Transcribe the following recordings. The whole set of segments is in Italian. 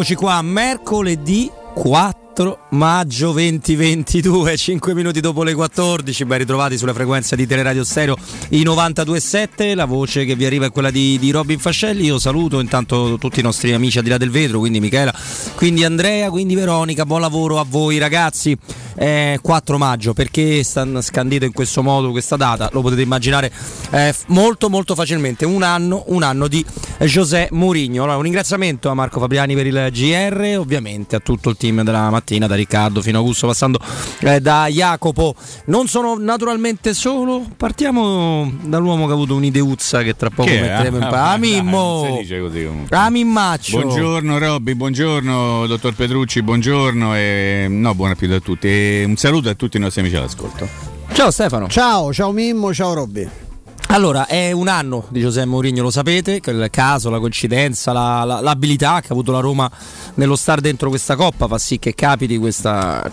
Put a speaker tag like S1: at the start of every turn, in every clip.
S1: Eccoci qua, mercoledì 4 maggio 2022, 5 minuti dopo le 14, ben ritrovati sulla frequenza di Teleradio Stereo i 92.7, la voce che vi arriva è quella di, di, Robin Fascelli, io saluto intanto tutti i nostri amici al di là del vetro, quindi Michela, quindi Andrea, quindi Veronica, buon lavoro a voi ragazzi, eh, 4 maggio, perché stanno scandito in questo modo questa data? Lo potete immaginare eh, molto molto facilmente, un anno, un anno di José Mourinho, allora, un ringraziamento a Marco Fabriani per il GR, ovviamente a tutto il team della mattina, da Riccardo fino a Augusto, passando eh, da Jacopo. Non sono naturalmente solo, partiamo dall'uomo che ha avuto un'ideuzza che tra poco che metteremo in pa- ah, Amimmo. Amimmaccio.
S2: Buongiorno Robby, buongiorno dottor Petrucci, buongiorno e no, buona più da tutti. E un saluto a tutti i nostri amici all'ascolto.
S1: Ciao Stefano.
S3: Ciao, ciao Mimmo, ciao Robby.
S1: Allora, è un anno di Giuseppe Mourinho, lo sapete, il caso, la coincidenza, la, la, l'abilità che ha avuto la Roma nello star dentro questa coppa fa sì che capiti questa,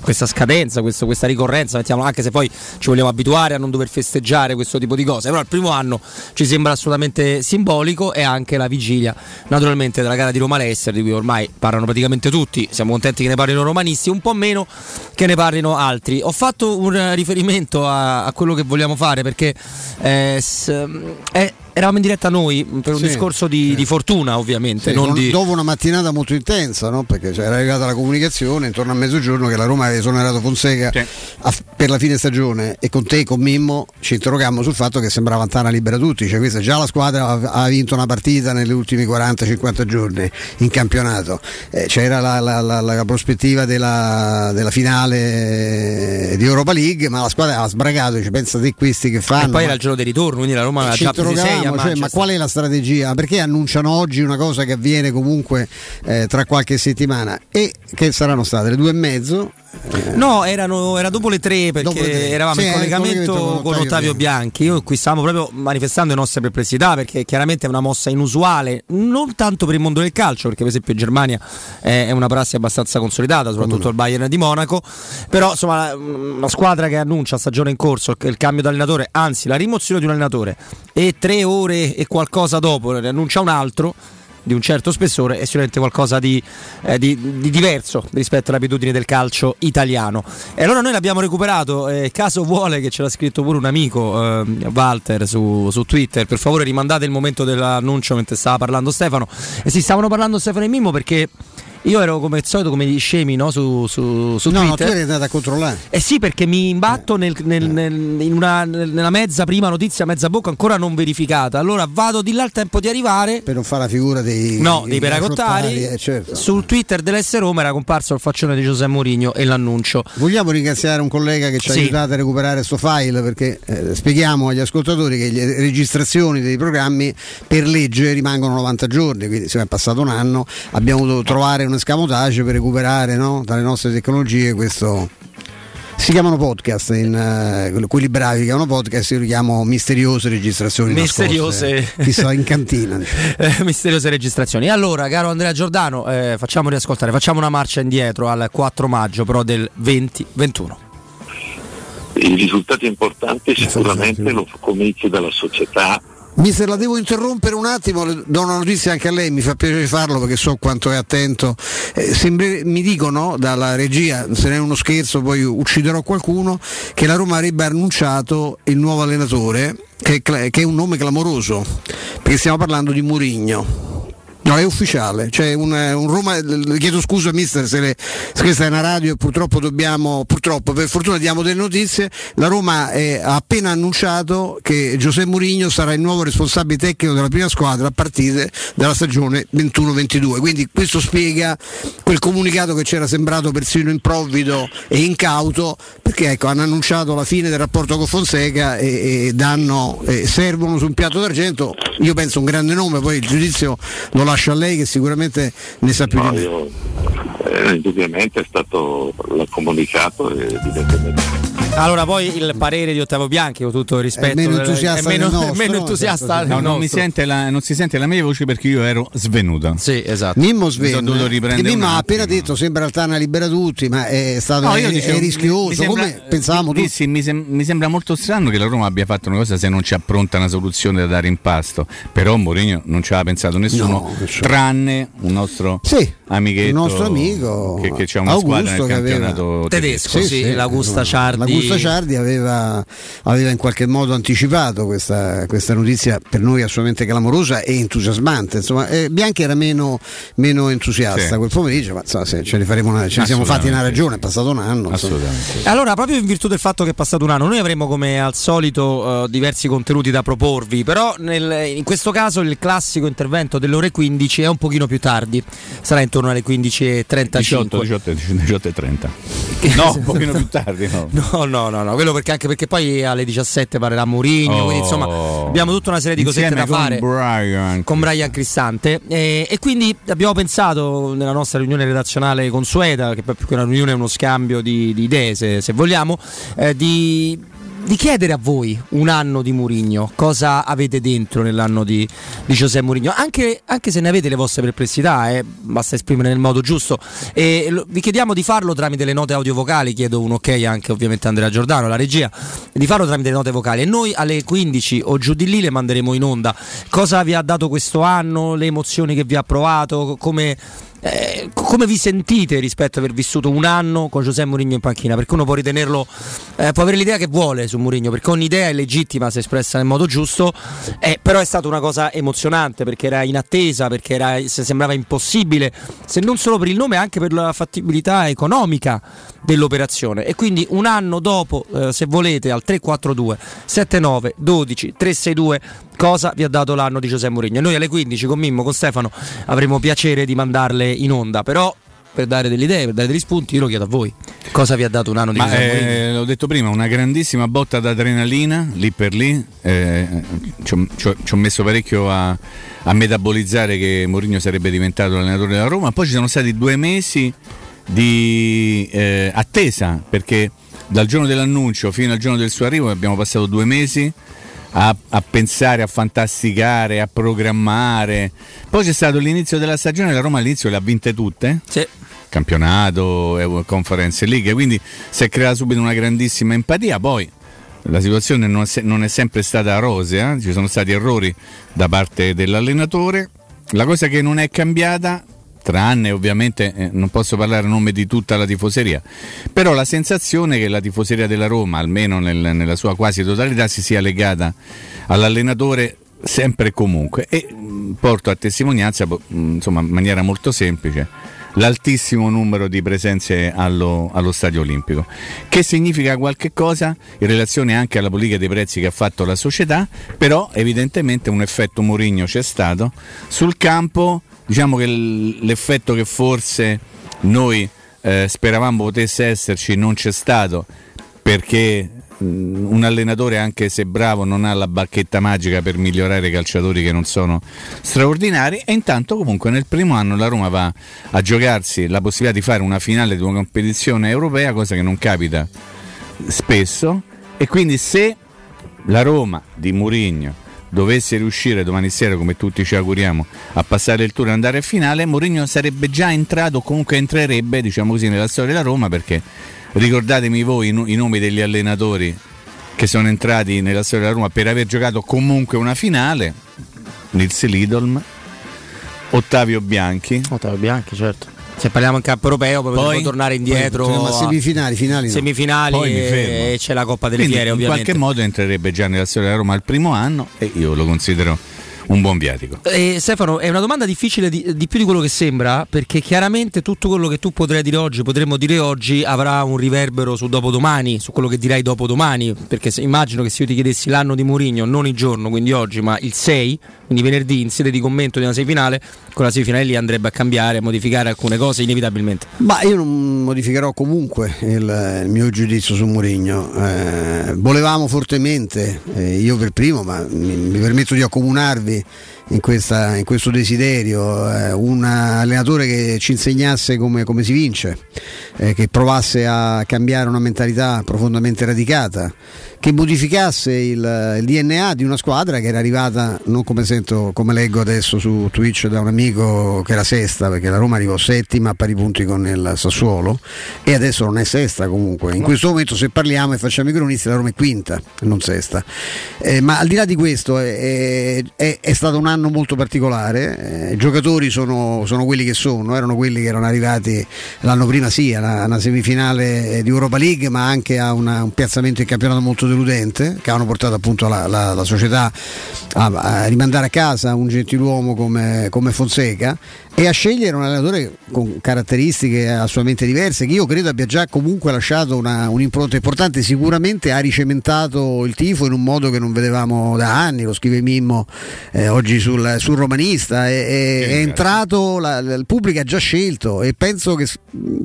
S1: questa scadenza, questa, questa ricorrenza, mettiamo, anche se poi ci vogliamo abituare a non dover festeggiare questo tipo di cose. Però il primo anno ci sembra assolutamente simbolico e anche la vigilia naturalmente della gara di Roma-Lester, di cui ormai parlano praticamente tutti, siamo contenti che ne parlino romanisti, un po' meno che ne parlino altri. Ho fatto un riferimento a, a quello che vogliamo fare perché eh, s- è eravamo in diretta noi per un sì, discorso di, sì. di, fortuna ovviamente.
S3: Sì,
S1: di...
S3: Dopo una mattinata molto intensa, no? perché era arrivata la comunicazione intorno a mezzogiorno che la Roma aveva esonerato Fonseca a, per la fine stagione e con te e con Mimmo ci interrogammo sul fatto che sembrava Tana libera tutti, cioè questa già la squadra ha, vinto una partita negli ultimi 40-50 giorni in campionato, eh, c'era la, la, la, la prospettiva della, della, finale di Europa League, ma la squadra ha sbragato, dice, pensa te questi che fanno. E
S1: poi era il giorno di ritorno, quindi la Roma aveva già preso 6
S3: cioè, ma qual è la strategia? Perché annunciano oggi una cosa che avviene comunque eh, tra qualche settimana? E che saranno state le due e mezzo
S1: No, erano, era dopo le tre perché le tre. eravamo sì, in collegamento con, con Ottavio Bianchi. Io qui stavamo proprio manifestando le nostre perplessità perché chiaramente è una mossa inusuale, non tanto per il mondo del calcio, perché per esempio in Germania è una prassi abbastanza consolidata, soprattutto il Bayern di Monaco. Però insomma, una squadra che annuncia stagione in corso il cambio di allenatore, anzi la rimozione di un allenatore e tre ore e qualcosa dopo ne annuncia un altro di un certo spessore è sicuramente qualcosa di, eh, di, di, diverso rispetto alle abitudini del calcio italiano. E allora noi l'abbiamo recuperato, eh, caso vuole che ce l'ha scritto pure un amico, eh, Walter, su, su, Twitter, per favore rimandate il momento dell'annuncio mentre stava parlando Stefano. E sì, stavano parlando Stefano e Mimmo perché io ero come al solito come gli scemi no? su, su, su
S3: no,
S1: Twitter.
S3: No, tu eri andato a controllare.
S1: Eh sì, perché mi imbatto nel, nel, nel, in una, nella mezza prima notizia, mezza bocca ancora non verificata. Allora vado di là al tempo di arrivare.
S3: Per non fare la figura dei,
S1: no, dei, dei peragottari.
S3: Eh, certo.
S1: Sul Twitter dell'S Roma era comparso il faccione di Giuseppe Mourinho e l'annuncio.
S3: Vogliamo ringraziare un collega che ci ha sì. aiutato a recuperare questo file perché eh, spieghiamo agli ascoltatori che le registrazioni dei programmi per legge rimangono 90 giorni, quindi se è passato un anno abbiamo dovuto trovare un escamotage per recuperare no, dalle nostre tecnologie questo si chiamano podcast in, uh, quelli bravi che chiamano podcast io li chiamo misteriose registrazioni
S1: misteriose.
S3: chissà in cantina
S1: eh, misteriose registrazioni. Allora caro Andrea Giordano eh, facciamo riascoltare facciamo una marcia indietro al 4 maggio però del 2021
S4: i risultati importanti sicuramente lo cominci dalla società
S3: Mister, la devo interrompere un attimo, do una notizia anche a lei, mi fa piacere farlo perché so quanto è attento. Eh, sembra, mi dicono dalla regia, se non è uno scherzo poi ucciderò qualcuno, che la Roma avrebbe annunciato il nuovo allenatore, che, che è un nome clamoroso, perché stiamo parlando di Murigno No, è ufficiale, c'è un, un Roma, chiedo scusa mister se, le, se, questa è una radio e purtroppo dobbiamo, purtroppo per fortuna diamo delle notizie, la Roma è, ha appena annunciato che Giuseppe Mourinho sarà il nuovo responsabile tecnico della prima squadra a partire dalla stagione 21-22, quindi questo spiega quel comunicato che c'era sembrato persino improvvido e incauto, perché ecco, hanno annunciato la fine del rapporto con Fonseca e, e danno, e servono su un piatto d'argento, io penso un grande nome, poi il giudizio lo lascio a lei che sicuramente ne sa più no, di me.
S4: eh, indubbiamente è stato l'ha comunicato evidentemente
S1: Allora, poi il parere di Ottavo Bianchi, con tutto il rispetto, è
S3: meno entusiasta.
S1: È meno,
S3: nostro,
S1: meno entusiasta
S2: no, non, mi sente la, non si sente la mia voce perché io ero svenuta.
S1: Sì, esatto.
S3: Mimmo svenuto. Mimmo ha appena detto sembra Altana libera tutti, ma è stato no, è, dicevo, è rischioso. Sembra, come pensavamo tutti.
S2: Sì, mi, sem- mi, sembra molto strano che la Roma abbia fatto una cosa se non ci appronta una soluzione da dare in pasto. Però Mourinho non ci aveva pensato nessuno, no, tranne un nostro sì, amichetto.
S3: Un nostro amico
S2: che, che c'è una Augusto squadra nel campionato
S1: aveva... tedesco. Sì, sì, sì, l'Augusta Ciardi.
S3: L'Augusta Ciardi aveva, aveva, in qualche modo anticipato questa, questa, notizia per noi assolutamente clamorosa e entusiasmante. Insomma, eh, Bianchi era meno, meno entusiasta quel pomeriggio, ma insomma, ce ne faremo una, ce ne siamo fatti una ragione, è passato un anno.
S2: Assolutamente.
S1: Allora, proprio in virtù del fatto che è passato un anno, noi avremo come al solito uh, diversi contenuti da proporvi, però nel, in questo caso il classico intervento delle ore 15 è un pochino più tardi, sarà intorno alle 15.35.
S2: 18, 18, 18 e 30. No, un pochino più tardi. No.
S1: no, no, no, no, quello perché anche perché poi alle 17 parlerà Mourinho, oh. quindi insomma abbiamo tutta una serie di cosette da
S2: con
S1: fare
S2: Brian.
S1: con Brian Cristante e, e, quindi abbiamo pensato nella nostra riunione redazionale consueta, che poi più che una riunione è uno scambio di, di idee se, se vogliamo, eh, di di chiedere a voi un anno di Murigno, cosa avete dentro nell'anno di, di Giuseppe Murigno, anche, anche, se ne avete le vostre perplessità, eh, basta esprimere nel modo giusto. E lo, vi chiediamo di farlo tramite le note audio vocali, chiedo un ok anche ovviamente a Andrea Giordano, la regia, di farlo tramite le note vocali e noi alle 15 o giù di lì le manderemo in onda. Cosa vi ha dato questo anno, le emozioni che vi ha provato, come eh, come vi sentite rispetto ad aver vissuto un anno con Giuseppe Mourinho in panchina? Perché uno può ritenerlo, eh, può avere l'idea che vuole su Mourinho, perché ogni idea è legittima se espressa nel modo giusto, eh, però è stata una cosa emozionante perché era in attesa, perché era, sembrava impossibile, se non solo per il nome, anche per la fattibilità economica dell'operazione. E quindi un anno dopo, eh, se volete, al 342 79 12 362 cosa vi ha dato l'anno di Giuseppe Mourinho. Noi alle 15 con Mimmo, con Stefano avremo piacere di mandarle in onda, però per dare delle idee, per dare degli spunti, io lo chiedo a voi. Cosa vi ha dato un anno di Ma,
S2: eh, L'ho detto prima, una grandissima botta d'adrenalina lì per lì. Eh, ci, ho, messo parecchio a, a, metabolizzare che Mourinho sarebbe diventato l'allenatore della Roma. Poi ci sono stati due mesi di eh, attesa perché dal giorno dell'annuncio fino al giorno del suo arrivo abbiamo passato due mesi a, a, pensare, a fantasticare, a programmare. Poi c'è stato l'inizio della stagione, la Roma all'inizio le ha vinte tutte.
S1: Sì.
S2: Campionato, Conference League, quindi si è creata subito una grandissima empatia. Poi la situazione non è, non è sempre stata rosea, ci sono stati errori da parte dell'allenatore. La cosa che non è cambiata tranne ovviamente eh, non posso parlare a nome di tutta la tifoseria, però la sensazione che la tifoseria della Roma, almeno nel, nella sua quasi totalità, si sia legata all'allenatore sempre e comunque. E mm, porto a testimonianza mm, insomma, in maniera molto semplice l'altissimo numero di presenze allo, allo, stadio olimpico che significa qualche cosa in relazione anche alla politica dei prezzi che ha fatto la società però evidentemente un effetto Mourinho c'è stato sul campo diciamo che l'effetto che forse noi eh, speravamo potesse esserci non c'è stato perché mm, un allenatore anche se bravo non ha la bacchetta magica per migliorare i calciatori che non sono straordinari. E intanto comunque nel primo anno la Roma va a giocarsi la possibilità di fare una finale di una competizione europea cosa che non capita spesso. E quindi se la Roma di Mourinho dovesse riuscire domani sera, come tutti ci auguriamo, a passare il turno e andare a finale, Mourinho sarebbe già entrato, comunque entrerebbe, diciamo così, nella storia della Roma, perché ricordatemi voi i, nomi degli allenatori che sono entrati nella storia della Roma per aver giocato comunque una finale, Nils Lidolm, Ottavio Bianchi.
S1: Ottavio Bianchi, certo se parliamo in campo europeo poi, poi tornare indietro
S3: poi, semifinali finali no.
S1: semifinali e, c'è la Coppa delle
S2: Quindi,
S1: Fiere ovviamente
S2: in qualche modo entrerebbe già nella storia della Roma al primo anno e io lo considero un buon viatico.
S1: Eh, Stefano, è una domanda difficile di, di, più di quello che sembra, perché chiaramente tutto quello che tu potrai dire oggi, potremmo dire oggi, avrà un riverbero su dopodomani, su quello che dirai dopodomani, perché se, immagino che se io ti chiedessi l'anno di Mourinho, non il giorno, quindi oggi, ma il 6, quindi venerdì in sede di commento di una semifinale, con la semifinale andrebbe a cambiare, a modificare alcune cose inevitabilmente.
S3: Ma io non modificherò comunque il, il mio giudizio su Mourinho. Eh, volevamo fortemente, eh, io per primo, ma mi, mi permetto di accomunarvi in, questa, in questo desiderio, eh, un allenatore che ci insegnasse come, come si vince, eh, che provasse a cambiare una mentalità profondamente radicata che modificasse il, il, DNA di una squadra che era arrivata, non come sento, come leggo adesso su Twitch da un amico che era sesta, perché la Roma arrivò settima a pari punti con il Sassuolo e adesso non è sesta comunque. In no. questo momento se parliamo e facciamo i cronisti la Roma è quinta, non sesta. Eh, ma al di là di questo è, è, è, stato un anno molto particolare, eh, i giocatori sono, sono, quelli che sono, erano quelli che erano arrivati l'anno prima sì a una, una semifinale di Europa League ma anche a una, un piazzamento in campionato molto deludente che hanno portato appunto la, la, la società a, a, rimandare a casa un gentiluomo come, come Fonseca e a scegliere un allenatore con caratteristiche assolutamente diverse che io credo abbia già comunque lasciato una, un'impronta importante. Sicuramente ha ricementato il tifo in un modo che non vedevamo da anni lo scrive Mimmo eh, oggi sul, sul, romanista. È, è, è entrato la, il pubblico ha già scelto e penso che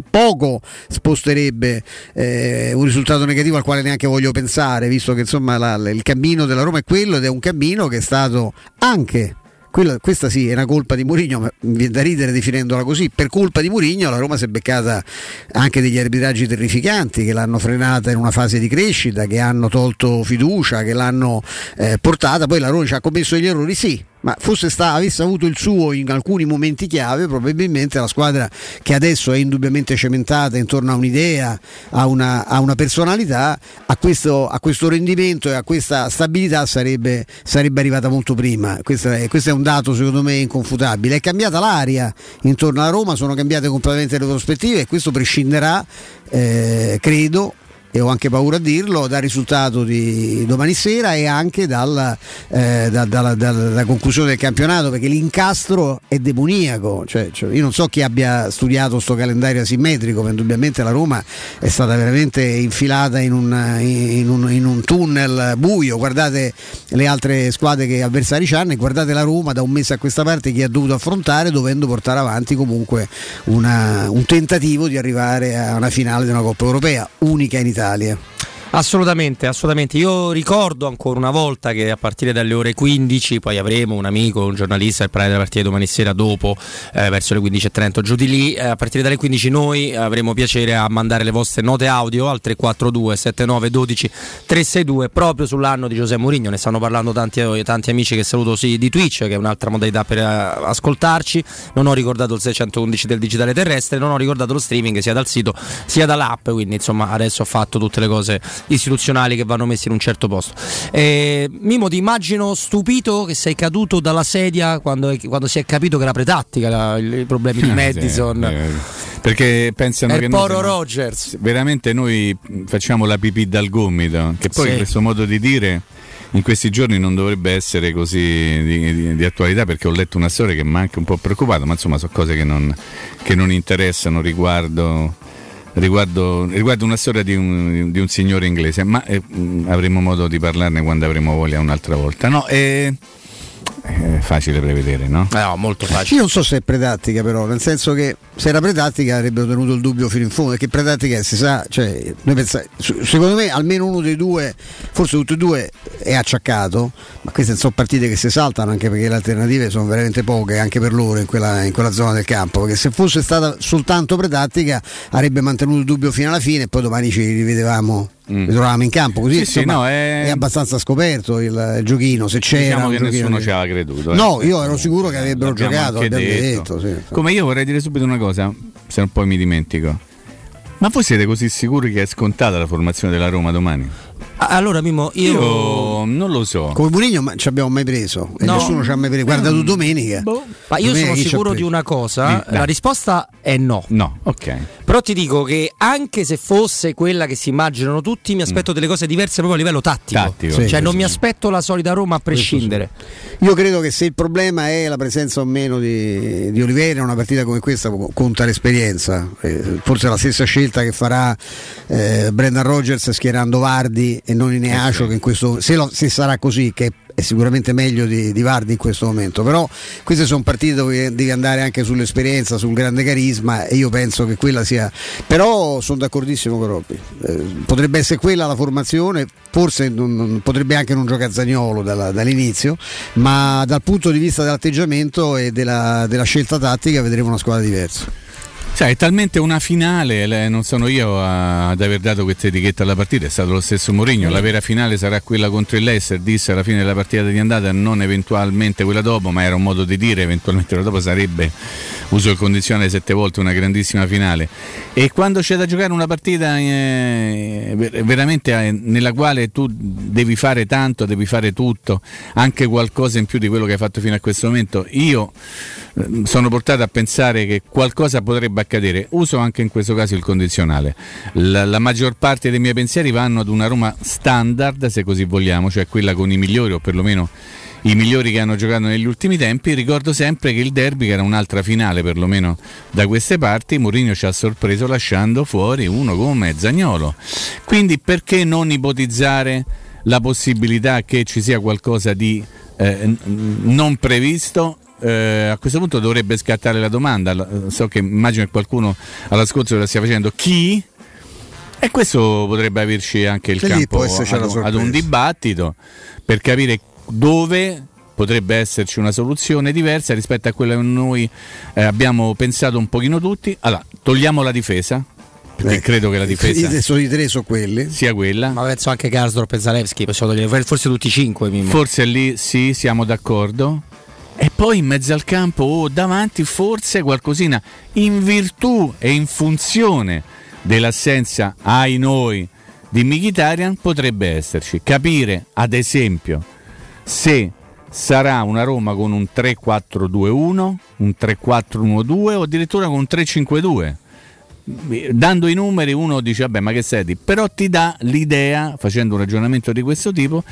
S3: poco sposterebbe eh, un risultato negativo al quale neanche voglio pensare visto che insomma la, il cammino della Roma è quello ed è un cammino che è stato anche quella, questa sì è una colpa di Mourinho, ma viene da ridere definendola così. Per colpa di Mourinho la Roma si è beccata anche degli arbitraggi terrificanti che l'hanno frenata in una fase di crescita, che hanno tolto fiducia, che l'hanno eh, portata. Poi la Roma ci ha commesso degli errori, sì, ma fosse sta, avesse avuto il suo in alcuni momenti chiave, probabilmente la squadra che adesso è indubbiamente cementata intorno a un'idea, a una, a una personalità, a questo, a questo, rendimento e a questa stabilità sarebbe, sarebbe arrivata molto prima. Questo è, questo è, un dato secondo me inconfutabile. È cambiata l'aria intorno alla Roma, sono cambiate completamente le prospettive e questo prescinderà, eh, credo, e ho anche paura a dirlo, dal risultato di domani sera e anche dalla, eh, da, dalla, dalla, conclusione del campionato, perché l'incastro è demoniaco. Cioè, cioè, io non so chi abbia studiato questo calendario asimmetrico, ma indubbiamente la Roma è stata veramente infilata in un, in un, in un tunnel buio. Guardate le altre squadre che avversari hanno e guardate la Roma da un mese a questa parte che ha dovuto affrontare dovendo portare avanti comunque una, un tentativo di arrivare a una finale di una Coppa Europea, unica in Italia. Italia.
S1: Assolutamente, assolutamente. Io ricordo ancora una volta che a partire dalle ore 15 poi avremo un amico, un giornalista per parlare della partita domani sera dopo, eh, verso le 15.30 giù di lì. Eh, a partire dalle 15 noi avremo piacere a mandare le vostre note audio al 342 79 12 362 proprio sull'anno di Giuseppe Mourinho. Ne stanno parlando tanti, tanti amici che saluto sì, di Twitch, che è un'altra modalità per uh, ascoltarci. Non ho ricordato il 611 del digitale terrestre, non ho ricordato lo streaming sia dal sito sia dall'app, quindi insomma adesso ho fatto tutte le cose istituzionali che vanno messi in un certo posto. Eh, Mimo, ti immagino stupito che sei caduto dalla sedia quando, quando si è capito che era pretattica la, i problemi di Madison.
S2: sì, perché pensano
S1: è
S2: che
S1: Poro Rogers.
S2: veramente noi facciamo la pipì dal gomito, che poi sì. questo modo di dire in questi giorni non dovrebbe essere così di, di, di, attualità perché ho letto una storia che mi ha anche un po' preoccupato, ma insomma sono cose che non, che non interessano riguardo riguardo, riguardo una storia di un, di un, signore inglese, ma eh, avremo modo di parlarne quando avremo voglia un'altra volta. No, eh, è facile prevedere, no?
S1: No, molto facile.
S3: Io non so se è pretattica, però, nel senso che se era pretattica avrebbero tenuto il dubbio fino in fondo, perché pretattica si sa, cioè, pensa, secondo me almeno uno dei due, forse tutti e due, è acciaccato, ma queste sono partite che si saltano anche perché le alternative sono veramente poche anche per loro in quella, in quella zona del campo, perché se fosse stata soltanto pretattica avrebbe mantenuto il dubbio fino alla fine e poi domani ci rivedevamo mm. trovavamo in campo così sì, insomma, sì, no, è... è... abbastanza scoperto il, il giochino se c'era
S2: diciamo che nessuno ci aveva creduto eh.
S3: no io ero sicuro che avrebbero giocato detto. Detto,
S2: sì, come io vorrei dire subito una cosa se non poi mi dimentico ma voi siete così sicuri che è scontata la formazione della Roma domani?
S1: Allora, Mimo, io...
S2: io non lo so.
S3: Come Murigno ma ci abbiamo mai preso. E no. nessuno ci ha mai preso. Guarda tu domenica. Boh.
S1: Ma io domenica sono sicuro di una cosa. Sì, la risposta è no.
S2: No, ok.
S1: Però ti dico che anche se fosse quella che si immaginano tutti, mi aspetto mm. delle cose diverse proprio a livello tattico. tattico. Sì, cioè, sì, non mi aspetto la solita Roma a prescindere.
S3: Io credo che se il problema è la presenza o meno di, di Oliveira, una partita come questa conta l'esperienza. Eh, forse la stessa scelta che farà eh, Brendan Rogers schierando Vardi e non Ineacio, eh, che in questo, se, lo, se sarà così, che è sicuramente meglio di, di Vardi in questo momento, però queste sono partite dove devi andare anche sull'esperienza, sul grande carisma e io penso che quella sia... Però sono d'accordissimo con Robby, eh, potrebbe essere quella la formazione, forse non, non, potrebbe anche non giocare Zagnolo dalla, dall'inizio, ma dal punto di vista dell'atteggiamento e della, della scelta tattica vedremo una squadra diversa.
S2: Cioè, è talmente una finale, non sono io ad aver dato questa etichetta alla partita, è stato lo stesso Mourinho. La vera finale sarà quella contro il Leicester, disse alla fine della partita di andata, non eventualmente quella dopo, ma era un modo di dire, eventualmente quella dopo sarebbe, uso il condizionale sette volte, una grandissima finale. E quando c'è da giocare una partita eh, veramente eh, nella quale tu devi fare tanto, devi fare tutto, anche qualcosa in più di quello che hai fatto fino a questo momento, io sono portato a pensare che qualcosa potrebbe accadere. Uso anche in questo caso il condizionale. La, la, maggior parte dei miei pensieri vanno ad una Roma standard, se così vogliamo, cioè quella con i migliori o perlomeno i migliori che hanno giocato negli ultimi tempi. Ricordo sempre che il derby, che era un'altra finale perlomeno da queste parti, Mourinho ci ha sorpreso lasciando fuori uno come Zagnolo. Quindi perché non ipotizzare la possibilità che ci sia qualcosa di eh, non previsto eh, a questo punto dovrebbe scattare la domanda. So che immagino che qualcuno all'ascolto la stia facendo. Chi? E questo potrebbe averci anche il campo ad, ad un dibattito per capire dove potrebbe esserci una soluzione diversa rispetto a quella che noi eh, abbiamo pensato un pochino tutti. Allora, togliamo la difesa. Perché eh, credo che la difesa
S3: sono i tre sono quelli
S2: sia quella
S1: ma penso anche Karsdorp e Zalewski possiamo togliere forse tutti i cinque Mimmo.
S2: forse lì sì siamo d'accordo e poi in mezzo al campo o davanti forse qualcosina in virtù e in funzione dell'assenza ai noi di Mkhitaryan potrebbe esserci. Capire ad esempio se sarà una Roma con un 3-4-2-1 un 3-4-1-2 o addirittura con un 3-5-2 dando i numeri uno dice vabbè ma che sei però ti dà l'idea facendo un ragionamento di questo tipo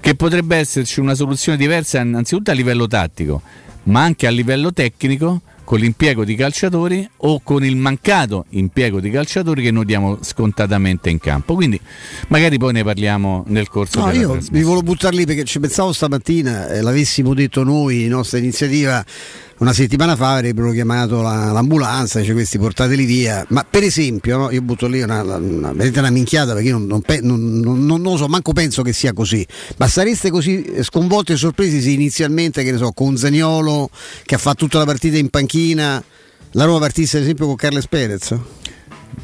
S2: che potrebbe esserci una soluzione diversa innanzitutto a livello tattico ma anche a livello tecnico con l'impiego di calciatori o con il mancato impiego di calciatori che noi diamo scontatamente in campo. Quindi magari poi ne parliamo nel corso no, della io
S3: mi volevo buttare lì perché ci pensavo stamattina, eh, l'avessimo detto noi, nostra iniziativa una settimana fa avrebbero chiamato la, l'ambulanza, dice questi portateli via. Ma per esempio, no, io butto lì una, una, una, minchiata perché io non, non, non, non, lo so, manco penso che sia così. Ma sareste così sconvolti e sorpresi se inizialmente, che ne so, con Zagnolo che ha fatto tutta la partita in panchina, la Roma partisse ad esempio con Carles Perez?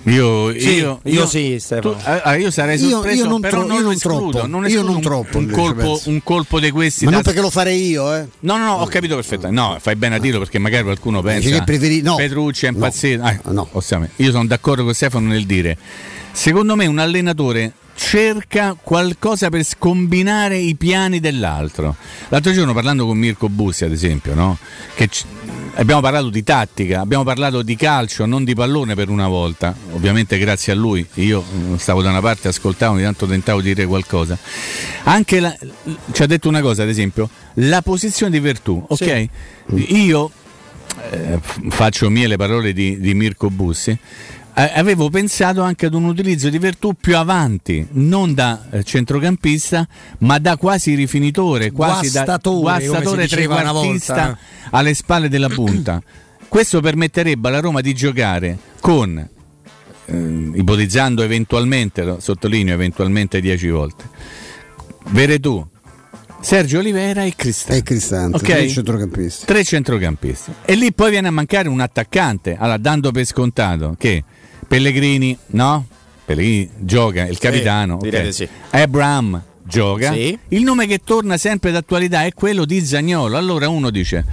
S2: Io, sì,
S1: io, io, io, sì, tu,
S2: ah, io sarei sorpreso, io, non, però tro- non, non escludo, troppo, non escludo
S3: non troppo,
S2: un, colpo, un, colpo, di questi.
S3: Ma non perché lo farei io, eh?
S2: No, no, no, ho capito perfettamente. No, fai bene a dirlo perché magari qualcuno pensa che preferi... no. Petrucci è impazzito. No, ah, no. Io sono d'accordo con Stefano nel dire. Secondo me un allenatore cerca qualcosa per scombinare i piani dell'altro. L'altro giorno parlando con Mirko Bussi, ad esempio, no? che c- abbiamo parlato di tattica, abbiamo parlato di calcio, non di pallone per una volta, ovviamente grazie a lui, io mm, stavo da una parte, ascoltavo, ogni tanto tentavo di dire qualcosa. Anche la, ci ha detto una cosa, ad esempio, la posizione di virtù, ok? Sì. Io eh, faccio mie le parole di, di Mirko Bussi avevo pensato anche ad un utilizzo di Vertù più avanti, non da eh, centrocampista, ma da quasi rifinitore, quasi
S1: guastatore,
S2: da guastatore trequartista eh. alle spalle della punta. Questo permetterebbe alla Roma di giocare con, eh, ipotizzando eventualmente, sottolineo eventualmente 10 volte, Veretù, Sergio Olivera e Cristante.
S3: E Cristante, okay? tre centrocampisti.
S2: Tre centrocampisti. E lì poi viene a mancare un attaccante, allora, dando per scontato che Pellegrini, no? Pellegrini gioca, il capitano. Sì, okay. sì. Abraham gioca. Sì. Il nome che torna sempre d'attualità è quello di Zagnolo. Allora uno dice: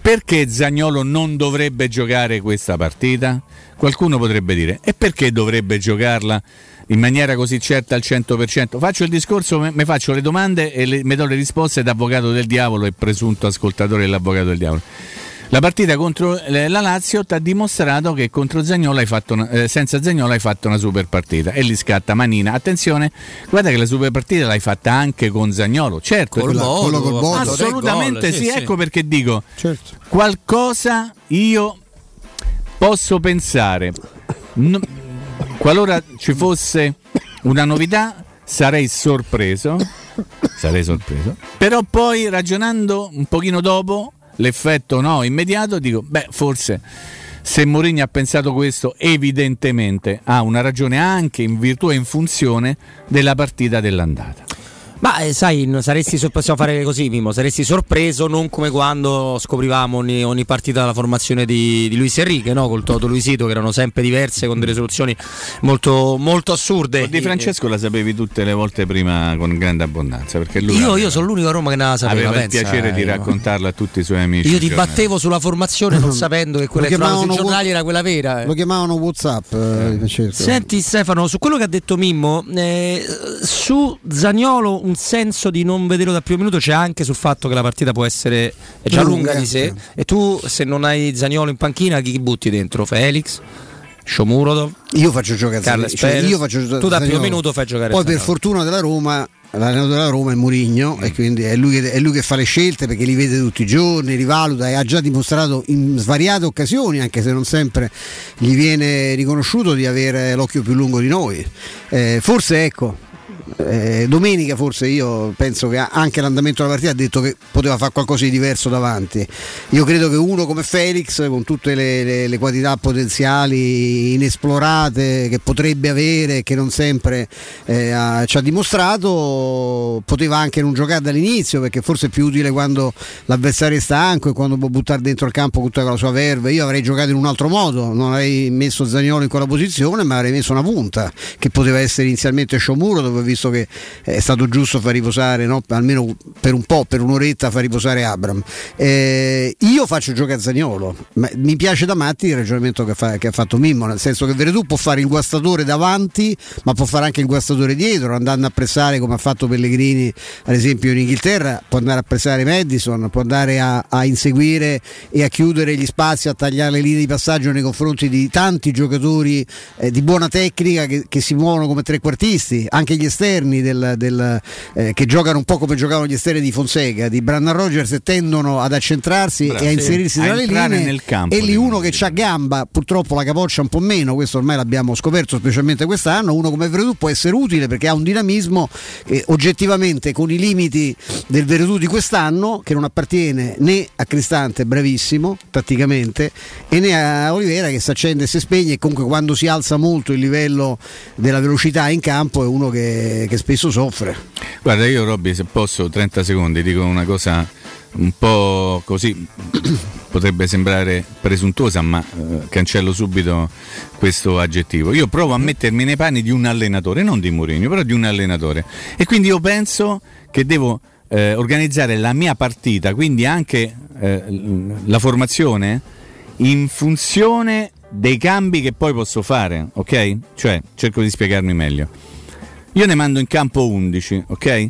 S2: perché Zagnolo non dovrebbe giocare questa partita? Qualcuno potrebbe dire: e perché dovrebbe giocarla in maniera così certa al 100%? Faccio il discorso, mi faccio le domande e mi do le risposte da avvocato del diavolo e presunto ascoltatore dell'avvocato del diavolo. La partita contro eh, la Lazio ti ha dimostrato che contro Zagnolo hai fatto una, eh, senza Zagnolo hai fatto una super partita e lì scatta Manina. Attenzione, guarda che la super partita l'hai fatta anche con Zagnolo. Certo,
S1: col modo, col modo,
S2: assolutamente gol, sì, sì, ecco perché dico certo. qualcosa io posso pensare. No, qualora ci fosse una novità sarei sorpreso sarei sorpreso. Però poi ragionando un pochino dopo, l'effetto no, immediato, dico, beh, forse se Mourinho ha pensato questo, evidentemente ha una ragione anche in virtù e in funzione della partita dell'andata.
S1: Ma eh, sai, saresti, possiamo fare così, Mimo, saresti sorpreso non come quando scoprivamo ogni, ogni partita della formazione di, di Luis Enrique, no? col Toto Luisito, che erano sempre diverse, con delle soluzioni molto, molto assurde.
S2: Di Francesco la sapevi tutte le volte prima con grande abbondanza, perché lui
S1: io, io sono l'unico a Roma che la sapeva.
S2: Aveva pensa, il piacere eh, di raccontarla a tutti i suoi amici.
S1: Io ti battevo sulla formazione non sapendo che quella che sui giornali era quella vera.
S3: Eh. Lo chiamavano Whatsapp.
S1: Eh, Senti Stefano, su quello che ha detto Mimmo, eh, su Zagnolo un senso di non vederlo dal primo minuto c'è anche sul fatto che la partita può essere è già lunga, lunga di sé e tu se non hai Zagnolo in panchina chi butti dentro? Felix? Shomurodov?
S3: Io faccio giocare
S1: Carles cioè, io faccio giocare Tu dal primo minuto fai giocare
S3: Poi per fortuna della Roma l'allenatore della Roma è Murigno mm. e quindi è lui, che, è lui, che, fa le scelte perché li vede tutti i giorni, rivaluta e ha già dimostrato in svariate occasioni, anche se non sempre gli viene riconosciuto di avere l'occhio più lungo di noi. Eh, forse ecco, eh, domenica forse io penso che anche l'andamento della partita ha detto che poteva fare qualcosa di diverso davanti. Io credo che uno come Felix, con tutte le, le, le qualità potenziali inesplorate che potrebbe avere, che non sempre eh, ha, ci ha dimostrato, poteva anche non giocare dall'inizio perché forse è più utile quando l'avversario è stanco e quando può buttare dentro il campo tutta la sua verve. Io avrei giocato in un altro modo, non avrei messo Zagnolo in quella posizione, ma avrei messo una punta che poteva essere inizialmente Sciomuro dove ho visto che è stato giusto far riposare, no? almeno per un po', per un'oretta, far riposare Abram. Eh, io faccio giocare Zagnolo, ma mi piace da matti il ragionamento che, fa, che, ha fatto Mimmo, nel senso che Veretù può fare il guastatore davanti, ma può fare anche il guastatore dietro, andando a pressare come ha fatto Pellegrini, ad esempio in Inghilterra, può andare a pressare Madison, può andare a, a inseguire e a chiudere gli spazi, a tagliare le linee di passaggio nei confronti di tanti giocatori eh, di buona tecnica che, che si muovono come trequartisti, anche gli esterni esterni del, del, eh, che giocano un po' come giocavano gli esterni di Fonseca, di Brannan Rogers, tendono ad accentrarsi Bravo, e a inserirsi tra le linee.
S2: Nel campo,
S3: e lì uno che ha gamba, purtroppo la capoccia un po' meno, questo ormai l'abbiamo scoperto specialmente quest'anno, uno come Veretù può essere utile perché ha un dinamismo che oggettivamente con i limiti del Veretù di quest'anno, che non appartiene né a Cristante, bravissimo tatticamente, e né a Olivera che si accende e si spegne e comunque quando si alza molto il livello della velocità in campo è uno che che, spesso soffre.
S2: Guarda, io Robby, se posso, 30 secondi, dico una cosa un po' così, potrebbe sembrare presuntuosa, ma eh, cancello subito questo aggettivo. Io provo a mettermi nei panni di un allenatore, non di Mourinho, però di un allenatore. E quindi io penso che devo eh, organizzare la mia partita, quindi anche eh, la formazione, in funzione dei cambi che poi posso fare, ok? Cioè, cerco di spiegarmi meglio io ne mando in campo 11, ok?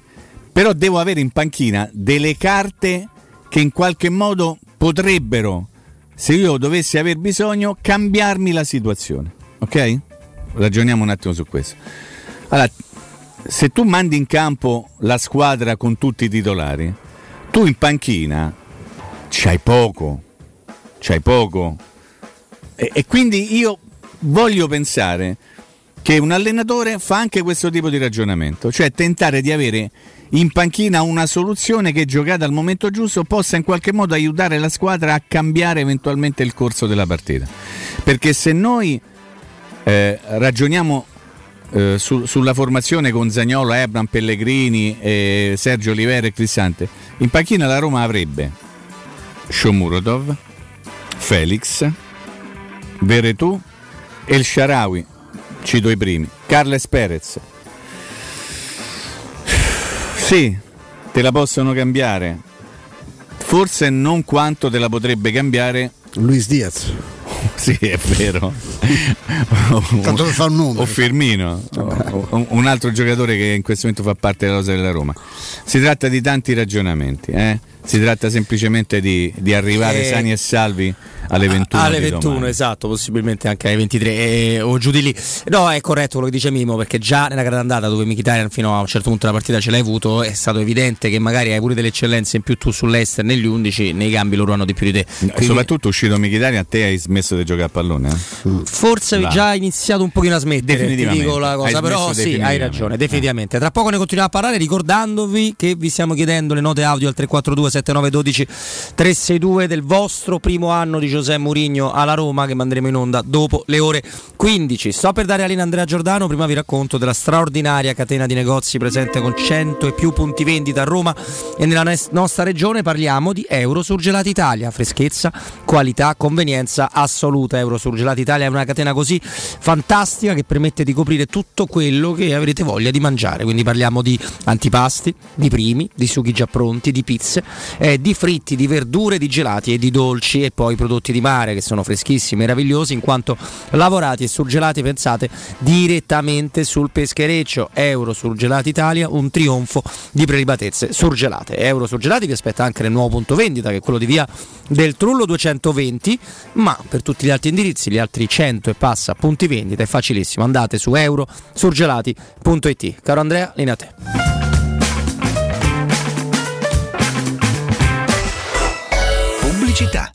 S2: Però devo avere in panchina delle carte che in qualche modo potrebbero, se io dovessi aver bisogno, cambiarmi la situazione, ok? Ragioniamo un attimo su questo. Allora, se tu mandi in campo la squadra con tutti i titolari, tu in panchina c'hai poco, c'hai poco. E, e quindi io voglio pensare che un allenatore fa anche questo tipo di ragionamento, cioè tentare di avere in panchina una soluzione che giocata al momento giusto possa in qualche modo aiutare la squadra a cambiare eventualmente il corso della partita. Perché se noi eh, ragioniamo eh, su, sulla formazione con Zagnolo, Ebram, Pellegrini, eh, Sergio Olivera e Cristante, in panchina la Roma avrebbe Shomurodov, Felix, Veretù, El Sharawi, Cito i primi. Carles Perez. Sì, te la possono cambiare. Forse non quanto te la potrebbe cambiare
S3: Luis Diaz.
S2: sì, è vero.
S3: Tanto fare un nome.
S2: O Firmino, o, un altro giocatore che in questo momento fa parte della rosa della Roma. Si tratta di tanti ragionamenti, eh? si tratta semplicemente di, di arrivare e... sani e salvi alle 21.
S1: Alle 21, esatto, possibilmente anche alle 23 eh, o giù di lì. No, è corretto quello che dice Mimo, perché già nella grande andata dove Mkhitaryan fino a un certo punto della partita ce l'hai avuto, è stato evidente che magari hai pure delle eccellenze in più tu sull'Ester negli 11, nei cambi loro hanno di più di te.
S2: Quindi... Soprattutto uscito Mkhitaryan, a te hai smesso di giocare a pallone? Eh?
S1: Forse avevi già iniziato un pochino a smettere, ti dico la cosa, però sì, hai ragione, definitivamente. Tra poco ne continuiamo a parlare ricordandovi che vi stiamo chiedendo le note audio al 342 7912 362 del vostro primo anno di Giuseppe Mourinho alla Roma che manderemo in onda dopo le ore 15. Sto per dare a linea Andrea Giordano, prima vi racconto della straordinaria catena di negozi presente con 100 e più punti vendita a Roma e nella nostra regione parliamo di Euro Surgelati Italia, freschezza, qualità, convenienza assoluta. Euro Surgelati Italia è una catena così fantastica che permette di coprire tutto quello che avrete voglia di mangiare, quindi parliamo di antipasti, di primi, di sughi già pronti, di pizze, eh, di fritti, di verdure, di gelati e di dolci e poi prodotti di mare che sono freschissimi, meravigliosi in quanto lavorati e surgelati, pensate, direttamente sul peschereccio. Euro Surgelati Italia, un trionfo di prelibatezze surgelate. Euro Surgelati vi aspetta anche nel nuovo punto vendita che è quello di via del Trullo 220, ma per tutti gli altri indirizzi, gli altri 100 e passa punti vendita è facilissimo, andate su eurosurgelati.it. Caro Andrea, linea a te.
S5: pubblicità.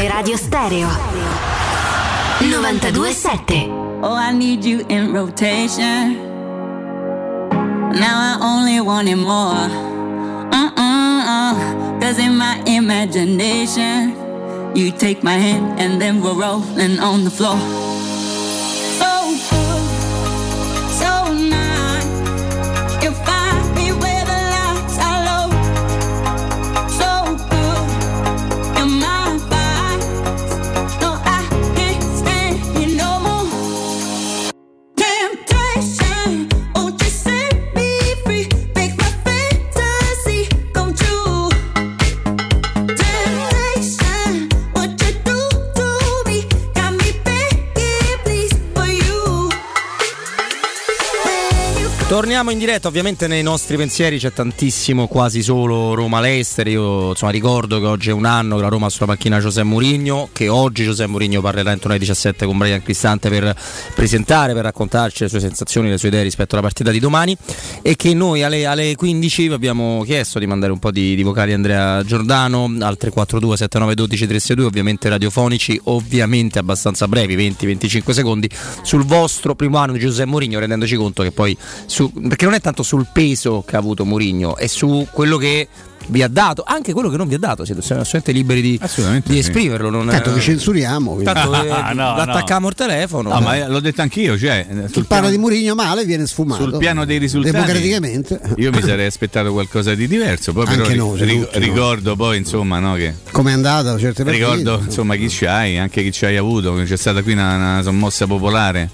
S6: Teleradio Stereo 927
S7: Oh, I need you in rotation. Now I only want it more. Uh-uh-uh. Cause in my imagination, you take my hand and then we're rolling on the floor.
S1: Torniamo in diretta, ovviamente nei nostri pensieri c'è tantissimo, quasi solo Roma-Lester. Io insomma, ricordo che oggi è un anno che la Roma sulla macchina Giuseppe Mourinho, che oggi Giuseppe Mourinho parlerà intorno alle 17 con Brian Cristante per presentare, per raccontarci le sue sensazioni, le sue idee rispetto alla partita di domani e che noi alle, alle 15 vi abbiamo chiesto di mandare un po' di, di vocali a Andrea Giordano al 342 7912 362, ovviamente radiofonici, ovviamente abbastanza brevi, 20-25 secondi, sul vostro primo anno di Giuseppe Mourinho, rendendoci conto che poi su, perché non è tanto sul peso che ha avuto Mourinho, è su quello che vi ha dato, anche quello che non vi ha dato, siete assolutamente liberi di, di esprimerlo. Non
S3: tanto che censuriamo,
S1: tanto eh, no, l'attacchiamo no. al telefono.
S2: No, ma l'ho detto anch'io, cioè,
S3: chi parla piano, di Murigno male viene sfumato.
S2: Sul piano dei risultati,
S3: democraticamente.
S2: Io mi sarei aspettato qualcosa di diverso, poi però no, ri- ricordo poi insomma no, che
S3: come è andata certe
S2: partite. Ricordo insomma chi c'hai, anche chi ci hai avuto, c'è stata qui una, una sommossa popolare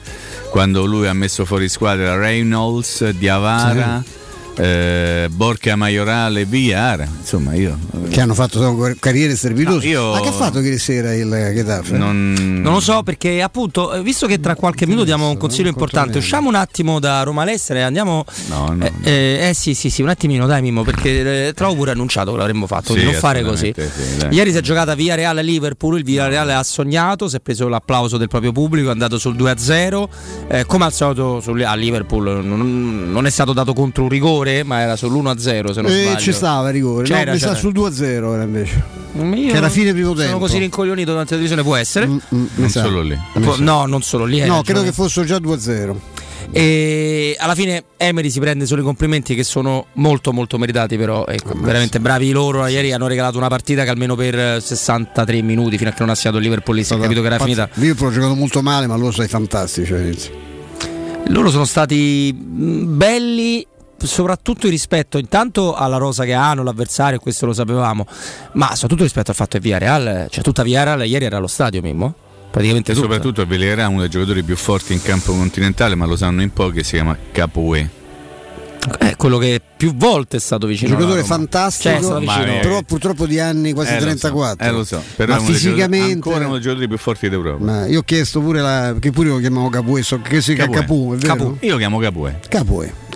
S2: quando lui ha messo fuori squadra Reynolds, Diavara. Sì eh, Borca Maiorale, Villar, insomma io...
S3: Che hanno fatto carriere servitose. No, io... Ma che ha fatto ieri sera il Getafe?
S1: Non... non... lo so perché appunto, eh, visto che tra qualche minuto diamo un consiglio importante, usciamo un attimo da Roma Lessere e andiamo...
S2: No, no,
S1: eh, eh, eh, sì sì sì, un attimino dai Mimo perché eh, trovo pure annunciato che l'avremmo fatto, sì, di non fare così. Sì, ieri si è giocata via Reale Liverpool, il Via Reale ha sognato, si è preso l'applauso del proprio pubblico, è andato sul 2-0, eh, come al solito sul, a Liverpool non, non è stato dato contro un rigore rigore, ma era sull'1-0 se non eh, sbaglio.
S3: Ci stava rigore, c'era, no, mi sa sul 2-0 era invece. Io che era fine primo tempo.
S1: Sono così rincoglionito durante la televisione, può essere? Mm,
S2: mm, non solo lì.
S1: No, non solo lì.
S3: No, credo che fosse già 2-0.
S1: E alla fine Emery si prende solo i complimenti che sono molto molto meritati però ecco, veramente bravi loro ieri hanno regalato una partita che almeno per 63 minuti fino a che non ha segnato il Liverpool si è capito che era finita
S3: Liverpool ha giocato molto male ma loro sono fantastici
S1: loro sono stati mm, belli soprattutto rispetto intanto alla rosa che hanno, l'avversario, questo lo sapevamo, ma soprattutto rispetto al fatto che Villarreal, cioè tutta Villarreal ieri era allo stadio Mimmo? Praticamente
S2: e
S1: tutta.
S2: soprattutto Villarreal è uno dei giocatori più forti in campo continentale, ma lo sanno in pochi, si chiama Capoe.
S1: È quello che più volte è stato vicino.
S3: Un giocatore fantastico, cioè, però purtroppo di anni quasi
S2: eh,
S3: 34.
S2: Lo so, eh, lo so. però
S3: ma fisicamente
S2: ancora uno dei giocatori più forti d'Europa.
S3: Ma io ho chiesto pure la, che pure lo chiamavo Capoe, so che si chiama Capu,
S2: Capu. Io lo chiamo Capoe.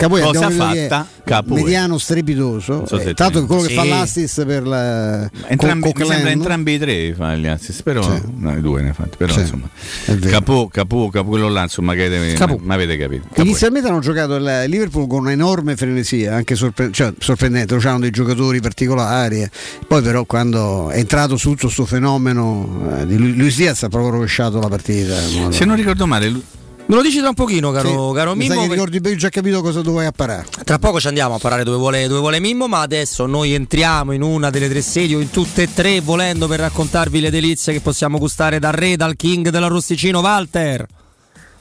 S3: Capoe. Capoe Cosa fatta? Capoe. Mediano strepitoso. So eh, tanto quello sì. che fa l'assist per la
S2: entrambi, sembra entrambi i tre fa gli assist, però sì. no, i due ne ha fatti, però sì. insomma. Capo, capo, capo quello là, insomma, che ma avete capito.
S3: Capo. Inizialmente hanno giocato il Liverpool con un'enorme frenesia, anche sorpre- cioè, sorprendente, c'erano dei giocatori particolari. Eh. Poi però quando è entrato su tutto questo fenomeno eh, di Luis Diaz ha proprio rovesciato la partita.
S2: Se non ricordo male,
S1: Me lo dici tra un pochino, caro, sì, caro Mimmo.
S3: Che ricordi bene, ho già capito cosa dovevi apparare.
S1: Tra poco ci andiamo a parare dove vuole, dove vuole Mimmo, ma adesso noi entriamo in una delle tre sedi o in tutte e tre, volendo per raccontarvi le delizie che possiamo gustare dal re, dal king dell'arrosticino Walter.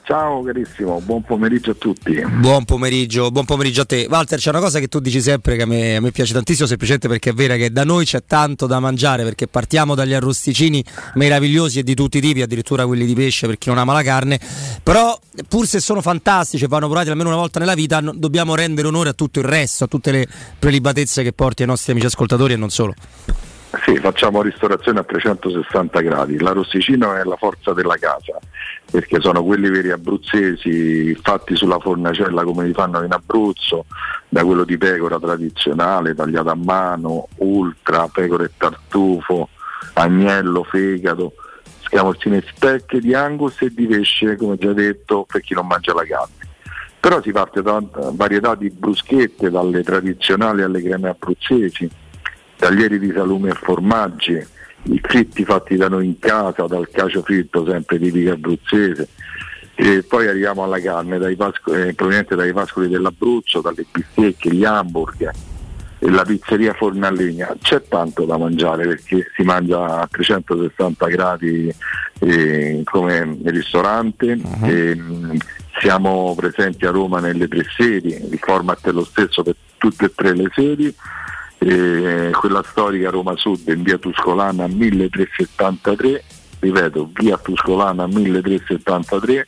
S4: Ciao carissimo, buon pomeriggio a tutti.
S1: Buon pomeriggio, buon pomeriggio a te. Walter, c'è una cosa che tu dici sempre che a me, a me, piace tantissimo, semplicemente perché è vera che da noi c'è tanto da mangiare, perché partiamo dagli arrosticini meravigliosi e di tutti i tipi, addirittura quelli di pesce per chi non ama la carne, però pur se sono fantastici e vanno provati almeno una volta nella vita, dobbiamo rendere onore a tutto il resto, a tutte le prelibatezze che porti ai nostri amici ascoltatori e non solo.
S4: Sì, facciamo ristorazione a 360 gradi. L'arrosticino è la forza della casa perché sono quelli veri abruzzesi fatti sulla fornacella come li fanno in Abruzzo, da quello di pecora tradizionale, tagliato a mano, ultra, pecora e tartufo, agnello, fegato, scamorzine specche di angus e di pesce, come già detto, per chi non mangia la carne. Però si parte da varietà di bruschette, dalle tradizionali alle creme abruzzesi, taglieri di salume e formaggi, i fritti fatti da noi in casa, dal cacio fritto sempre tipico abruzzese. E poi arriviamo alla carne dai pasco- eh, proveniente dai pascoli dell'Abruzzo, dalle bistecche, gli hamburger la pizzeria forno a legna. C'è tanto da mangiare perché si mangia a 360 gradi eh, come ristorante. Uh-huh. E, mh, siamo presenti a Roma nelle tre sedi, il format è lo stesso per tutte e tre le sedi eh, quella storica Roma Sud in via Tuscolana 1373, ripeto, via Tuscolana 1373,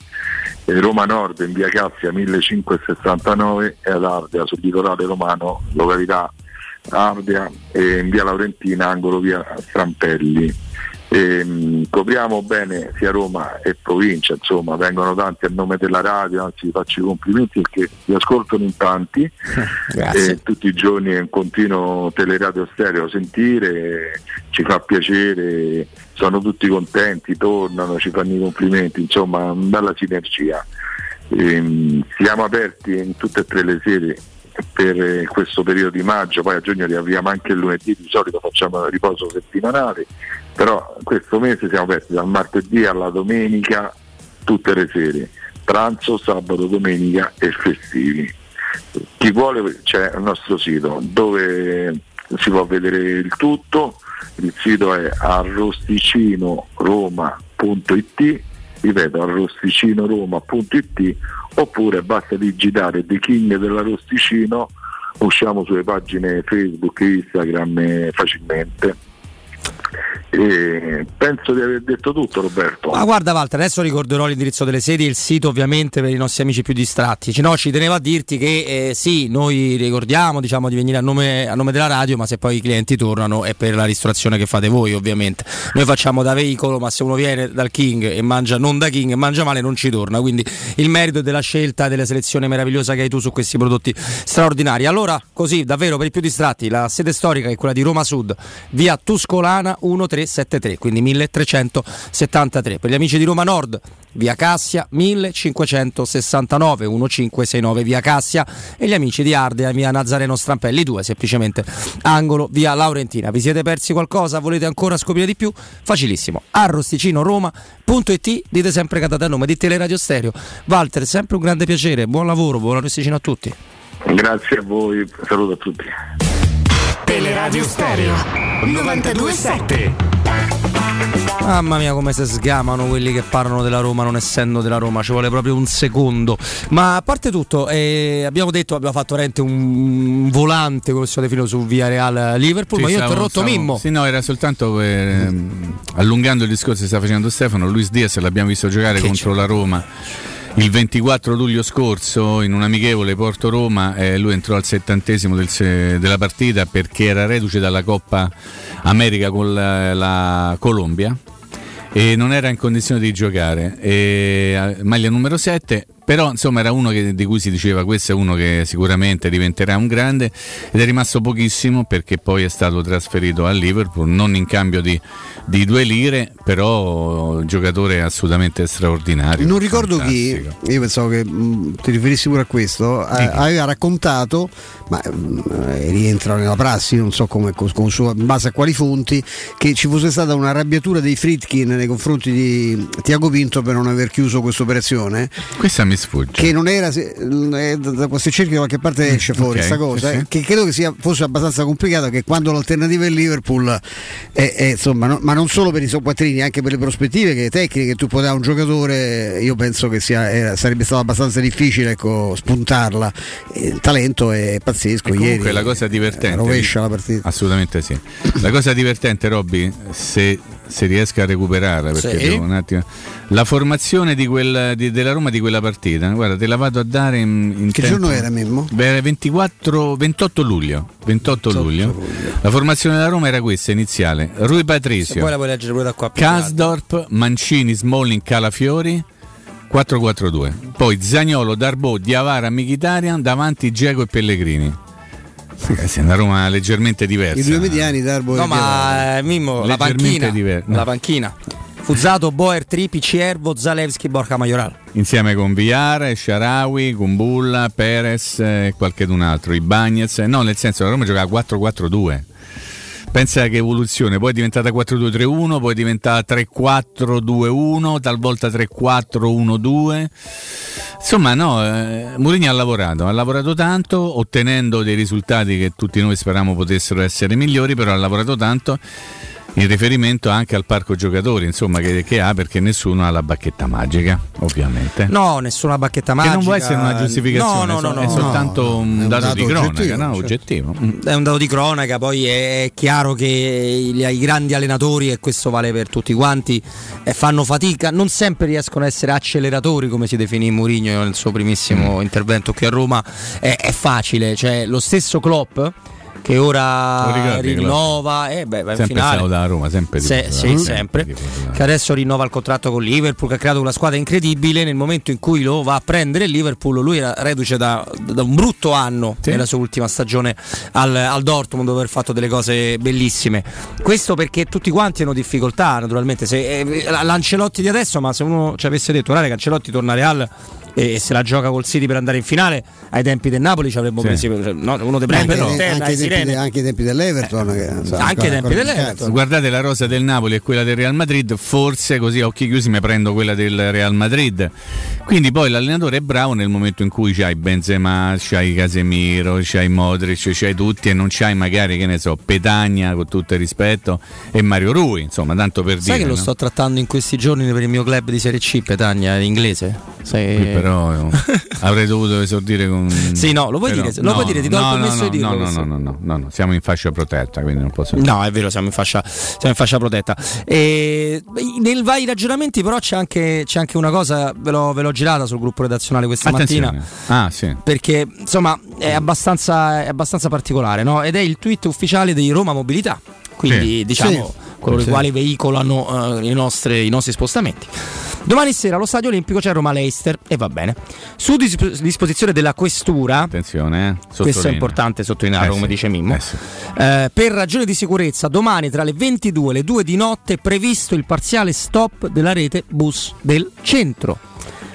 S4: eh, Roma Nord in via Cassia 1569 e ad Ardea sul litorale romano, località Ardea e in via Laurentina, angolo via Strampelli. E, mh, copriamo bene sia Roma e provincia, insomma, vengono tanti a nome della radio, anzi vi faccio i complimenti perché vi ascoltano in tanti e tutti i giorni è un continuo teleradio stereo sentire, ci fa piacere, sono tutti contenti, tornano, ci fanno i complimenti, insomma, una bella sinergia. E, mh, siamo aperti in tutte e tre le sedi per questo periodo di maggio, poi a giugno riavviamo anche il lunedì, di solito facciamo il riposo settimanale, però questo mese siamo aperti dal martedì alla domenica tutte le sere, pranzo, sabato, domenica e festivi. Chi vuole c'è il nostro sito dove si può vedere il tutto, il sito è arrosticinoroma.it, ripeto arrosticinoroma.it oppure basta digitare The King dell'arrosticino, usciamo sulle pagine Facebook e Instagram facilmente e penso di aver detto tutto Roberto.
S1: Ma guarda Walter, adesso ricorderò l'indirizzo delle sedi e il sito ovviamente per i nostri amici più distratti. No, ci tenevo a dirti che eh, sì, noi ricordiamo diciamo, di venire a nome, a nome, della radio, ma se poi i clienti tornano è per la ristorazione che fate voi ovviamente. Noi facciamo da veicolo, ma se uno viene dal King e mangia non da King e mangia male non ci torna. Quindi il merito della scelta e della selezione meravigliosa che hai tu su questi prodotti straordinari. Allora, così davvero per i più distratti, la sede storica è quella di Roma Sud, via Tuscolana 13 1373, quindi 1373. Per gli amici di Roma Nord, via Cassia 1569 1569 via Cassia. E gli amici di Ardea via Nazareno Strampelli 2 semplicemente angolo via Laurentina. Vi siete persi qualcosa? Volete ancora scoprire di più? Facilissimo. Arrosticinoroma.it dite sempre catate a nome di Teleradio Stereo. Walter sempre un grande piacere. Buon lavoro buon arrosticino a tutti.
S4: Grazie a voi saluto a tutti
S8: Teleradio Stereo 927
S1: Mamma mia come si sgamano quelli che parlano della Roma non essendo della Roma, ci vuole proprio un secondo. Ma a parte tutto, eh, abbiamo detto, abbiamo fatto rente un volante, come si definito, su Via Real Liverpool, sì, ma io ho interrotto stavo, Mimmo.
S2: Sì, no, era soltanto per, ehm, allungando il discorso che sta facendo Stefano, Luis Diaz l'abbiamo visto giocare che contro c'è? la Roma il 24 luglio scorso in un amichevole Porto Roma eh, lui entrò al settantesimo del, della partita perché era reduce dalla Coppa America con la, la Colombia e non era in condizione di giocare. E, maglia numero 7 però insomma era uno che, di cui si diceva questo è uno che sicuramente diventerà un grande ed è rimasto pochissimo perché poi è stato trasferito a Liverpool, non in cambio di, di due lire, però giocatore assolutamente straordinario.
S3: Non ricordo fantastico. chi, io pensavo che mh, mm, ti riferissi pure a questo, eh, aveva raccontato, ma mh, mm, rientra nella prassi, non so come, con, con suo, in base a quali fonti, che ci fosse stata una arrabbiatura dei Fritkin nei confronti di Tiago Pinto per non aver chiuso questa operazione.
S2: Questa mi sfugge.
S3: Che non era, eh, da questi cerchi da qualche parte esce fuori questa okay, cosa, sì, eh, che credo che sia, fosse abbastanza complicata, che quando l'alternativa è Liverpool, è, è, insomma, no, ma non solo per i sopquattrini, anche per le prospettive che tecniche che tu puoi dare a un giocatore, io penso che sia, era, sarebbe stato abbastanza difficile ecco, spuntarla. Il talento è pazzesco. E
S2: comunque
S3: ieri,
S2: la cosa divertente.
S3: Rovescia la partita.
S2: Assolutamente sì. La cosa divertente, Robby, se, se riesco a recuperare, perché sì. devo un attimo. La formazione di quel, di, della Roma di quella partita, guarda, te la vado a dare in, in
S3: Che
S2: tempo.
S3: giorno era Mimmo?
S2: Beh, 24, 28 luglio. 28, 28 luglio. luglio. La formazione della Roma era questa iniziale: Rui Patricio,
S1: poi la puoi leggere pure da qua.
S2: Kasdorp, Mancini, Smalling, Calafiori. 4-4-2. Poi Zagnolo, Darbo, Diavara, Michitarian, davanti Diego e Pellegrini. Ragazzi, è una Roma leggermente diversa.
S3: I due mediani, Darbo
S1: no, ma eh, Mimmo, la panchina, diver- no. la panchina. Fuzzato, Boer, Tripi, Ciervo, Zalewski, Borca Majoral.
S2: Insieme con Viare, Sharawi, Gumbulla, Perez e qualcun altro, i Bagnets. No, nel senso la Roma giocava 4-4-2. Pensa che evoluzione, poi è diventata 4-2-3-1, poi è diventata 3-4-2-1, talvolta 3-4-1-2. Insomma, no, eh, Mourinho ha lavorato, ha lavorato tanto, ottenendo dei risultati che tutti noi speriamo potessero essere migliori, però ha lavorato tanto in riferimento anche al parco giocatori insomma, che, che, ha perché nessuno ha la bacchetta magica ovviamente
S1: no nessuna bacchetta magica
S2: che non può essere una giustificazione no, no, no, è soltanto un, dato dato di cronaca oggettivo, no? Cioè. oggettivo.
S1: è un dato di cronaca poi è chiaro che i, i grandi allenatori e questo vale per tutti quanti eh, fanno fatica non sempre riescono a essere acceleratori come si definì Mourinho nel suo primissimo mm. intervento qui a Roma è, è facile cioè lo stesso Klopp che ora rinnova eh, beh, va
S2: sempre
S1: finale.
S2: da Roma sempre,
S1: Se, sì, sempre. che adesso rinnova il contratto con Liverpool che ha creato una squadra incredibile nel momento in cui lo va a prendere il Liverpool lui era reduce da, da un brutto anno sì. nella sua ultima stagione al, al, Dortmund dove aver fatto delle cose bellissime questo perché tutti quanti hanno difficoltà naturalmente se, eh, l'Ancelotti di adesso ma se uno ci avesse detto guarda che Ancelotti torna a Real e, se la gioca col City per andare in finale ai tempi del Napoli ci avremmo sì. preso no, uno dei premi
S3: anche, però, anche, tempi, de, anche i tempi dell'Everton eh,
S1: che, so, anche i tempi dell'Everton.
S2: guardate la rosa del Napoli e quella del Real Madrid forse così a occhi chiusi mi prendo quella del Real Madrid. Quindi poi l'allenatore è bravo nel momento in cui c'hai Benzema c'hai Casemiro c'hai Modric c'hai tutti e non c'hai magari che ne so Petagna con tutto il rispetto e Mario Rui insomma tanto per
S1: sai
S2: dire
S1: sai che
S2: no?
S1: lo sto trattando in questi giorni per il mio club di Serie C Petagna in inglese
S2: Sai... però avrei dovuto esordire con.
S1: Sì, no, lo puoi
S2: però,
S1: dire, lo no, puoi dire, ti do no, il permesso
S2: no,
S1: di dirlo.
S2: No, no, no, no, no, no, siamo in fascia protetta, quindi non posso.
S1: No, è vero, siamo in fascia, siamo in fascia protetta. E, nel vari ragionamenti, però, c'è anche, c'è anche una cosa, ve l'ho, ve l'ho, girata sul gruppo redazionale questa
S2: Attenzione.
S1: mattina.
S2: Ah, sì.
S1: Perché insomma è abbastanza, è abbastanza particolare, no? Ed è il tweet ufficiale di Roma Mobilità. Quindi, sì. diciamo, sì. coloro i quali veicolano uh, i, nostri, i nostri spostamenti. Domani sera allo Stadio Olimpico c'è Roma Leicester e va bene. Su dis- disposizione della questura,
S2: attenzione, eh,
S1: questo è importante sottolineare, eh come dice Mimmo. Eh sì. eh, per ragioni di sicurezza, domani tra le 22 e le 2 di notte è previsto il parziale stop della rete bus del centro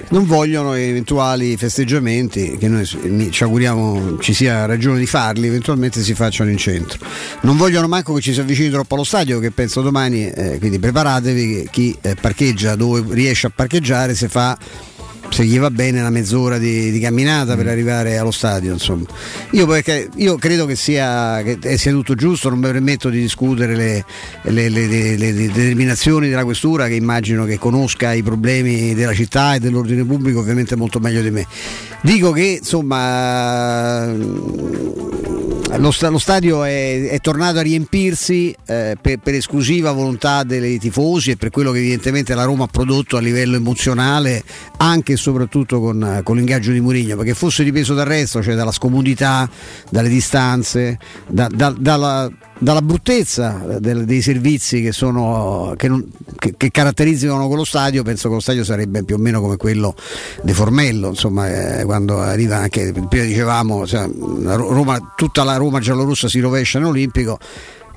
S3: non vogliono eventuali festeggiamenti, che noi ci auguriamo ci sia ragione di farli, eventualmente si facciano in centro. Non vogliono manco che ci si avvicini troppo allo stadio, che penso domani, eh, quindi preparatevi chi eh, parcheggia dove riesce a parcheggiare se fa se gli va bene una mezz'ora di, di camminata mm. per arrivare allo stadio. Insomma. Io, perché, io credo che sia, che sia, tutto giusto, non mi permetto di discutere le, le, le, le, determinazioni della questura che immagino che conosca i problemi della città e dell'ordine pubblico ovviamente molto meglio di me. Dico che insomma lo, lo, stadio è, è, tornato a riempirsi eh, per, per, esclusiva volontà dei tifosi e per quello che evidentemente la Roma ha prodotto a livello emozionale anche e soprattutto con, con l'ingaggio di Mourinho perché fosse dipeso dal resto, cioè dalla scomodità, dalle distanze, da, da, dalla dalla bruttezza del, dei servizi che, sono, che, non, che, che, caratterizzano quello stadio, penso che lo stadio sarebbe più o meno come quello di Formello, insomma, eh, quando arriva anche, prima dicevamo, cioè, Roma, tutta la Roma giallorossa si rovescia nell'Olimpico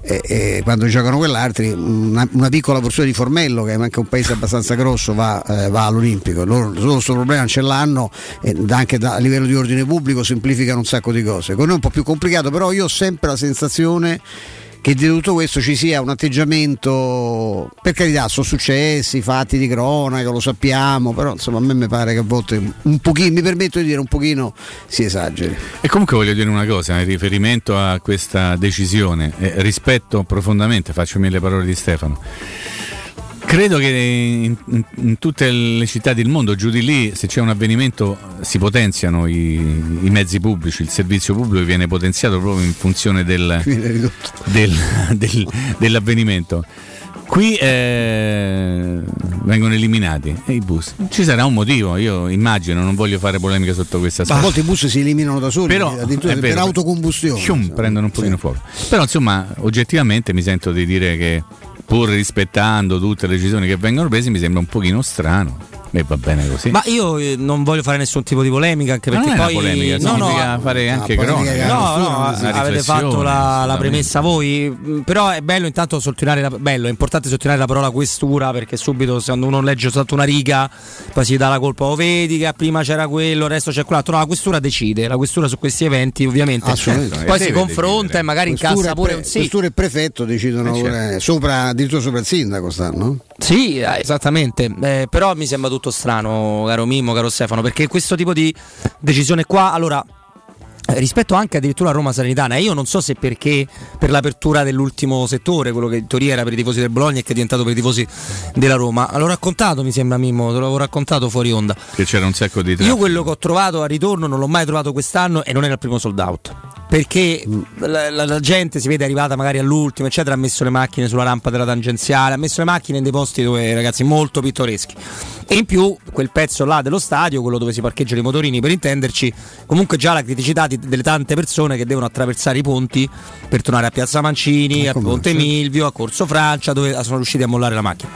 S3: e, e quando giocano quell'altri una, una, piccola porzione di Formello che è anche un paese abbastanza grosso va, eh, va all'Olimpico. Loro questo problema ce l'hanno e anche da, a livello di ordine pubblico semplificano un sacco di cose. Con noi è un po' più complicato però io ho sempre la sensazione che di tutto questo ci sia un atteggiamento, per carità, sono successi, fatti di cronaca, lo sappiamo, però insomma a me mi pare che a volte un pochino, mi permetto di dire un pochino si esageri.
S2: E comunque voglio dire una cosa, in riferimento a questa decisione, eh, rispetto profondamente, faccio mille parole di Stefano Credo che in, in, in, tutte le città del mondo, giù di lì, se c'è un avvenimento si potenziano i, i mezzi pubblici, il servizio pubblico viene potenziato proprio in funzione del, del, del, dell'avvenimento. Qui eh, vengono eliminati i bus. Ci sarà un motivo, io immagino, non voglio fare polemica sotto questa
S3: aspetto. A volte i bus si eliminano da soli, Però, addirittura vero, per autocombustione.
S2: Shum, prendono un pochino sì. fuoco. Però insomma, oggettivamente mi sento di dire che pur rispettando tutte le decisioni che vengono prese, mi sembra un pochino strano. E va bene così.
S1: Ma io eh, non voglio fare nessun tipo di polemica, anche perché poi.
S2: polemica, no, no, fare anche cronaca.
S1: No, no, avete fatto la, la, premessa voi. Mm, però è bello intanto sottolineare la, bello, è importante sottolineare la parola questura, perché subito quando uno legge soltanto una riga, poi si dà la colpa, o oh, vedi che prima c'era quello, adesso c'è quell'altro. No, la questura decide, la questura su questi eventi, ovviamente. Poi si confronta e magari incassa pure un sì.
S3: Questura e prefetto decidono eh, certo. sopra, addirittura sopra il sindaco stanno.
S1: Sì, eh, esattamente. Eh, però mi sembra tutto strano, caro Mimmo, caro Stefano, perché questo tipo di decisione qua, allora rispetto anche addirittura a Roma Salernitana io non so se perché per l'apertura dell'ultimo settore quello che in teoria era per i tifosi del Bologna e che è diventato per i tifosi della Roma l'ho raccontato mi sembra Mimmo te l'avevo raccontato fuori onda
S2: che c'era un sacco di traffico.
S1: io quello che ho trovato a ritorno non l'ho mai trovato quest'anno e non era il primo sold out perché la, la, la, gente si vede arrivata magari all'ultimo, eccetera, ha messo le macchine sulla rampa della tangenziale, ha messo le macchine in dei posti dove ragazzi molto pittoreschi. E in più quel pezzo là dello stadio, quello dove si parcheggiano i motorini per intenderci, comunque già la criticità di, delle tante persone che devono attraversare i ponti per tornare a Piazza Mancini, a Ponte Milvio, a Corso Francia, dove sono riusciti a mollare la macchina.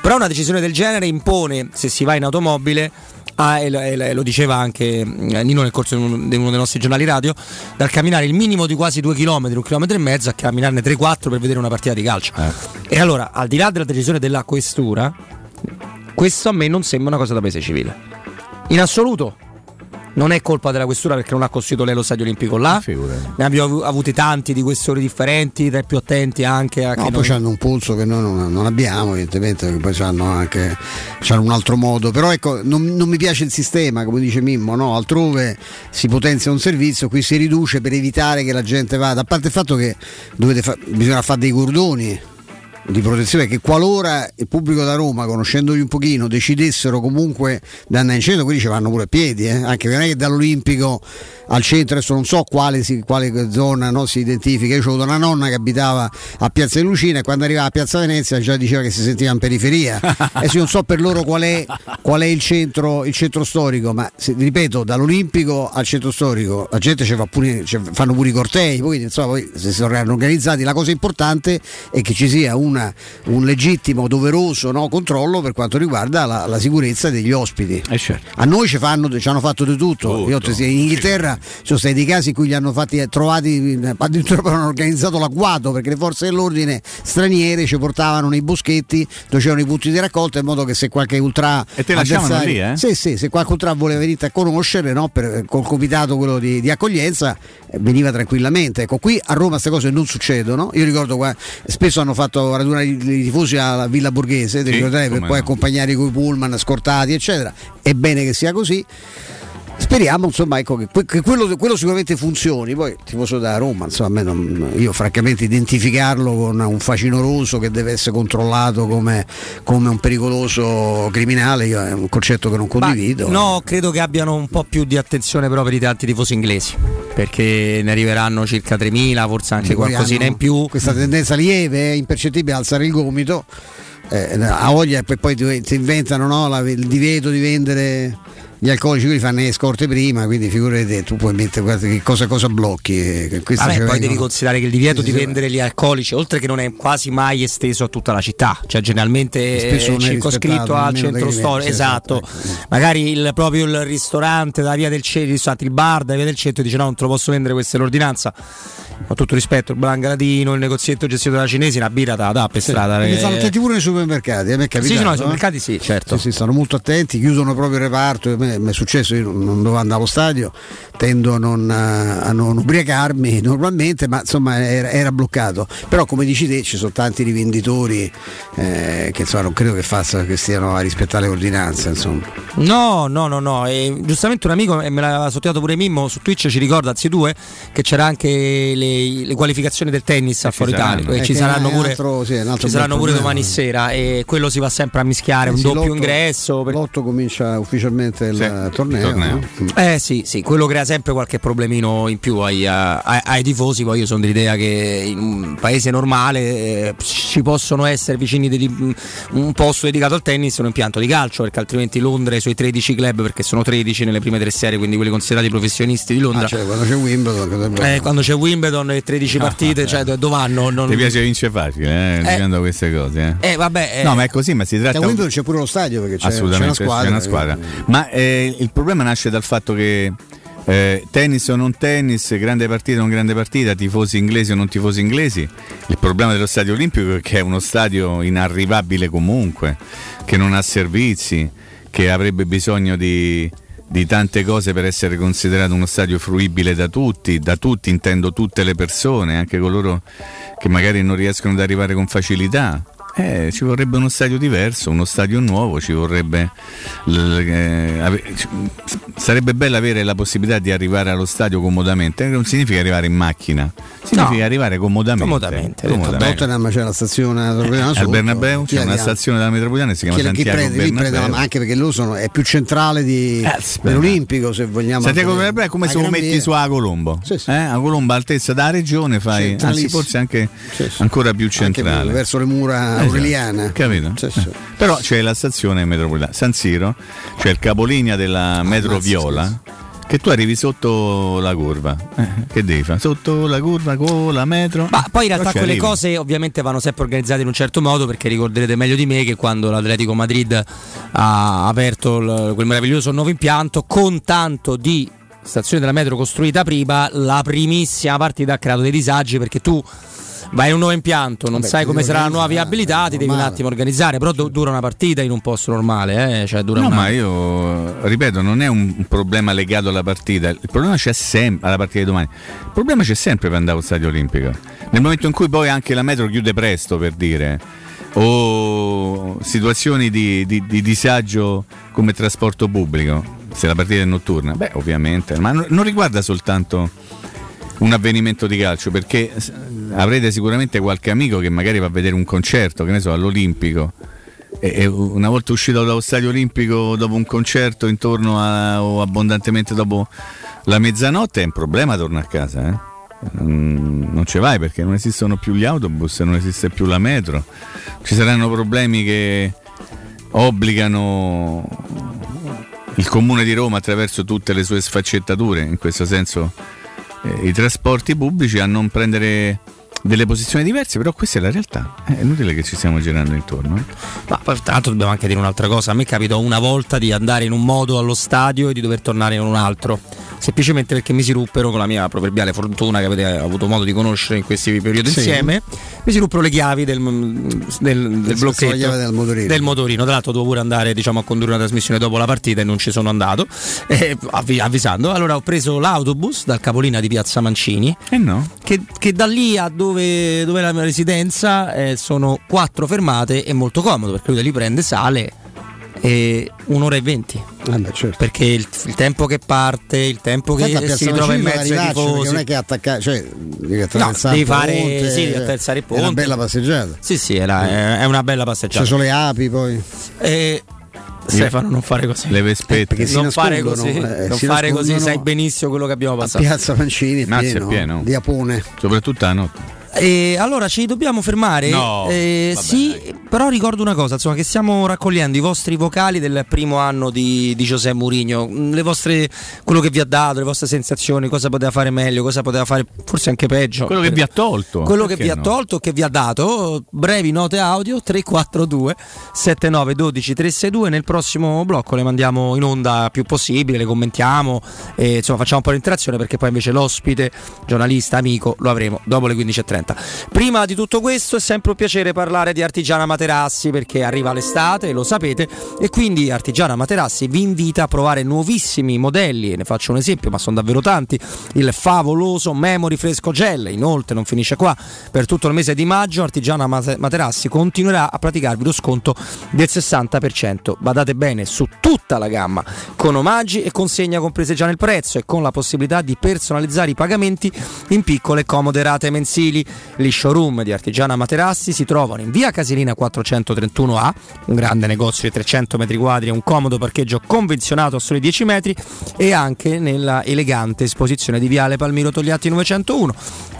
S1: Però una decisione del genere impone, se si va in automobile, Ah, e, e, lo diceva anche mm, Nino nel corso di uno, di uno, dei nostri giornali radio, dal camminare il minimo di quasi due chilometri, un chilometro e mezzo, a camminarne 3-4 per vedere una partita di calcio. Eh. E allora, al di là della decisione della questura, questo a me non sembra una cosa da paese civile. In assoluto non è colpa della questura perché non ha costruito lei lo stadio olimpico là. Ne abbiamo avuti tanti di questori differenti, tra i più attenti anche a.
S3: No, poi hanno un pulso che noi non, non abbiamo, evidentemente, poi hanno anche c'hanno un altro modo. Però ecco, non, non, mi piace il sistema, come dice Mimmo, no? altrove si potenzia un servizio, qui si riduce per evitare che la gente vada. A parte il fatto che fa- bisogna fare dei cordoni di protezione che qualora il pubblico da Roma, conoscendoli un pochino, decidessero comunque di andare in centro, quindi ci vanno pure a piedi, eh? anche non è che dall'Olimpico al centro, adesso non so quale, si, quale zona no, si identifica, io ho avuto una nonna che abitava a Piazza di Lucina e quando arrivava a Piazza Venezia già diceva che si sentiva in periferia, adesso non so per loro qual è, qual è il, centro, il, centro, storico, ma se, ripeto, dall'Olimpico al centro storico la gente fa pure, fanno pure i cortei, poi, insomma, poi se si sono organizzati, la cosa importante è che ci sia una, un legittimo, doveroso no, controllo per quanto riguarda la, la sicurezza degli ospiti.
S2: Eh certo.
S3: A noi ci, fanno, ci hanno fatto di tutto, tutto. Io, in Inghilterra ci sono stati dei casi in cui li hanno fatti eh, trovati, addirittura hanno organizzato l'agguato perché le forze dell'ordine straniere ci portavano nei boschetti dove c'erano i punti di raccolta in modo che se qualche ultra
S2: e te lasciavano lì eh?
S3: sì, sì, se qualche ultra voleva venire a conoscere no, per, col comitato quello di, di accoglienza eh, veniva tranquillamente ecco qui a Roma queste cose non succedono io ricordo qua spesso hanno fatto radunare i, tifosi alla Villa Borghese sì, per poi no. accompagnare con i pullman scortati eccetera è bene che sia così Speriamo insomma, ecco, che, che quello, quello, sicuramente funzioni. Poi tifoso da Roma, insomma, non, io francamente identificarlo con un facinoroso che deve essere controllato come, come un pericoloso criminale è un concetto che non condivido.
S1: Ma no, credo che abbiano un po' più di attenzione però per i tanti tifosi inglesi, perché ne arriveranno circa 3.000, forse anche qualcosina in più.
S3: Questa tendenza lieve, impercettibile, alzare il gomito. Eh, a voglia e poi, poi si inventano no, la, il divieto di vendere gli alcolici quelli fanno le scorte prima, quindi figurati tu puoi mettere che cosa, cosa blocchi.
S1: Eh, Vabbè, poi devi considerare che il divieto di vendere gli alcolici, oltre che non è quasi mai esteso a tutta la città, cioè generalmente è circoscritto al centro storico, esatto. esatto. Magari il, proprio il ristorante da via del centro, il bar da via del centro dice no, non te lo posso vendere, questa è l'ordinanza con tutto rispetto, il Brangalatino, il negozietto gestito dalla cinese, una birra da, da per sì, strada.
S3: Perché fanno attenti pure nei supermercati, a me è capitato,
S1: Sì, no, i supermercati sì, certo.
S3: Sì, sì, stanno molto attenti, chiudono proprio il reparto, mi è successo, io non dovevo andare allo stadio, tendo a non, a non ubriacarmi normalmente, ma insomma era, era, bloccato. Però come dici te ci sono tanti rivenditori eh, che insomma non credo che, faccia, che stiano a rispettare le ordinanze. Insomma.
S1: No, no, no, no. E giustamente un amico, e me l'aveva sottolineato pure Mimmo su Twitch, ci ricorda, anzi due, che c'era anche le, le qualificazioni del tennis a Fuori Italia. Eh, ci saranno pure, altro, sì, ci saranno pure domani sera e quello si va sempre a mischiare, eh, un sì, doppio ingresso.
S3: Per... L'otto comincia ufficialmente sì, torneo. torneo.
S1: Eh sì, sì, quello crea sempre qualche problemino in più ai, ai, ai tifosi, poi io sono dell'idea che in un paese normale eh, ci possono essere vicini di un posto dedicato al tennis e un impianto di calcio, perché altrimenti Londra e i suoi 13 club, perché sono 13 nelle prime tre serie, quindi quelli considerati professionisti di Londra. Ah,
S3: cioè, quando c'è Wimbledon,
S1: eh, quando c'è Wimbledon e 13 partite, ah, cioè dove vanno? Non...
S2: Ti piace vince facile, eh, eh, dicendo queste cose.
S1: Eh, eh vabbè,
S2: no, ma è così, ma si tratta.
S3: Da Wimbledon c'è pure lo stadio perché c'è, Assolutamente, c'è una squadra.
S2: C'è una squadra. Ma eh, il problema nasce dal fatto che eh, tennis o non tennis, grande partita o non grande partita, tifosi inglesi o non tifosi inglesi. Il problema dello stadio olimpico è che è uno stadio inarrivabile comunque, che non ha servizi, che avrebbe bisogno di, di tante cose per essere considerato uno stadio fruibile da tutti, da tutti intendo tutte le persone, anche coloro che magari non riescono ad arrivare con facilità. Eh, ci vorrebbe uno stadio diverso, uno stadio nuovo, ci vorrebbe. Eh, ave, sarebbe bello avere la possibilità di arrivare allo stadio comodamente. Non significa arrivare in macchina, significa no. arrivare comodamente.
S1: Comodamente.
S3: comodamente. A Tottenham c'è la stazione metropolitana.
S2: Al Bernabeu c'è una stazione della metropolitana che si chiama chi, Santiago chi prende,
S3: prende, anche perché loro sono, è più centrale di, eh, dell'Olimpico, se vogliamo.
S2: Santiago Bernabeu è come se lo metti su A Colombo. Sì, sì. Eh? A Colombo, altezza della regione, fai anzi, forse anche sì, ancora più centrale. Anche
S3: verso le mura Aureliana.
S2: Capito? Sì, sì. Però c'è la stazione metropolitana. San Siro, c'è il capolinea della metro Viola. Che tu arrivi sotto la curva, eh, che devi fare? Sotto la curva con la metro?
S1: Ma poi in realtà quelle arrivi. cose ovviamente vanno sempre organizzate in un certo modo perché ricorderete meglio di me che quando l'Atletico Madrid ha aperto l- quel meraviglioso nuovo impianto con tanto di stazione della metro costruita prima, la primissima partita ha creato dei disagi perché tu vai in un nuovo impianto, non Vabbè, sai come sarà la nuova viabilità, ti devi un attimo organizzare, però do, dura una partita in un posto normale, eh? cioè dura
S2: no,
S1: una...
S2: ma io ripeto, non è un problema legato alla partita, il problema c'è sempre alla partita di domani. Il problema c'è sempre per andare allo stadio olimpico. Nel momento in cui poi anche la metro chiude presto, per dire, o situazioni di, di, di disagio come trasporto pubblico, se la partita è notturna, beh, ovviamente, ma non riguarda soltanto un avvenimento di calcio perché avrete sicuramente qualche amico che magari va a vedere un concerto, che ne so, all'Olimpico. E, una volta uscito dallo stadio olimpico dopo un concerto intorno a, o abbondantemente dopo la mezzanotte è un problema tornare a casa eh? non ci vai perché non esistono più gli autobus non esiste più la metro ci saranno problemi che obbligano il comune di Roma attraverso tutte le sue sfaccettature in questo senso eh, i trasporti pubblici a non prendere delle posizioni diverse, però questa è la realtà. È inutile che ci stiamo girando intorno. Eh.
S1: Ma tra l'altro dobbiamo anche dire un'altra cosa. A me capitò una volta di andare in un modo allo stadio e di dover tornare in un altro. Semplicemente perché mi si ruppero con la mia proverbiale fortuna che avete avuto modo di conoscere in questi periodi sì. insieme. Mi si ruppero le chiavi del, del, del blocchetto
S3: del motorino.
S1: del motorino. Tra l'altro dovevo pure andare diciamo, a condurre una trasmissione dopo la partita e non ci sono andato, eh, avvisando. Allora ho preso l'autobus dal capolina di Piazza Mancini.
S2: Eh no.
S1: Che, che da lì a dove dove, dove è la mia residenza eh, sono quattro fermate e molto comodo perché lui da lì prende sale e un'ora e venti
S3: eh beh, certo.
S1: perché il, il, tempo che parte il tempo che si trova in mezzo ai tifosi
S3: non è che attacca cioè devi attraversare
S1: no, devi fare ponte, sì, devi attraversare il ponte è
S3: una bella passeggiata
S1: sì sì era, è, è una bella passeggiata
S3: ci sono le api poi
S1: e Stefano, non fare così.
S2: Le vespette.
S1: Eh, non fare così, eh, non fare così, sai benissimo quello che abbiamo passato.
S3: Piazza Mancini è pieno, pieno. di Apone.
S2: Soprattutto la notte.
S1: E allora ci dobbiamo fermare?
S2: No,
S1: eh, sì, però ricordo una cosa, insomma, che stiamo raccogliendo i vostri vocali del primo anno di, di Giuseppe Mourinho, mm, le vostre, quello che vi ha dato, le vostre sensazioni, cosa poteva fare meglio, cosa poteva fare forse anche peggio.
S2: Quello che vi ha tolto.
S1: Quello che vi no? ha tolto, che vi ha dato, brevi note audio 342 7912 362, nel prossimo blocco le mandiamo in onda più possibile, le commentiamo e insomma facciamo un po' di interazione perché poi invece l'ospite, giornalista, amico, lo avremo dopo le 15.30. Prima di tutto questo è sempre un piacere parlare di Artigiana Materassi perché arriva l'estate, lo sapete, e quindi Artigiana Materassi vi invita a provare nuovissimi modelli, ne faccio un esempio, ma sono davvero tanti, il favoloso Memory Fresco Gel, inoltre non finisce qua, per tutto il mese di maggio Artigiana Materassi continuerà a praticarvi lo sconto del 60%, badate bene, su tutta la gamma, con omaggi e consegna comprese già nel prezzo e con la possibilità di personalizzare i pagamenti in piccole e comode rate mensili. Gli showroom di Artigiana Materassi si trovano in via Casilina 431A, un grande negozio di 300 metri quadri un comodo parcheggio convenzionato a soli 10 metri e anche nella elegante esposizione di Viale Palmiro Togliatti 901,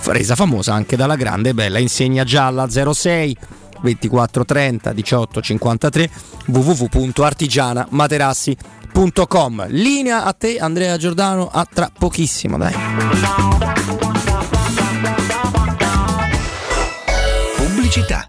S1: resa famosa anche dalla grande e bella insegna gialla 06 2430 1853 www.artigianamaterassi.com linea a te Andrea Giordano a tra pochissimo dai
S9: pubblicità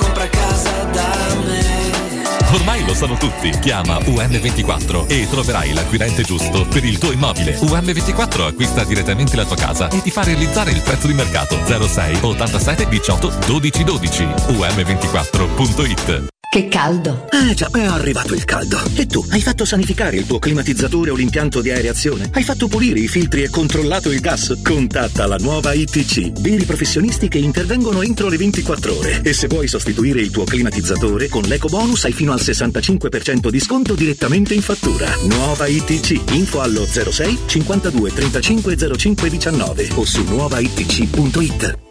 S10: Ormai lo sanno tutti. Chiama UM24 e troverai l'acquirente giusto per il tuo immobile. UM24 acquista direttamente la tua casa e ti fa realizzare il prezzo di mercato 06 87 18 12 12. UM24.it
S11: che caldo!
S12: Eh già, è arrivato il caldo. E tu, hai fatto sanificare il tuo climatizzatore o l'impianto di aereazione? Hai fatto pulire i filtri e controllato il gas? Contatta la nuova ITC, veri professionisti che intervengono entro le 24 ore. E se vuoi sostituire il tuo climatizzatore, con l'eco bonus hai fino al 65% di sconto direttamente in fattura. Nuova ITC, info allo 06 52 35 05 19 o su nuovaitc.it.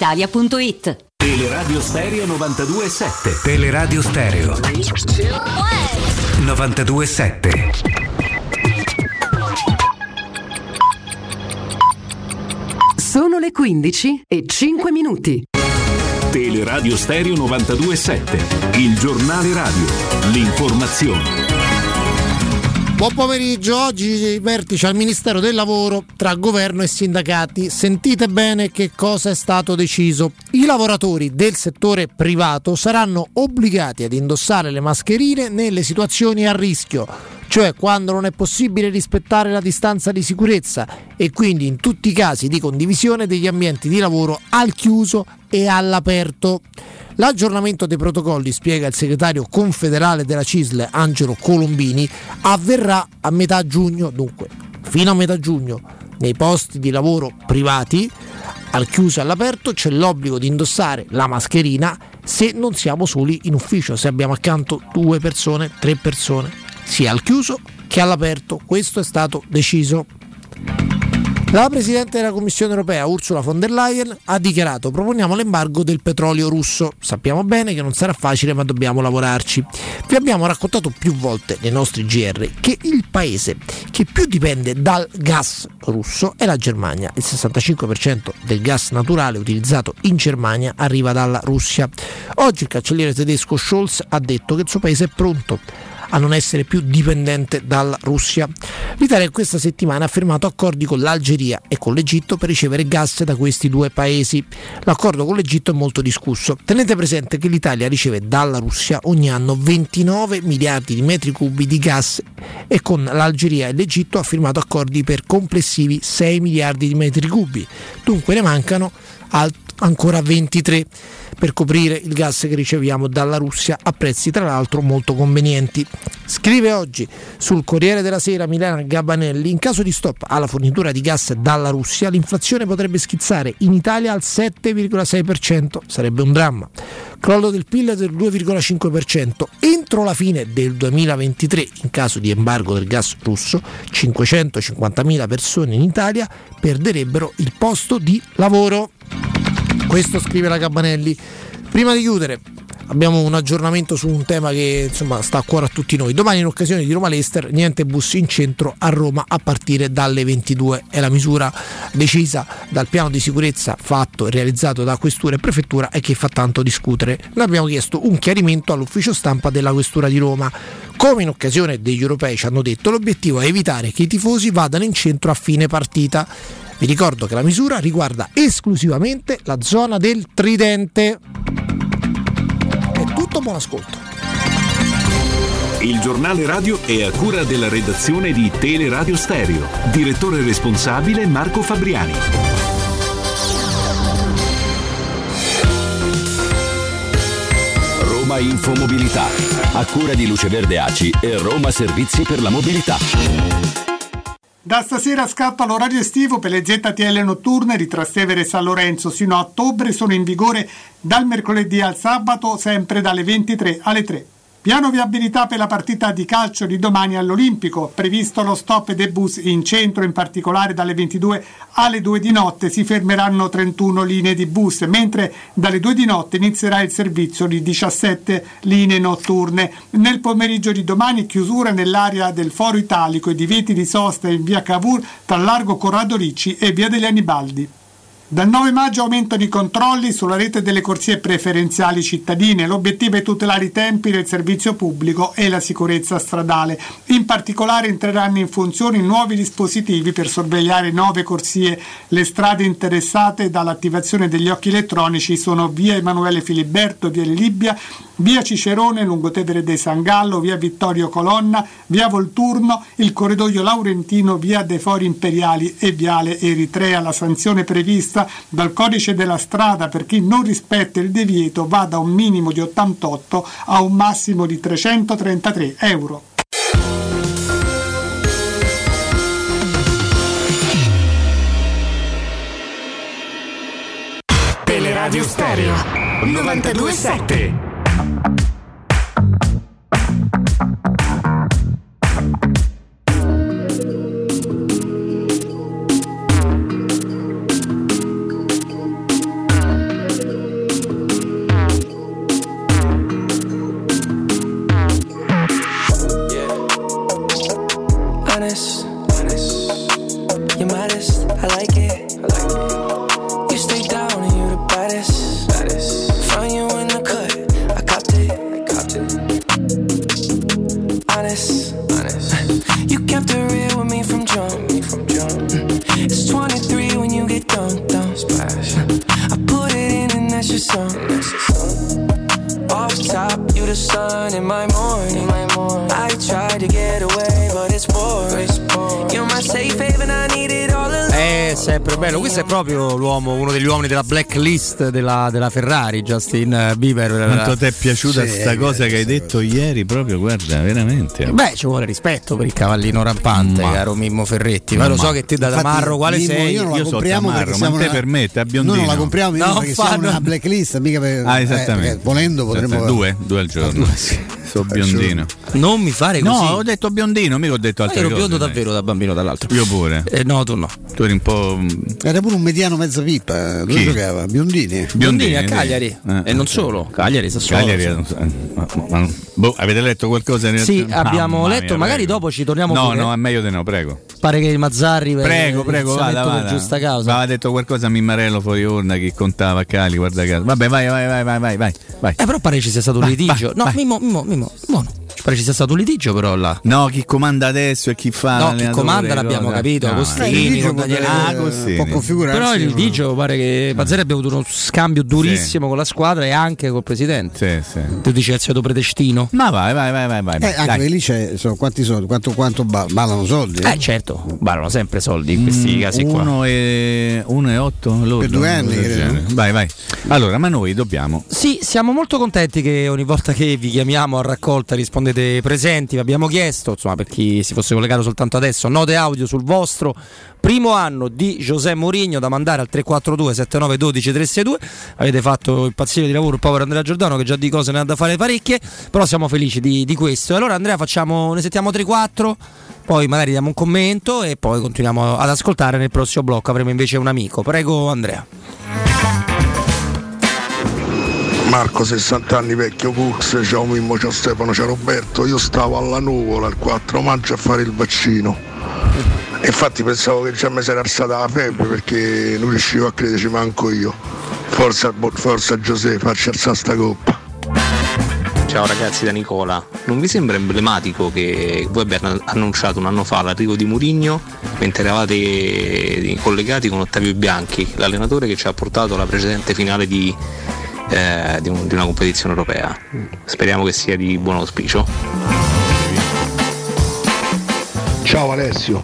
S6: brispalitalia.it.
S13: Teleradio Stereo 92.7 Teleradio Stereo 92.7
S14: Sono le 15 e 5 minuti.
S13: Teleradio Stereo 92.7 Il giornale radio. L'informazione
S15: Buon pomeriggio, oggi vertice al Ministero del Lavoro tra governo e sindacati. Sentite bene che cosa è stato deciso. I lavoratori del settore privato saranno obbligati ad indossare le mascherine nelle situazioni a rischio, cioè quando non è possibile rispettare la distanza di sicurezza e quindi in tutti i casi di condivisione degli ambienti di lavoro al chiuso e all'aperto. L'aggiornamento dei protocolli, spiega il segretario confederale della CISL Angelo Colombini, avverrà a metà giugno, dunque fino a metà giugno, nei posti di lavoro privati, al chiuso e all'aperto c'è l'obbligo di indossare la mascherina se non siamo soli in ufficio, se abbiamo accanto due persone, tre persone, sia al chiuso che all'aperto. Questo è stato deciso. La Presidente della Commissione europea Ursula von der Leyen ha dichiarato proponiamo l'embargo del petrolio russo. Sappiamo bene che non sarà facile ma dobbiamo lavorarci. Vi abbiamo raccontato più volte nei nostri GR che il paese che più dipende dal gas russo è la Germania. Il 65% del gas naturale utilizzato in Germania arriva dalla Russia. Oggi il cancelliere tedesco Scholz ha detto che il suo paese è pronto a non essere più dipendente dalla Russia. L'Italia questa settimana ha firmato accordi con l'Algeria e con l'Egitto per ricevere gas da questi due paesi. L'accordo con l'Egitto è molto discusso. Tenete presente che l'Italia riceve dalla Russia ogni anno 29 miliardi di metri cubi di gas e con l'Algeria e l'Egitto ha firmato accordi per complessivi 6 miliardi di metri cubi. Dunque ne mancano ancora 23 per coprire il gas che riceviamo dalla Russia a prezzi tra l'altro molto convenienti. Scrive oggi sul Corriere della Sera Milena Gabanelli, in caso di stop alla fornitura di gas dalla Russia l'inflazione potrebbe schizzare in Italia al 7,6%, sarebbe un dramma. Crollo del PIL del 2,5%. Entro la fine del 2023, in caso di embargo del gas russo, 550.000 persone in Italia perderebbero il posto di lavoro. Questo scrive la Cabanelli. Prima di chiudere, abbiamo un aggiornamento su un tema che insomma, sta a cuore a tutti noi. Domani in occasione di Roma Lester, niente bus in centro a Roma a partire dalle 22. È la misura decisa dal piano di sicurezza fatto e realizzato da Questura e Prefettura e che fa tanto discutere. Noi abbiamo chiesto un chiarimento all'ufficio stampa della Questura di Roma. Come in occasione degli europei ci hanno detto, l'obiettivo è evitare che i tifosi vadano in centro a fine partita. Vi ricordo che la misura riguarda esclusivamente la zona del tridente. molto buon ascolto.
S16: Il giornale radio è a cura della redazione di Teleradio Stereo. Direttore responsabile Marco Fabriani.
S17: Roma Infomobilità. A cura di Luce Verde Aci e Roma Servizi per la Mobilità.
S18: Da stasera scatta l'orario estivo per le ZTL notturne di Trastevere e San Lorenzo. Sino a ottobre sono in vigore dal mercoledì al sabato, sempre dalle 23 alle 3. Piano viabilità per la partita di calcio di domani all'Olimpico. Previsto lo stop dei bus in centro, in particolare dalle 22 alle 2 di notte si fermeranno 31 linee di bus, mentre dalle 2 di notte inizierà il servizio di 17 linee notturne. Nel pomeriggio di domani chiusura nell'area del Foro Italico e divieti di sosta in via Cavour tra Largo Corrado Ricci e via degli Anibaldi. Dal 9 maggio aumentano i controlli sulla rete delle corsie preferenziali cittadine. L'obiettivo è tutelare i tempi del servizio pubblico e la sicurezza stradale. In particolare entreranno in funzione nuovi dispositivi per sorvegliare nove corsie. Le strade interessate dall'attivazione degli occhi elettronici sono via Emanuele Filiberto, via Libia, via Cicerone, Lungotevere dei San Gallo, via Vittorio Colonna, via Volturno, il corridoio Laurentino, via De Fori Imperiali e viale Eritrea. La sanzione prevista dal codice della strada per chi non rispetta il divieto va da un minimo di 88 a un massimo di 333 euro.
S8: Teleradio Stereo 927
S19: the sun in my morning. I tried to get away,
S1: sempre bello, questo è proprio l'uomo, uno degli uomini della blacklist della, della Ferrari, Justin Bieber.
S2: Quanto ti è piaciuta
S1: Sì,
S2: sta cosa che hai detto ieri? Proprio, guarda, veramente.
S1: Beh, ci vuole rispetto per il cavallino rampante,
S2: Ma-
S1: caro Mimmo Ferretti. Ma lo so che te da
S3: Infatti,
S1: Tamarro quale
S3: Mimmo,
S1: sei?
S3: io non la
S2: Io so
S3: compriamo
S2: Tamarro,
S3: perché
S2: ma
S3: siamo
S2: te
S3: una-
S2: per me, te a
S3: Noi
S2: biondino.
S3: non la compriamo
S1: No,
S3: perché siamo
S1: fanno-
S3: una blacklist, mica per,
S2: Ah,
S3: eh,
S2: esattamente.
S3: perché volendo potremmo
S2: due, due al giorno. So biondino.
S1: Non mi fare così.
S2: No, ho detto biondino, mica ho detto
S1: Ma
S2: altre
S1: io ero biondo davvero da bambino dall'altro.
S2: Io pure.
S1: Eh, no, tu no.
S2: Tu eri un po'.
S3: Era pure un mediano mezza pippa, dove
S2: Chi?
S3: giocava? Biondini.
S1: Biondini a. Cagliari.
S2: Eh,
S1: e non solo, Cagliari, Sassuolo.
S2: Cagliari, eh, ma- ma- boh, avete letto qualcosa?
S1: Sì, abbiamo
S2: Mamma
S1: letto,
S2: mia,
S1: magari
S2: prego.
S1: dopo ci torniamo
S2: No,
S1: pure.
S2: no, è meglio di no, prego.
S1: Pare che il Mazzarri
S2: Prego, prego, vada, vada.
S1: giusta causa.
S2: Aveva detto qualcosa a Mimmarello fuori urna che contava Cali, guarda caso. Vabbè, vai, vai, vai, vai, vai, vai.
S1: Eh, però pare ci sia stato un litigio. no. Mimmo, Mimmo, Mimmo, buono. Pare ci sia stato un litigio però là.
S2: No, chi comanda adesso e chi fa
S1: No, chi comanda l'abbiamo
S2: cosa?
S1: capito,
S2: No,
S1: Agostini,
S3: Eh,
S1: con Daniele-
S2: Ah, Agostini.
S3: può configurarsi.
S1: Però il litigio pare che Mazzarri abbia avuto uno scambio durissimo con la squadra e anche col presidente.
S2: Sì, sì.
S1: Tu dici Ezio Predestino?
S2: Ma vai, vai, vai, vai, vai.
S3: Eh, anche perché lì c'è, sono quanti soldi, quanto, quanto ba- ballano soldi?
S1: Eh certo, barano sempre soldi in questi
S2: Mm,
S1: casi qua.
S2: Uno e, uno e otto lordo,
S3: Per due anni, credo.
S2: Vai, vai. Allora, ma noi dobbiamo.
S1: Sì, siamo molto contenti che ogni volta che vi chiamiamo a raccolta rispondete presenti. Vi abbiamo chiesto, insomma, per chi si fosse collegato soltanto adesso, note audio sul vostro primo anno di José Mourinho da mandare al 342 7912 362. Avete fatto il pazzino di lavoro il povero Andrea Giordano che già di cose ne ha da fare parecchie, però siamo felici di, di questo. E allora Andrea facciamo, ne sentiamo 3-4, poi magari diamo un commento e poi continuiamo ad ascoltare nel prossimo blocco. Avremo invece un amico. Prego Andrea.
S20: Marco 60 anni vecchio Cux, ciao Mimmo, ciao Stefano, ciao Roberto, io stavo alla nuvola il 4 maggio a fare il vaccino. Infatti pensavo che già mi si era alzata la febbre perché non riuscivo a crederci manco io. Forza, forza Giuseppe, facci alzare sta coppa.
S21: Ciao ragazzi da Nicola, non vi sembra emblematico che voi abbiate annunciato un anno fa l'arrivo di Murigno mentre eravate collegati con Ottavio Bianchi, l'allenatore che ci ha portato alla precedente finale di, eh, di, un, di una competizione europea. Speriamo che sia di buon auspicio.
S20: Ciao Alessio.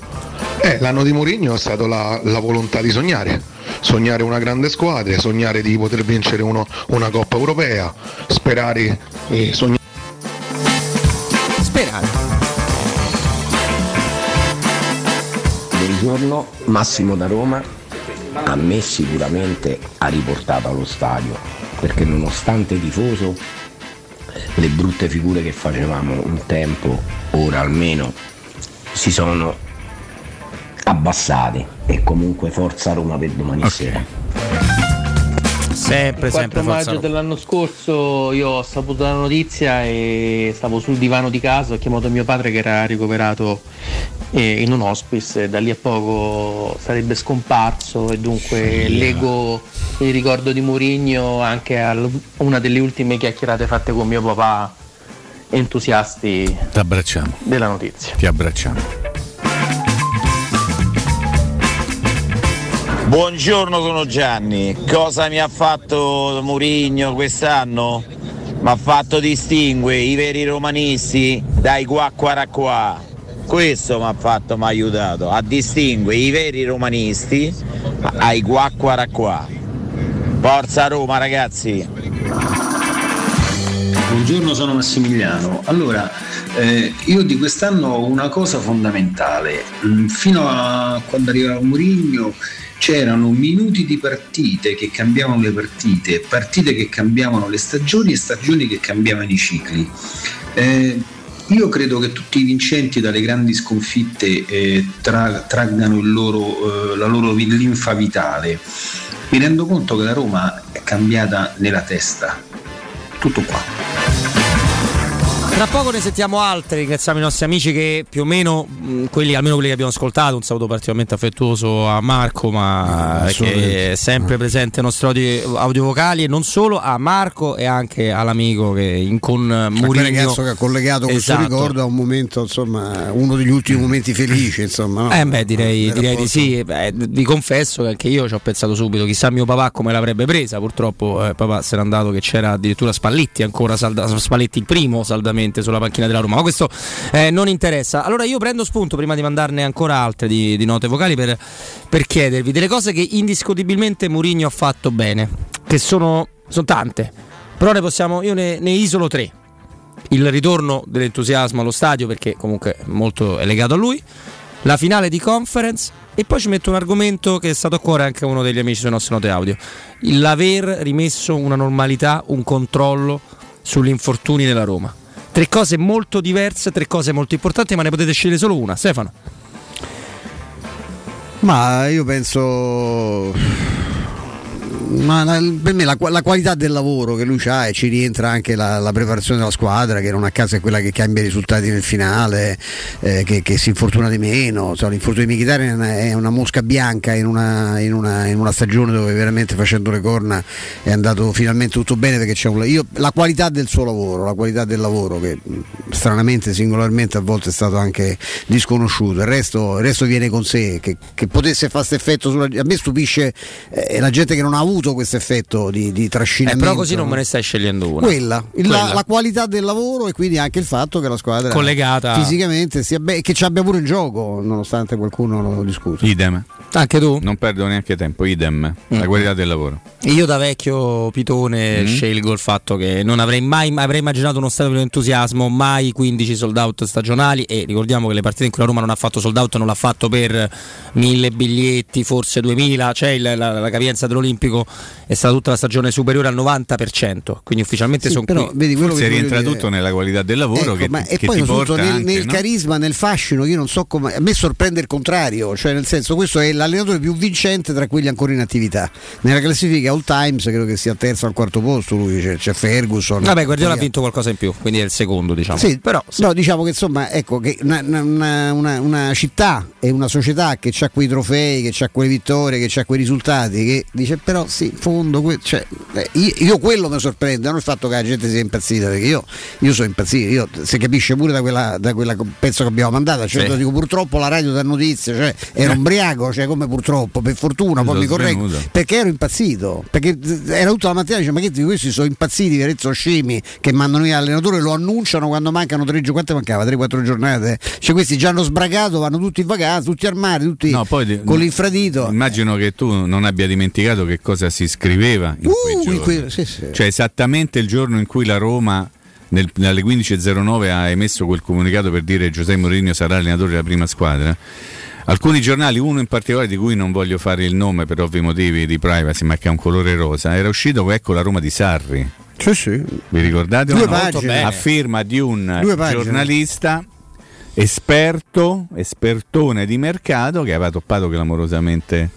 S20: Eh, l'anno di Mourinho è stata la, la volontà di sognare. Sognare una grande squadra, sognare di poter vincere uno- una Coppa Europea, sperare e sognare.
S1: Sperare.
S22: Buongiorno, Massimo da Roma. A me sicuramente ha riportato allo stadio, perché nonostante tifoso, le brutte figure che facevamo un tempo, ora almeno, si sono abbassate e comunque forza Roma per domani sera.
S1: Sempre,
S23: Il 4 maggio dell'anno scorso io ho saputo la notizia e stavo sul divano di casa, ho chiamato mio padre che era ricoverato eh, in un hospice e da lì a poco sarebbe scomparso e dunque leggo il ricordo di Mourinho anche a una delle ultime chiacchierate fatte con mio papà entusiasti della notizia.
S2: Ti abbracciamo.
S24: Buongiorno, sono Gianni. Cosa mi ha fatto Murigno quest'anno? Mi ha fatto distinguere i veri romanisti dai qua qua qua. Questo mi ha fatto, mi ha aiutato a distinguere i veri romanisti ai qua qua qua. Forza Roma ragazzi!
S25: Buongiorno, sono Massimiliano. Allora, eh, io di quest'anno ho una cosa fondamentale. Fino a quando arrivava Mourinho c'erano minuti di partite che cambiavano le partite, partite che cambiavano le stagioni e stagioni che cambiavano i cicli. Eh, io credo che tutti i vincenti dalle grandi sconfitte eh, tra- traggano loro, eh, la loro linfa vitale. Mi rendo conto che la Roma è cambiata nella testa. Tutto qua.
S1: Tra poco ne sentiamo altri, ringraziamo i nostri amici che più o meno, mh, quelli, almeno quelli che abbiamo ascoltato, un saluto particolarmente affettuoso a Marco, ma che
S3: assolutamente.
S1: è sempre presente ai nostri audio, audio vocali e non solo, a Marco e anche all'amico che in con
S3: Quel
S1: Mourinho
S3: ragazzo che ha collegato questo
S1: Esatto.
S3: ricordo a un momento, insomma, uno degli ultimi momenti felici, insomma. no?
S1: Eh beh, direi, direi di sì. Beh, vi confesso che anche io ci ho pensato subito. Chissà mio papà come l'avrebbe presa. Purtroppo eh, papà se n'è andato che c'era addirittura Spalletti, ancora salda- Spalletti il primo saldamente sulla panchina della Roma. Ma questo eh, non interessa. Allora io prendo spunto prima di mandarne ancora altre di, di note vocali per, per chiedervi delle cose che indiscutibilmente Mourinho ha fatto bene. Che sono, sono tante. Però ne possiamo, io ne, ne isolo tre il ritorno dell'entusiasmo allo stadio perché comunque molto è legato a lui, la finale di conference e poi ci metto un argomento che è stato a cuore anche a uno degli amici sui nostri note audio, l'aver rimesso una normalità, un controllo sugli infortuni nella Roma. Tre cose molto diverse, tre cose molto importanti, ma ne potete scegliere solo una. Stefano.
S3: Ma io penso. Ma la- per me la, la qualità del lavoro che lui ha e ci rientra anche la, la preparazione della squadra, che non a caso è quella che cambia i risultati nel finale, eh, che, che si infortuna di meno. Insomma, l'infortunio di Mkhitaryan è una mosca bianca in una, in una- in una stagione dove veramente facendo le corna è andato finalmente tutto bene perché c'è un, io, la qualità del suo lavoro, la qualità del lavoro che stranamente, singolarmente a volte è stato anche disconosciuto. Il resto, il resto viene con sé, che, che potesse fare questo effetto sulla A me stupisce eh, la gente che non ha avuto questo effetto di, di
S1: Eh,
S3: trascinamento.
S1: però così non
S3: no?
S1: me ne stai scegliendo una.
S3: Quella, il- la-
S1: Quella.
S3: La, qualità del lavoro e quindi anche il fatto che la squadra
S1: Collegata.
S3: fisicamente sia be- che ci abbia pure in gioco, nonostante qualcuno lo discuta.
S2: Idem.
S1: Anche tu?
S2: Non perdo neanche tempo, idem.
S1: Mm.
S2: La qualità del lavoro.
S1: Io da vecchio pitone
S2: Mm.
S1: scelgo il fatto che non avrei mai avrei immaginato uno stadio di entusiasmo, mai 15 sold out stagionali e ricordiamo che le partite in cui la Roma non ha fatto sold out non l'ha fatto per mille biglietti, forse 2000, cioè il- la, la capienza dell'Olimpico è stata tutta la stagione superiore al 90%, quindi ufficialmente
S3: Sì,
S1: sono
S3: però,
S1: qui.
S3: vedi, quello
S2: Forse
S3: che
S2: rientra
S3: dire-
S2: tutto nella qualità del lavoro
S3: Ecco,
S2: che,
S3: ma-
S2: ti-
S3: e
S2: che
S3: poi
S2: ti
S3: soprattutto
S2: porta
S3: nel,
S2: anche,
S3: nel
S2: no?
S3: carisma, nel fascino, io non so come. A me sorprende il contrario, cioè nel senso questo è l'allenatore più vincente tra quelli ancora in attività. Nella classifica all times credo che sia al terzo o al quarto posto, lui c'è, c'è Ferguson.
S1: Vabbè, Guardiola ha vinto qualcosa in più, quindi è il secondo, diciamo.
S3: Sì,
S1: però
S3: no, diciamo che insomma, ecco, che una, una- una- una città e una società che ha quei trofei, che ha quelle vittorie, che ha quei risultati, che dice però sì, in fondo, que- cioè, eh, io, io, quello mi sorprende, non il fatto che la gente sia impazzita, perché io, io sono impazzito, io, si capisce pure da quella, da quella pezzo che abbiamo mandato, cioè, sì. dico purtroppo la radio dà notizie, cioè, ero ubriaco, cioè come purtroppo, per fortuna, poi mi correggo, perché ero impazzito, perché era tutta la mattina, dice, ma che questi sono impazziti, Verezzo scemi, che mandano gli allenatori, lo annunciano quando mancano tre giornate, quante mancava? 3-4 giornate, cioè questi già hanno sbragato, vanno tutti in vacanza, tutti armati, tutti no, poi, con l'infradito.
S2: Immagino che tu non abbia dimenticato che cosa si scriveva in uh, in quei, sì, sì. Cioè esattamente il giorno in cui la Roma nel, alle 15.09 ha emesso quel comunicato per dire Giuseppe Mourinho sarà allenatore della prima squadra. Alcuni giornali, uno in particolare di cui non voglio fare il nome per ovvi motivi di privacy, ma che ha un colore rosa, era uscito ecco la Roma di Sarri.
S3: Sì, sì.
S2: Vi ricordate?
S3: Due pagine.
S2: A firma di un giornalista esperto, espertone di mercato che aveva toppato clamorosamente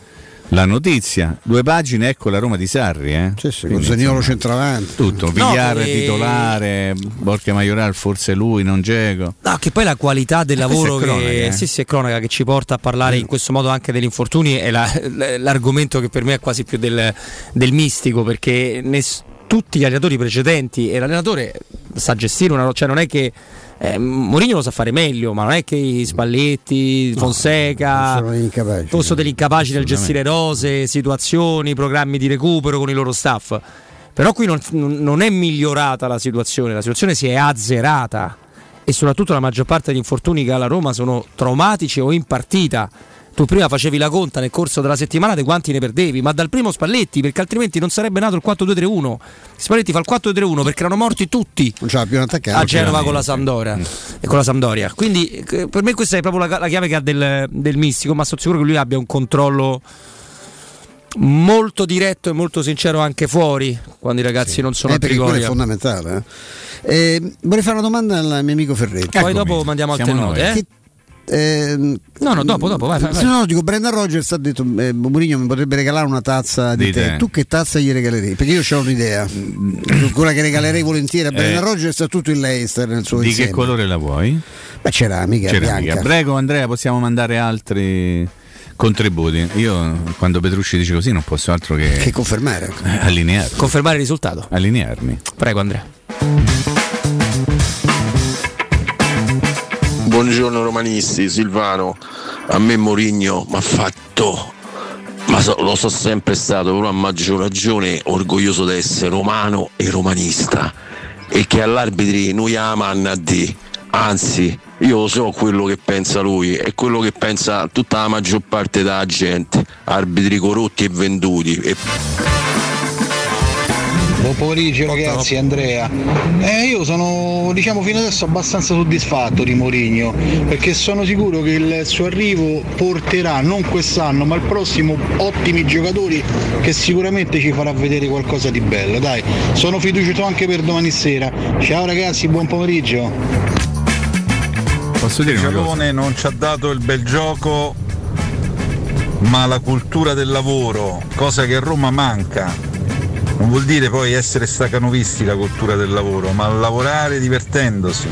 S2: la notizia, due pagine, ecco la Roma di Sarri. Eh?
S3: Sì, sì, con Zagnolo centravanti.
S2: Tutto, Vigliare no, titolare, Borche Majoral forse lui, non Geco.
S1: No, che poi la qualità del lavoro è cronaca, che, eh. sì, sì, è cronaca, che ci porta a parlare mm. in questo modo anche degli infortuni è la, l'argomento che per me è quasi più del, del mistico perché ness- tutti gli allenatori precedenti e l'allenatore sa gestire una... cioè non è che eh, Mourinho lo sa fare meglio, ma non è che i Spalletti, Fonseca
S3: no, sono
S1: fossero degli incapaci nel gestire rose, situazioni, programmi di recupero con i loro staff. Però qui non, non è migliorata la situazione, la situazione si è azzerata. E soprattutto la maggior parte degli infortuni che ha la Roma sono traumatici o in partita tu prima facevi la conta nel corso della settimana di quanti ne perdevi, ma dal primo Spalletti, perché altrimenti non sarebbe nato il 4-2-3-1. Spalletti fa il 4-2-3-1 perché erano morti tutti a Genova con la Sampdoria. Mm. E con la Sampdoria. Quindi eh, per me questa è proprio la, la chiave che ha del, del mistico, ma sono sicuro che lui abbia un controllo molto diretto e molto sincero anche fuori quando i ragazzi sì. non sono
S3: eh, a Trigoria. è fondamentale. Eh. Eh, vorrei fare una domanda al mio amico Ferretti.
S1: Poi Eccomi. dopo mandiamo altre note. Eh?
S3: Eh,
S1: no, no, dopo, dopo, vai, vai, vai.
S3: No, dico, Brendan Rogers ha detto eh, Mourinho mi potrebbe regalare una tazza di, di te. te. Tu che tazza gli regalerei? Perché io ho un'idea. Quella che regalerei volentieri a Brendan eh, Rogers ha tutto il Leicester nel suo
S2: Di
S3: insieme.
S2: che colore la vuoi?
S3: Beh, ceramica, ceramica. bianca.
S2: Prego Andrea, possiamo mandare altri contributi. Io quando Petrucci dice così non posso altro che,
S3: che confermare.
S2: Eh, allinearmi.
S1: Confermare il risultato.
S2: Allinearmi.
S1: Prego Andrea.
S26: Buongiorno romanisti, Silvano. A me Morigno mi ha fatto, ma so, lo so sempre stato, però a maggior ragione orgoglioso di essere romano e romanista e che all'arbitri noi aman a di. Anzi, io so quello che pensa lui e quello che pensa tutta la maggior parte della gente, arbitri corrotti e venduti. E...
S27: Buon pomeriggio ragazzi, Andrea. Eh, io sono diciamo fino adesso abbastanza soddisfatto di Mourinho perché sono sicuro che il suo arrivo porterà non quest'anno ma il prossimo ottimi giocatori che sicuramente ci farà vedere qualcosa di bello. Dai, sono fiducioso anche per domani sera. Ciao ragazzi, buon pomeriggio.
S2: Posso dire
S28: una
S2: cosa?
S28: non ci ha dato il bel gioco ma la cultura del lavoro, cosa che a Roma manca non vuol dire poi essere stacanovisti la cultura del lavoro, ma lavorare divertendosi.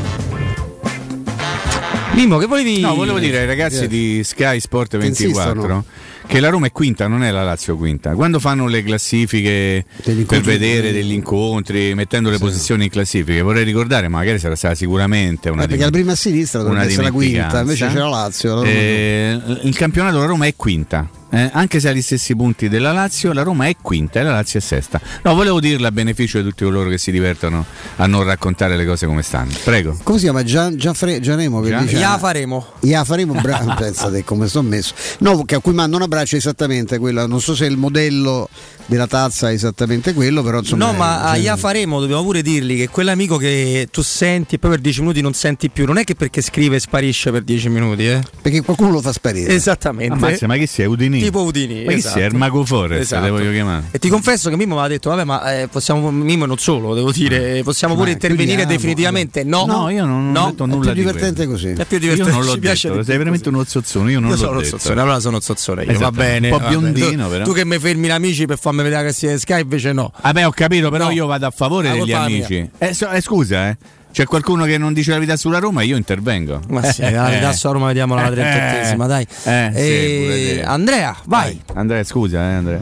S1: Mimmo, che volevi
S2: No, volevo dire ai ragazzi yeah. di Sky Sport 24 che la Roma è quinta, non è la Lazio quinta. Quando fanno le classifiche per vedere degli incontri, mettendo le sì. posizioni in classifiche, vorrei ricordare, magari sarà stata sicuramente una
S3: eh, perché la prima a sinistra dovrebbe essere la quinta, invece c'è la Lazio.
S2: Eh, il campionato la Roma è quinta eh, anche se ha gli stessi punti della Lazio, la Roma è quinta e la Lazio è sesta. No, volevo dirlo a beneficio di tutti coloro che si divertono a non raccontare le cose come stanno. Prego.
S3: Come si chiama? Gian, Gianfre, Gianemo che Gian? dice
S1: Ya faremo.
S3: Ya faremo, bravo, pensate come sono messo. No, che a cui manda un abbraccio esattamente quella, non so se il modello della tazza è esattamente quello, però insomma
S1: No, ma a Ya faremo dobbiamo pure dirgli che quell'amico che tu senti e poi per 10 minuti non senti più, non è che perché scrive e sparisce per 10 minuti, eh?
S3: Perché qualcuno lo fa sparire.
S1: Esattamente.
S2: Ammazza, ma chi sei? Udini?
S1: tipo Udini.
S2: Ma esatto. chi sei? Il Mago Forest, esatto. te voglio chiamare.
S1: E ti confesso che Mimmo mi ha detto, vabbè, ma eh, possiamo, Mimmo non solo, devo dire, possiamo pure intervenire definitivamente. No,
S2: no, io non,
S1: no.
S2: ho detto nulla.
S3: È più divertente così.
S1: È più divertente.
S2: Io non l'ho Ci detto, sei veramente uno zozzone, io non io l'ho
S1: sono
S2: detto.
S1: Zozzone, allora sono zozzone io, va bene.
S2: Un po' biondino,
S1: però. Tu che mi fermi gli amici per farmi farmi vedere che si Sky invece no.
S2: Vabbè, ho capito, però no. io vado a favore degli amici. Eh, so, eh, scusa, eh. C'è qualcuno che non dice la verità sulla Roma, io intervengo.
S1: Ma sì, la verità sulla Roma vediamo la 38esima, dai.
S2: Eh,
S1: e...
S2: sì,
S1: Andrea, vai.
S2: Andrea, scusa, eh, Andrea.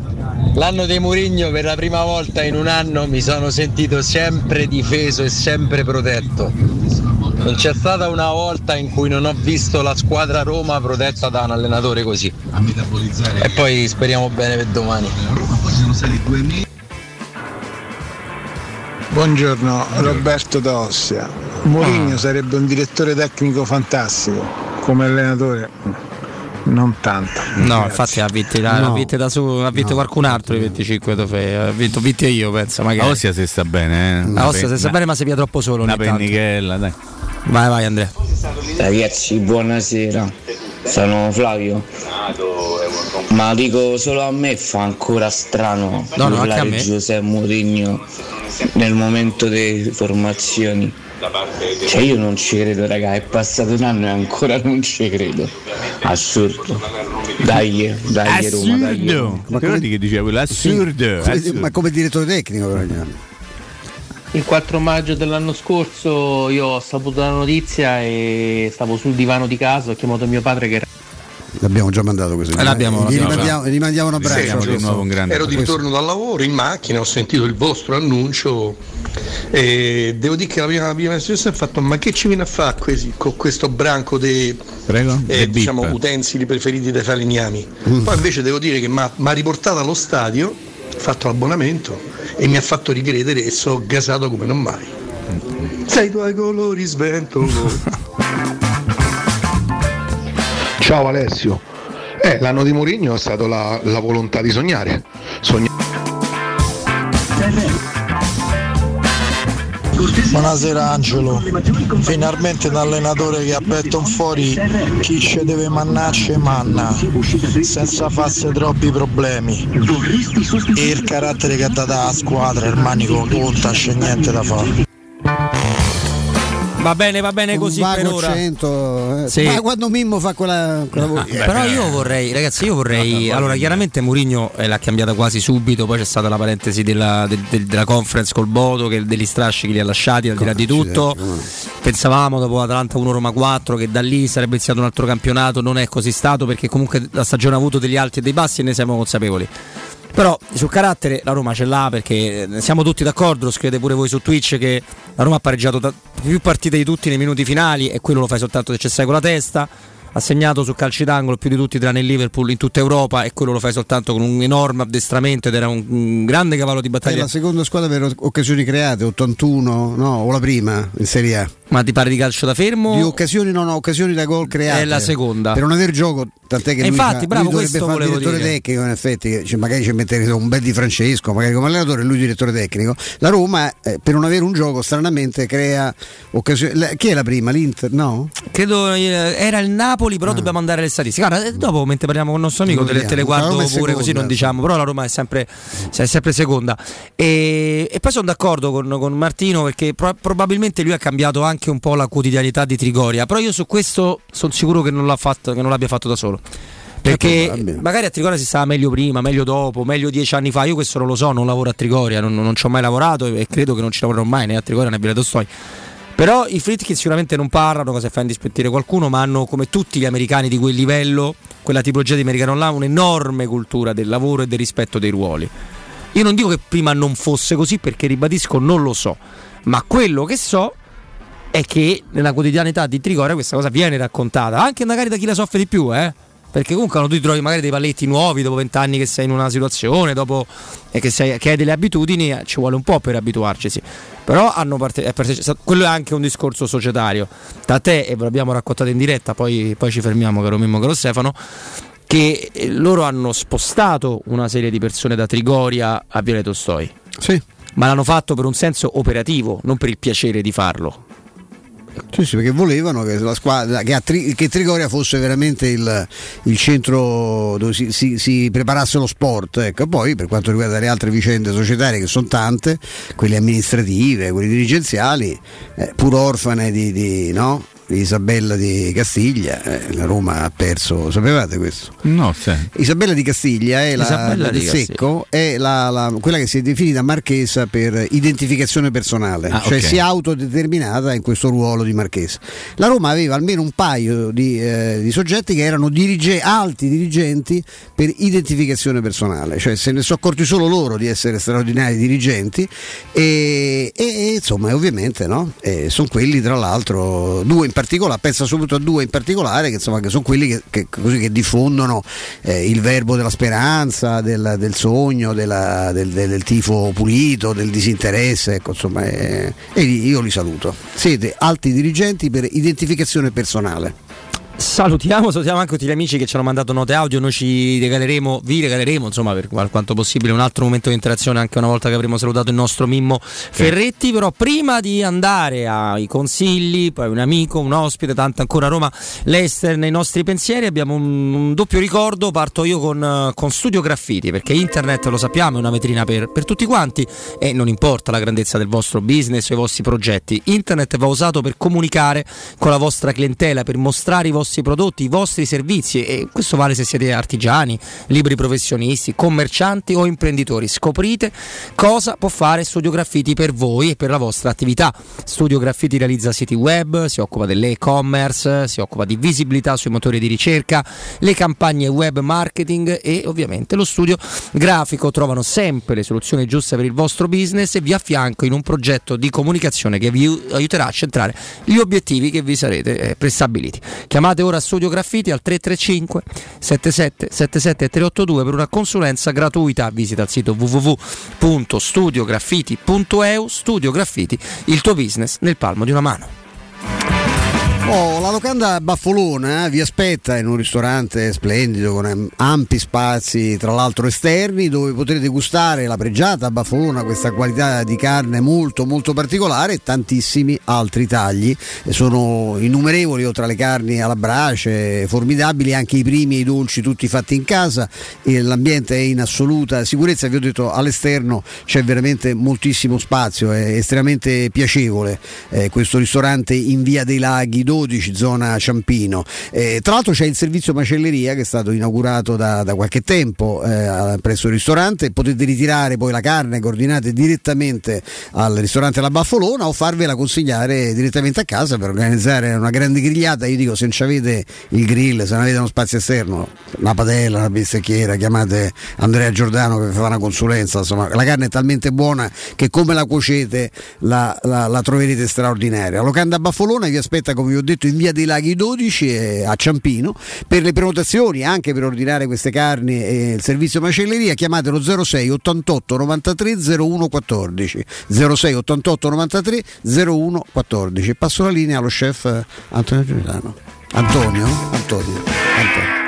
S29: L'anno dei Murigno per la prima volta in un anno mi sono sentito sempre difeso e sempre protetto. Non c'è stata una volta in cui non ho visto la squadra Roma protetta da un allenatore così. E poi speriamo bene per domani.
S30: Buongiorno, Roberto D'Ossia. Mourinho
S1: Ah.
S30: sarebbe un direttore tecnico fantastico, come allenatore non tanto.
S1: No, infatti ha vinto, da,
S30: No.
S1: ha vinto da su, ha vinto qualcun altro i 25 trofei. Ha vinto, vinto io, penso. Magari.
S2: A Ossia si sta bene, eh.
S1: A Ostia si sta bene, ma si via troppo solo.
S2: Una pennichella, dai.
S1: Vai, vai, Andrea.
S31: Ragazzi, buonasera. Sono Flavio. Ma dico solo a me fa ancora strano
S1: No, no, a me.
S31: Giuseppe Mourinho nel momento delle formazioni. Cioè io non ci credo, raga, è passato un anno e ancora non ci credo. Assurdo. Dai, dai Roma, dai.
S2: Ma come che diceva quello? Assurdo. Assurdo.
S3: ma come direttore tecnico però.
S23: Il 4 maggio dell'anno scorso io ho saputo la notizia e stavo sul divano di casa, ho chiamato mio padre che era
S3: L'abbiamo già mandato questo.
S1: Eh, l'abbiamo,
S3: Gli
S1: l'abbiamo
S3: rimandiamo, gli mandiamo un abbraccio.
S2: Di nuovo un grande
S32: Ero di ritorno dal lavoro in macchina, ho sentito il vostro annuncio e devo dire che la prima, la impressione è fatto ma che ci viene a fare questi- con questo branco di
S2: Prego?
S32: eh, diciamo, utensili preferiti dai falegnami? Poi invece devo dire che mi ha riportato allo stadio, fatto l'abbonamento e mi ha fatto ricredere e sono gasato come non mai. Sei i tuoi colori sventolo.
S20: Ciao Alessio. Eh, l'anno di Mourinho è stata la, la volontà di sognare. Sogna-
S27: Buonasera Angelo, finalmente un allenatore che ha petto fuori chi ci deve mannacce manna, senza farsi troppi problemi. E il carattere che ha dato alla squadra, il manico conta, c'è niente da fare.
S1: Va bene, va bene così per ora.
S3: 100, eh.
S1: Sì.
S3: Ma quando Mimmo fa quella, quella voce.
S1: Però io vorrei, ragazzi, io vorrei. Allora, chiaramente Mourinho eh, l'ha cambiata quasi subito. Poi c'è stata la parentesi della, del- del- della conference col Bodo, che degli strascichi li ha lasciati, al di là di tutto. Pensavamo dopo Atalanta 1 Roma 4 che da lì sarebbe iniziato un altro campionato. Non è così stato perché comunque la stagione ha avuto degli alti e dei bassi e ne siamo consapevoli. Però sul carattere la Roma ce l'ha perché eh, siamo tutti d'accordo, lo scrivete pure voi su Twitch che la Roma ha pareggiato più partite di tutti nei minuti finali e quello lo fai soltanto se ci stai con la testa. Ha segnato su calci d'angolo più di tutti tranne il Liverpool in tutta Europa e quello lo fai soltanto con un enorme addestramento ed era un, un grande cavallo di
S3: È
S1: battaglia.
S3: la seconda squadra per occasioni create, 81, no, o la prima in Serie A.
S1: Ma ti pare di calcio da fermo?
S3: Di occasioni, no, no, occasioni da gol create.
S1: È la seconda.
S3: Per non aver gioco, tant'è che
S1: E infatti,
S3: fa-
S1: bravo,
S3: lui dovrebbe fare il direttore
S1: dire.
S3: tecnico, in effetti, cioè, magari ci mettere un bel di Francesco, magari come allenatore, lui direttore tecnico. La Roma, eh, per non avere un gioco, stranamente crea occasioni. la- chi è la prima? L'Inter? No?
S1: Credo eh, era il Napoli, però dobbiamo andare alle statistiche. Guarda, eh, dopo mentre parliamo con il nostro amico te te le guardo pure così
S3: seconda.
S1: non diciamo, però la Roma è sempre, è sempre seconda. E, e poi sono d'accordo con, con Martino perché pro- probabilmente lui ha cambiato anche un po' la quotidianità di Trigoria, però io su questo sono sicuro che non, l'ha fatto, che non l'abbia fatto da solo. Perché
S3: probabile.
S1: magari a Trigoria si stava meglio prima, meglio dopo, meglio dieci anni fa. Io questo non lo so, non lavoro a Trigoria, non, non ci ho mai lavorato e credo che non ci lavorerò mai né a Trigoria né a Villa Tostoi. Però i Fritkin sicuramente non parlano, cosa fa indispettire qualcuno, ma hanno come tutti gli americani di quel livello, quella tipologia di americano là, un'enorme cultura del lavoro e del rispetto dei ruoli. Io non dico che prima non fosse così perché ribadisco non lo so, ma quello che so è che nella quotidianità di Trigoria questa cosa viene raccontata, anche magari da chi la soffre di più, eh? Perché comunque quando tu ti trovi magari dei palletti nuovi dopo vent'anni che sei in una situazione, dopo e che, sei, che hai delle abitudini, eh, ci vuole un po' per abituarci, Però hanno parte- è parteci- quello è anche un discorso societario. Da te, e ve l'abbiamo raccontato in diretta, poi, poi ci fermiamo, caro Mimmo, caro Stefano, che eh, loro hanno spostato una serie di persone da Trigoria a Viale Tostoi.
S3: Sì.
S1: Ma l'hanno fatto per un senso operativo, non per il piacere di farlo.
S3: Sì, sì, perché volevano che la squadra che, Tri- che Trigoria fosse veramente il, il centro dove si, si- si preparasse lo sport. Ecco. Poi per quanto riguarda le altre vicende societarie, che sono tante, quelle amministrative, quelle dirigenziali, eh, pur orfane di, di, no? Isabella di Castiglia, eh, la Roma ha perso, sapevate questo?
S2: No, sì.
S3: Isabella di Castiglia è la
S1: Isabella di
S3: Secco, è la- la- quella che si è definita marchesa per identificazione personale,
S2: Ah,
S3: cioè
S2: ok.
S3: si è autodeterminata in questo ruolo di marchesa. La Roma aveva almeno un paio di, eh, di soggetti che erano dirige- alti dirigenti per identificazione personale, cioè se ne sono accorti solo loro di essere straordinari dirigenti e, e- e, insomma ovviamente no? sono quelli tra l'altro due in particolare, pensa soprattutto a due in particolare che, insomma, che sono quelli che, che- così che diffondono eh, il verbo della speranza, del, del sogno, della- del, del- del tifo pulito, del disinteresse, ecco, insomma, eh, e io li saluto. Siete alti dirigenti per identificazione personale.
S1: Salutiamo, salutiamo anche tutti gli amici che ci hanno mandato note audio, noi ci regaleremo, vi regaleremo insomma per quanto possibile un altro momento di interazione anche una volta che avremo salutato il nostro Mimmo Ferretti, però prima di andare ai consigli, poi un amico, un ospite, tanto ancora a Roma, l'Ester nei nostri pensieri, abbiamo un, un doppio ricordo, parto io con, con Studio Graffiti, perché internet lo sappiamo è una vetrina per, per tutti quanti e non importa la grandezza del vostro business o i vostri progetti, internet va usato per comunicare con la vostra clientela, per mostrare i vostri prodotti, i vostri servizi e questo vale se siete artigiani, liberi professionisti, commercianti o imprenditori. Scoprite cosa può fare Studio Graffiti per voi e per la vostra attività. Studio Graffiti realizza siti web, si occupa dell'e-commerce, si occupa di visibilità sui motori di ricerca, le campagne web marketing e ovviamente lo studio grafico. Trovano sempre le soluzioni giuste per il vostro business e vi affianco in un progetto di comunicazione che vi aiuterà a centrare gli obiettivi che vi sarete eh, prestabiliti. Chiamate ora Studio Graffiti al 335 77 77 382 per una consulenza gratuita. Visita il sito www.studiograffiti.eu. Studio Graffiti, il tuo business nel palmo di una mano.
S3: Oh, la locanda Baffolona eh, vi aspetta in un ristorante splendido con am- ampi spazi, tra l'altro esterni, dove potrete gustare la pregiata Baffolona, questa qualità di carne molto molto particolare e tantissimi altri tagli. Sono innumerevoli oltre alle carni alla brace, formidabili anche i primi e i dolci tutti fatti in casa e l'ambiente è in assoluta sicurezza, vi ho detto all'esterno c'è veramente moltissimo spazio, è estremamente piacevole eh, questo ristorante in via dei Laghi 12, zona Ciampino. Eh, tra l'altro c'è il servizio macelleria che è stato inaugurato da, da qualche tempo eh, presso il ristorante, potete ritirare poi la carne che ordinate direttamente al ristorante La Baffolona o farvela consigliare direttamente a casa per organizzare una grande grigliata. Io dico se non avete il grill, se non avete uno spazio esterno, una padella, una bistecchiera, chiamate Andrea Giordano che fa una consulenza, insomma la carne è talmente buona che come la cuocete la, la- la troverete straordinaria. Locanda Baffolona vi aspetta come vi ho detto in via dei Laghi 12 eh, a Ciampino per le prenotazioni anche per ordinare queste carni e il servizio macelleria chiamatelo 06 88 93 01 14 06 88 93 01 14 passo la linea allo chef eh, Antonio Giordano. Antonio? Antonio. Antonio.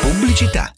S33: Pubblicità.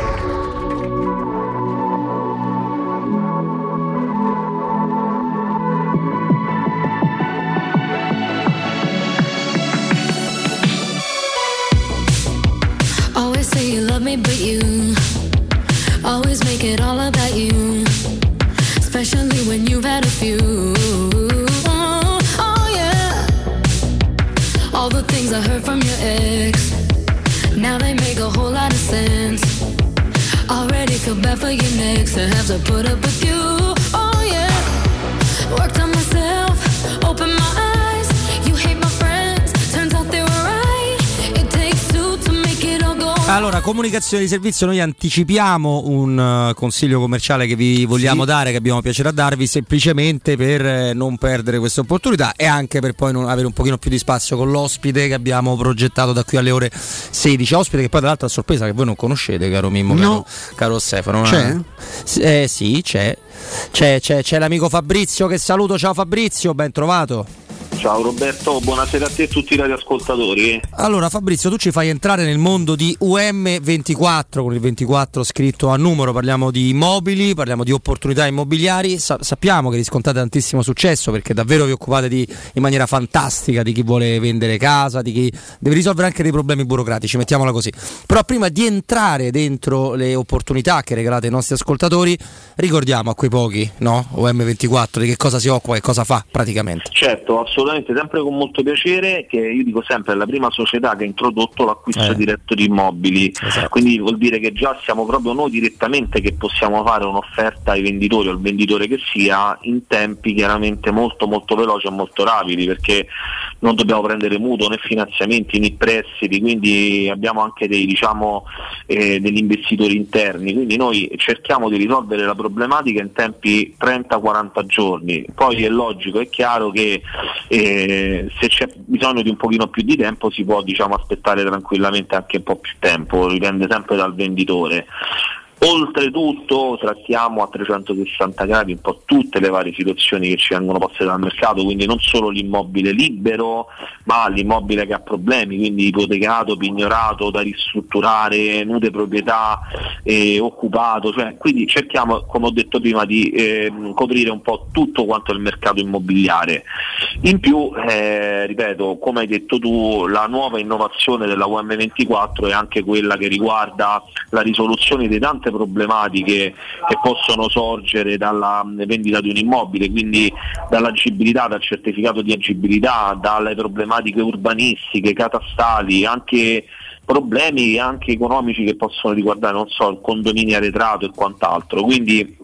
S34: Bad for your next to have to put up with you. Oh, yeah. Worked on myself, open my
S1: Allora, comunicazione di servizio, noi anticipiamo un uh, consiglio commerciale che vi vogliamo dare, che abbiamo piacere a darvi, semplicemente per eh, non perdere questa opportunità e anche per poi non avere un pochino più di spazio con l'ospite che abbiamo progettato da qui alle ore 16. Ospite che poi tra l'altro è sorpresa che voi non conoscete, caro Mimmo,
S3: No.
S1: caro, caro Stefano.
S3: C'è?
S1: Eh sì, c'è. C'è, c'è, c'è l'amico Fabrizio che saluto, ciao Fabrizio, ben trovato.
S35: Ciao Roberto, buonasera a te e a tutti i radioascoltatori.
S1: Allora Fabrizio, tu ci fai entrare nel mondo di UM24, con il 24 scritto a numero, parliamo di immobili, parliamo di opportunità immobiliari, Sa- sappiamo che riscontrate tantissimo successo perché davvero vi occupate di, in maniera fantastica di chi vuole vendere casa, di chi deve risolvere anche dei problemi burocratici, mettiamola così. Però prima di entrare dentro le opportunità che regalate ai nostri ascoltatori, ricordiamo a quei pochi, no? UM24, di che cosa si occupa e cosa fa praticamente.
S35: Certo, assolutamente sempre con molto piacere che io dico sempre è la prima società che ha introdotto l'acquisto
S1: Eh.
S35: diretto di immobili,
S1: Esatto.
S35: quindi vuol dire che già siamo proprio noi direttamente che possiamo fare un'offerta ai venditori o al venditore che sia in tempi chiaramente molto molto veloci e molto rapidi perché non dobbiamo prendere mutuo né finanziamenti né prestiti, quindi abbiamo anche dei, diciamo, eh, degli investitori interni, quindi noi cerchiamo di risolvere la problematica in tempi 30-40 giorni, poi è logico, è chiaro che eh, se c'è bisogno di un pochino più di tempo si può diciamo, aspettare tranquillamente anche un po' più tempo, dipende sempre dal venditore. Oltretutto trattiamo a 360 gradi un po' tutte le varie situazioni che ci vengono poste dal mercato, quindi non solo l'immobile libero, ma l'immobile che ha problemi, quindi ipotecato, pignorato, da ristrutturare, nude proprietà, eh, occupato, cioè, quindi cerchiamo, come ho detto prima, di ehm, coprire un po' tutto quanto il mercato immobiliare. In più, eh, ripeto, come hai detto tu, la nuova innovazione della UM24 è anche quella che riguarda la risoluzione di tante problematiche che possono sorgere dalla mh, vendita di un immobile, quindi dall'agibilità, dal certificato di agibilità, dalle problematiche urbanistiche, catastali, anche problemi anche economici che possono riguardare, non so, il condominio arretrato e quant'altro. Quindi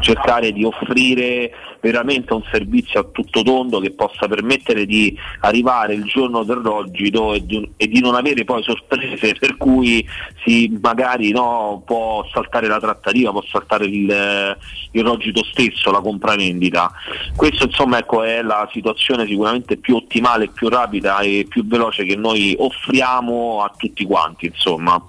S35: cercare di offrire veramente un servizio a tutto tondo che possa permettere di arrivare il giorno del rogito e di, e di non avere poi sorprese per cui si magari no, può saltare la trattativa, può saltare il, il rogito stesso, la compravendita. Questo insomma ecco, è la situazione sicuramente più ottimale, più rapida e più veloce che noi offriamo a tutti quanti. Insomma.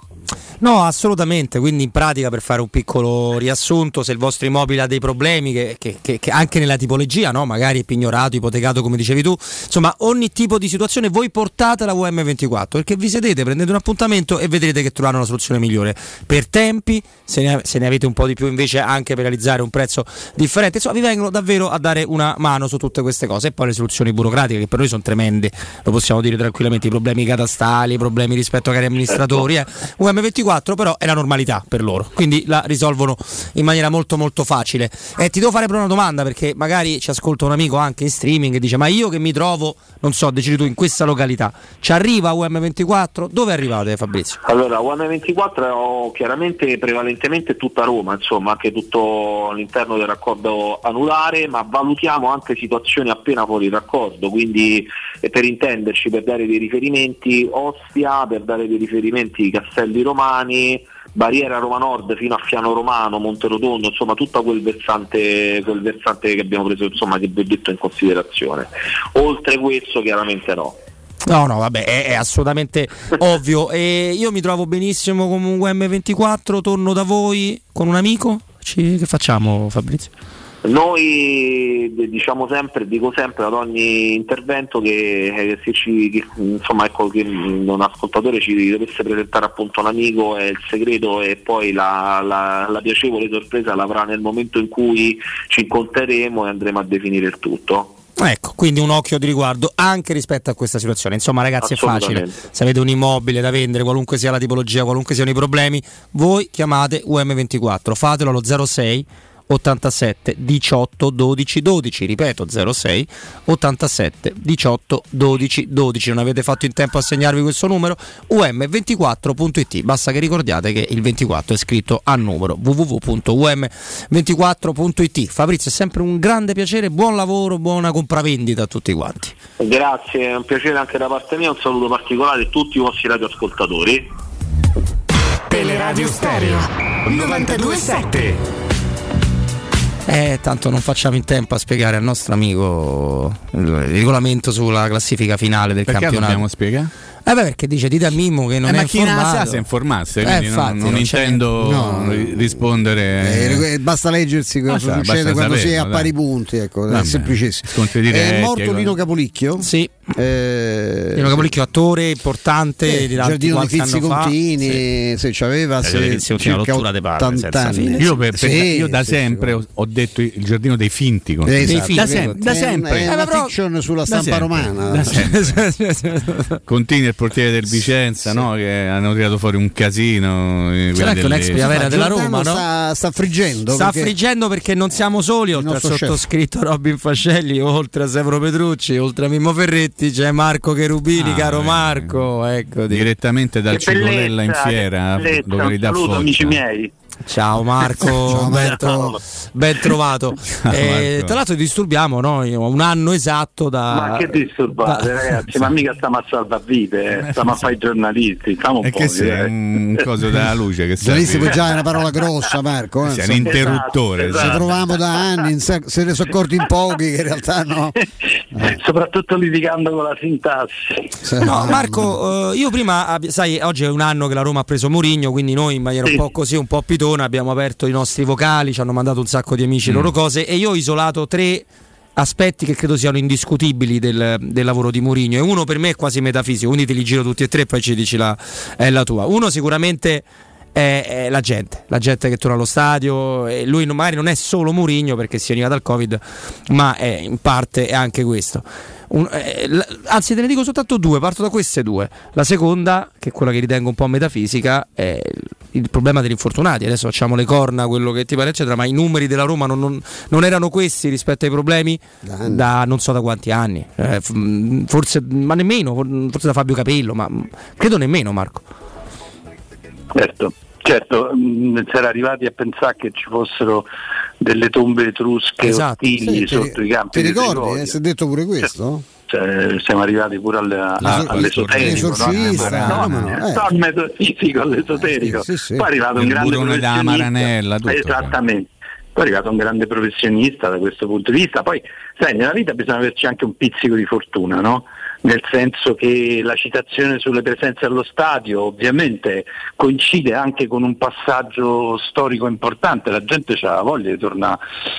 S1: No, assolutamente, quindi in pratica per fare un piccolo riassunto, se il vostro immobile ha dei problemi, che, che- che- che anche nella tipologia, no? magari è pignorato, ipotecato come dicevi tu, insomma ogni tipo di situazione voi portate la UM24 perché vi sedete, prendete un appuntamento e vedrete che trovate una soluzione migliore per tempi, se ne, se ne avete un po' di più invece anche per realizzare un prezzo differente, insomma vi vengono davvero a dare una mano su tutte queste cose e poi le soluzioni burocratiche che per noi sono tremende, lo possiamo dire tranquillamente, i problemi catastali, i problemi rispetto ai cari amministratori, eh. UM24 però è la normalità per loro, quindi la risolvono in maniera molto molto facile. E ti devo fare però una domanda perché magari ci ascolta un amico anche in streaming e dice ma io che mi trovo, non so, decidi tu in questa località, ci arriva UM24? Dove arrivate Fabrizio?
S35: Allora, UM24 ho chiaramente prevalentemente tutta Roma, insomma, anche tutto all'interno del raccordo anulare, ma valutiamo anche situazioni appena fuori raccordo, quindi eh, per intenderci, per dare dei riferimenti Ostia, per dare dei riferimenti Castelli Romani, Barriera Roma Nord fino a Fiano Romano, Monterotondo, insomma tutto quel versante, quel versante che abbiamo preso, insomma, che vi ho detto in considerazione. Oltre questo chiaramente no.
S1: No, no, vabbè, è, è assolutamente ovvio. E io mi trovo benissimo con un UM24, torno da voi con un amico. Ci- che facciamo Fabrizio?
S35: Noi diciamo sempre, dico sempre ad ogni intervento che, eh, se ci, che, insomma, ecco, che un ascoltatore ci dovesse presentare appunto un amico è il segreto e poi la, la- la piacevole sorpresa l'avrà nel momento in cui ci incontreremo e andremo a definire il tutto.
S1: Ecco, quindi un occhio di riguardo anche rispetto a questa situazione. Insomma, ragazzi, è facile. Se avete un immobile da vendere, qualunque sia la tipologia, qualunque siano i problemi, voi chiamate UM24, fatelo allo 06 87 18 12 12, ripeto 06 87 18 12 12. Non avete fatto in tempo a segnarvi questo numero? um24.it. Basta che ricordiate che il 24 è scritto a numero www.um24.it. Fabrizio, è sempre un grande piacere, buon lavoro, buona compravendita a tutti quanti.
S35: Grazie, è un piacere anche da parte mia, un saluto particolare a tutti i vostri radioascoltatori.
S36: Teleradio Stereo 927.
S1: Eh, tanto non facciamo in tempo a spiegare al nostro amico il regolamento sulla classifica finale del
S2: Perché
S1: campionato.
S2: dobbiamo spiegare?
S1: Eh beh, perché dice dite a Mimmo che non
S2: eh,
S1: è
S2: ma chi
S1: informato.
S2: sa se informasse, quindi
S1: Eh, infatti,
S2: non, non intendo
S3: no.
S2: ri- rispondere.
S3: Eh, basta leggersi cosa
S2: Basta-
S3: succede
S2: basta
S3: quando si è a pari punti, ecco, è semplicissimo. È
S2: diretti,
S3: morto
S2: ecco.
S3: Lino Capolicchio?
S1: Sì.
S3: Eh,
S1: Lino Capolicchio, attore importante
S3: eh,
S1: di tanti
S3: Giardino di Fizzi. Contini, se ci aveva
S1: Eh,
S3: se,
S1: Fizzi Contini,
S3: circa
S1: la rottura de palle,
S3: 80
S1: senza
S3: anni.
S1: fine.
S2: Io, per- per-
S3: Sì,
S2: io da
S3: sì,
S2: sempre ho, ho detto il giardino dei finti. con-
S3: Esatto.
S2: da,
S3: Dei
S2: sem-
S3: finti,
S2: da
S3: è
S2: sempre.
S3: è una
S2: Eh, ma però-
S3: fiction sulla
S2: da
S3: stampa
S2: sempre,
S3: romana.
S2: da sempre. Contini il portiere del Vicenza, no? che hanno tirato fuori un casino. eh,
S1: C'era anche un ex
S2: delle-
S1: primavera della Roma, no?
S3: sta, sta friggendo.
S1: Sta
S3: perché-
S1: friggendo perché non siamo soli, oltre al sottoscritto Robin Fascelli, oltre a Severo Petrucci, oltre a Mimmo Ferretti, c'è Marco Cherubini,
S2: Ah,
S1: caro
S2: eh.
S1: Marco. Ecco, di-
S2: direttamente dal Cigolella in fiera, località
S37: saluto amici miei.
S1: Ciao Marco,
S3: Ciao,
S1: ben, tro- ben trovato. Eh,
S2: Marco.
S1: tra l'altro disturbiamo no? Io ho un anno esatto da...
S37: Ma che disturbate
S1: da-
S37: ragazzi, ma mica stiamo a salvavite, eh, stiamo a fare i giornalisti, stiamo un
S2: E
S37: po'.
S2: che
S37: direi.
S2: un coso della luce che
S3: Giornalisti
S2: serve.
S3: poi già è una parola grossa, Marco. eh,
S2: Sei un
S3: insomma.
S2: interruttore.
S37: Esatto,
S3: Ci
S37: esatto.
S3: troviamo da anni, se se ne sono accorti in pochi che in realtà no.
S37: Soprattutto litigando con la sintassi.
S1: No, Marco, eh, io prima, sai, oggi è un anno che la Roma ha preso Mourinho, quindi noi in maniera un
S37: Sì.
S1: po' così, un po' pitona, abbiamo aperto i nostri vocali, ci hanno mandato un sacco di amici
S2: Mm.
S1: loro cose e io ho isolato tre aspetti che credo siano indiscutibili del, del lavoro di Mourinho e uno per me è quasi metafisico, quindi te li giro tutti e tre poi ci dici la, è la tua. Uno sicuramente è, è la gente, la gente che torna allo stadio e lui non- magari non è solo Mourinho perché si veniva dal Covid, ma è in parte è anche questo. Un- eh, l- anzi, te ne dico soltanto due, parto da queste due. La seconda, che è quella che ritengo un po' metafisica, è il- problema degli infortunati. Adesso facciamo le corna, quello che ti pare, eccetera, ma i numeri della Roma non, non- non erano questi rispetto ai problemi da, non so da quanti anni. Eh, f- mh, forse, ma nemmeno, forse da Fabio Capello, ma mh, credo nemmeno, Marco.
S37: Certo, certo, si era arrivati a pensare che ci fossero delle tombe etrusche
S1: Esatto,
S37: ostili
S3: Sì,
S37: sotto
S3: ti,
S37: i campi
S3: ti
S37: di
S3: ricordi? Eh, si è detto pure questo?
S37: Cioè, siamo arrivati pure alle, a- all'esoterico,
S3: l'esorcista,
S37: no?
S3: no, no, eh.
S37: No, il metafisico all'esoterico.
S3: Sì, sì, sì.
S37: Poi è arrivato un grande professionista.
S2: Maranella, tutto,
S37: Esattamente. Poi è arrivato un grande professionista da questo punto di vista. Poi, sai, nella vita bisogna averci anche un pizzico di fortuna, no? Nel senso che la citazione sulle presenze allo stadio ovviamente coincide anche con un passaggio storico importante, la gente ha voglia di tornare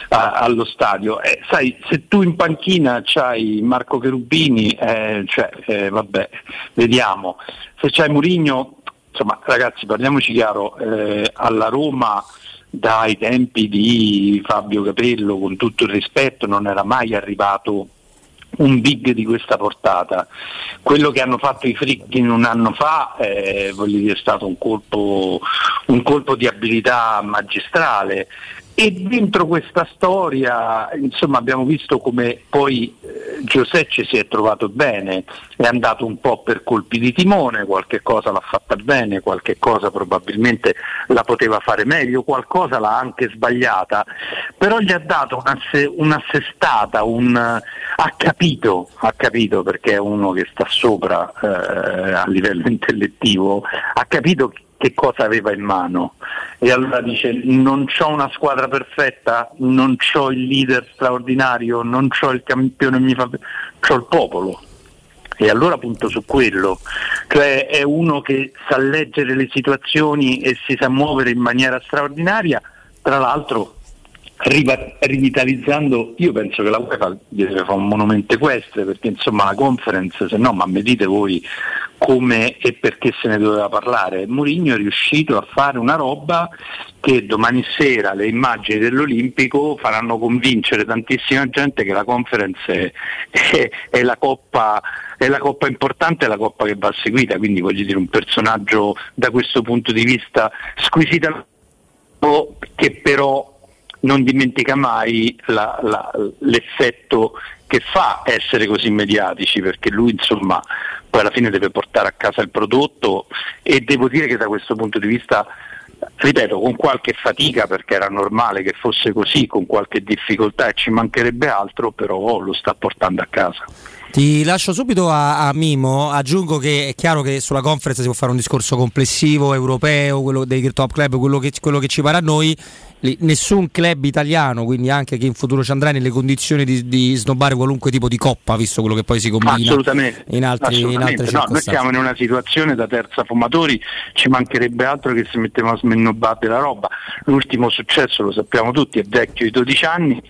S37: a- allo stadio. Eh, sai, se tu in panchina c'hai Marco Cherubini, eh, cioè, eh, vabbè, vediamo. Se c'hai Murigno, insomma, ragazzi, parliamoci chiaro, eh, alla Roma dai tempi di Fabio Capello, con tutto il rispetto, non era mai arrivato un big di questa portata. Quello che hanno fatto i Frickin un anno fa eh, dire, è stato un colpo, un colpo di abilità magistrale. E dentro questa storia insomma, abbiamo visto come poi Giuseppe si è trovato bene, è andato un po' per colpi di timone, qualche cosa l'ha fatta bene, qualche cosa probabilmente la poteva fare meglio, qualcosa l'ha anche sbagliata, però gli ha dato un'asse- un'assestata, un, ha capito, ha capito perché è uno che sta sopra eh, a livello intellettivo, ha capito che cosa aveva in mano. E allora dice non ho una squadra perfetta, non ho il leader straordinario, non ho il campione mi fa ho il popolo. E allora punto su quello, cioè è uno che sa leggere le situazioni e si sa muovere in maniera straordinaria, tra l'altro rivitalizzando, io penso che la UEFA deve fare un monumento equestre perché insomma la conference, se no ma mi dite voi come e perché se ne doveva parlare, Mourinho è riuscito a fare una roba che domani sera le immagini dell'Olimpico faranno convincere tantissima gente che la conference è- è la coppa è la coppa importante, è la coppa che va seguita, quindi voglio dire un personaggio da questo punto di vista squisitamente che però non dimentica mai la- la- l'effetto che fa essere così mediatici, perché lui insomma poi alla fine deve portare a casa il prodotto e devo dire che da questo punto di vista, ripeto, con qualche fatica, perché era normale che fosse così, con qualche difficoltà e ci mancherebbe altro, però lo sta portando a casa.
S1: Ti lascio subito a, a Mimo, aggiungo che è chiaro che sulla conference si può fare un discorso complessivo, europeo, quello dei top club, quello che, quello che ci pare a noi. Nessun club italiano, quindi anche chi in futuro ci andrà nelle condizioni di, di snobbare qualunque tipo di coppa, visto quello che poi si combina
S37: assolutamente,
S1: in, altri,
S37: assolutamente.
S1: in
S37: no, noi siamo in una situazione da terza fumatori, ci mancherebbe altro che se mettevamo a smennobbare la roba. L'ultimo successo lo sappiamo tutti, è vecchio di 12 anni,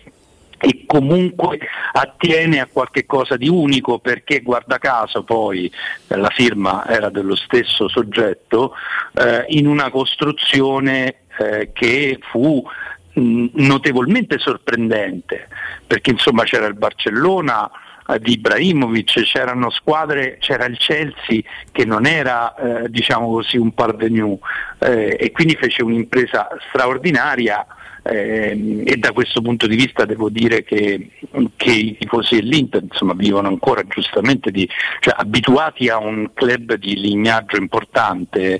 S37: e comunque attiene a qualche cosa di unico perché guarda caso poi la firma era dello stesso soggetto eh, in una costruzione eh, che fu mh, notevolmente sorprendente perché insomma c'era il Barcellona di Ibrahimovic, c'erano squadre, c'era il Chelsea che non era eh, diciamo così un parvenu eh, e quindi fece un'impresa straordinaria eh, e da questo punto di vista devo dire che, che i tifosi dell'Inter insomma, vivono ancora giustamente di, cioè, abituati a un club di lignaggio importante,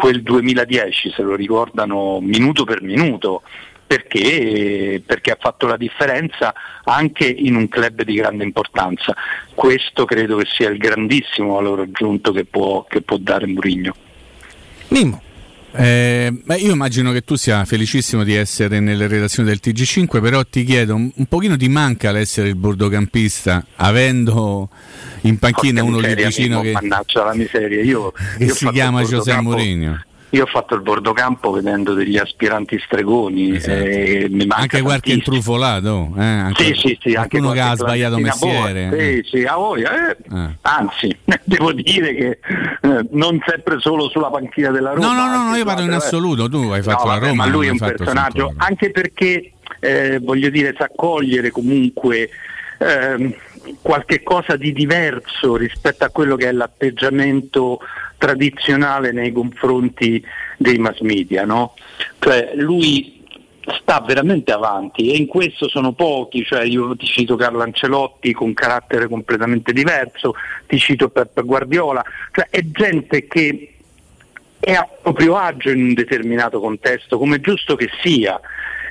S37: quel 2010 se lo ricordano minuto per minuto. Perché, perché, ha fatto la differenza anche in un club di grande importanza. Questo credo che sia il grandissimo valore aggiunto che può, che può dare Murigno.
S1: Mimmo.
S2: Eh, beh, io immagino che tu sia felicissimo di essere nelle redazioni del TG5, però ti chiedo un, un pochino ti manca l'essere il bordocampista, avendo in panchina
S37: Porca
S2: uno lì vicino
S37: Mimmo,
S2: che,
S37: mannaggia la miseria. Io,
S2: che
S37: io
S2: si chiama
S37: bordocampo-
S2: Mourinho.
S37: Io ho fatto il bordocampo vedendo degli aspiranti stregoni. e manca
S2: Esatto. Anche qualche
S37: tantissimo.
S2: intrufolato, eh? Anche
S37: Sì, sì, sì, anche
S2: qualcuno che ha sbagliato mestiere.
S37: boa,
S2: eh.
S37: Sì, sì, a voglia, eh.
S2: Eh.
S37: Anzi, devo dire che eh, non sempre solo sulla panchina della Roma.
S2: No, no, no, no, io parlo in assoluto, tu hai fatto
S37: No,
S2: la Roma.
S37: ma lui è un personaggio, anche perché eh, voglio dire, sa cogliere comunque ehm, qualche cosa di diverso rispetto a quello che è l'atteggiamento tradizionale nei confronti dei mass media, no? Cioè lui sta veramente avanti e in questo sono pochi, cioè io ti cito Carlo Ancelotti con carattere completamente diverso, ti cito Pep Guardiola, cioè è gente che è a proprio agio in un determinato contesto, come è giusto che sia,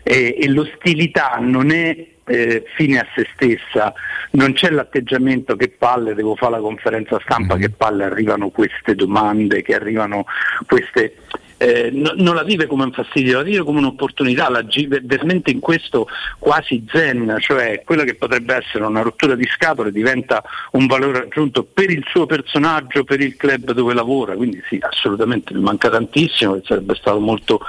S37: e, e l'ostilità non è eh, fine a se stessa, non c'è l'atteggiamento che palle, devo fare la conferenza stampa, che palle arrivano queste domande, che arrivano queste... eh, no- non la vive come un fastidio, la vive come un'opportunità, la vive veramente in questo quasi zen, cioè quella che potrebbe essere una rottura di scatole diventa un valore aggiunto per il suo personaggio, per il club dove lavora, quindi sì, assolutamente mi manca tantissimo, sarebbe stato molto,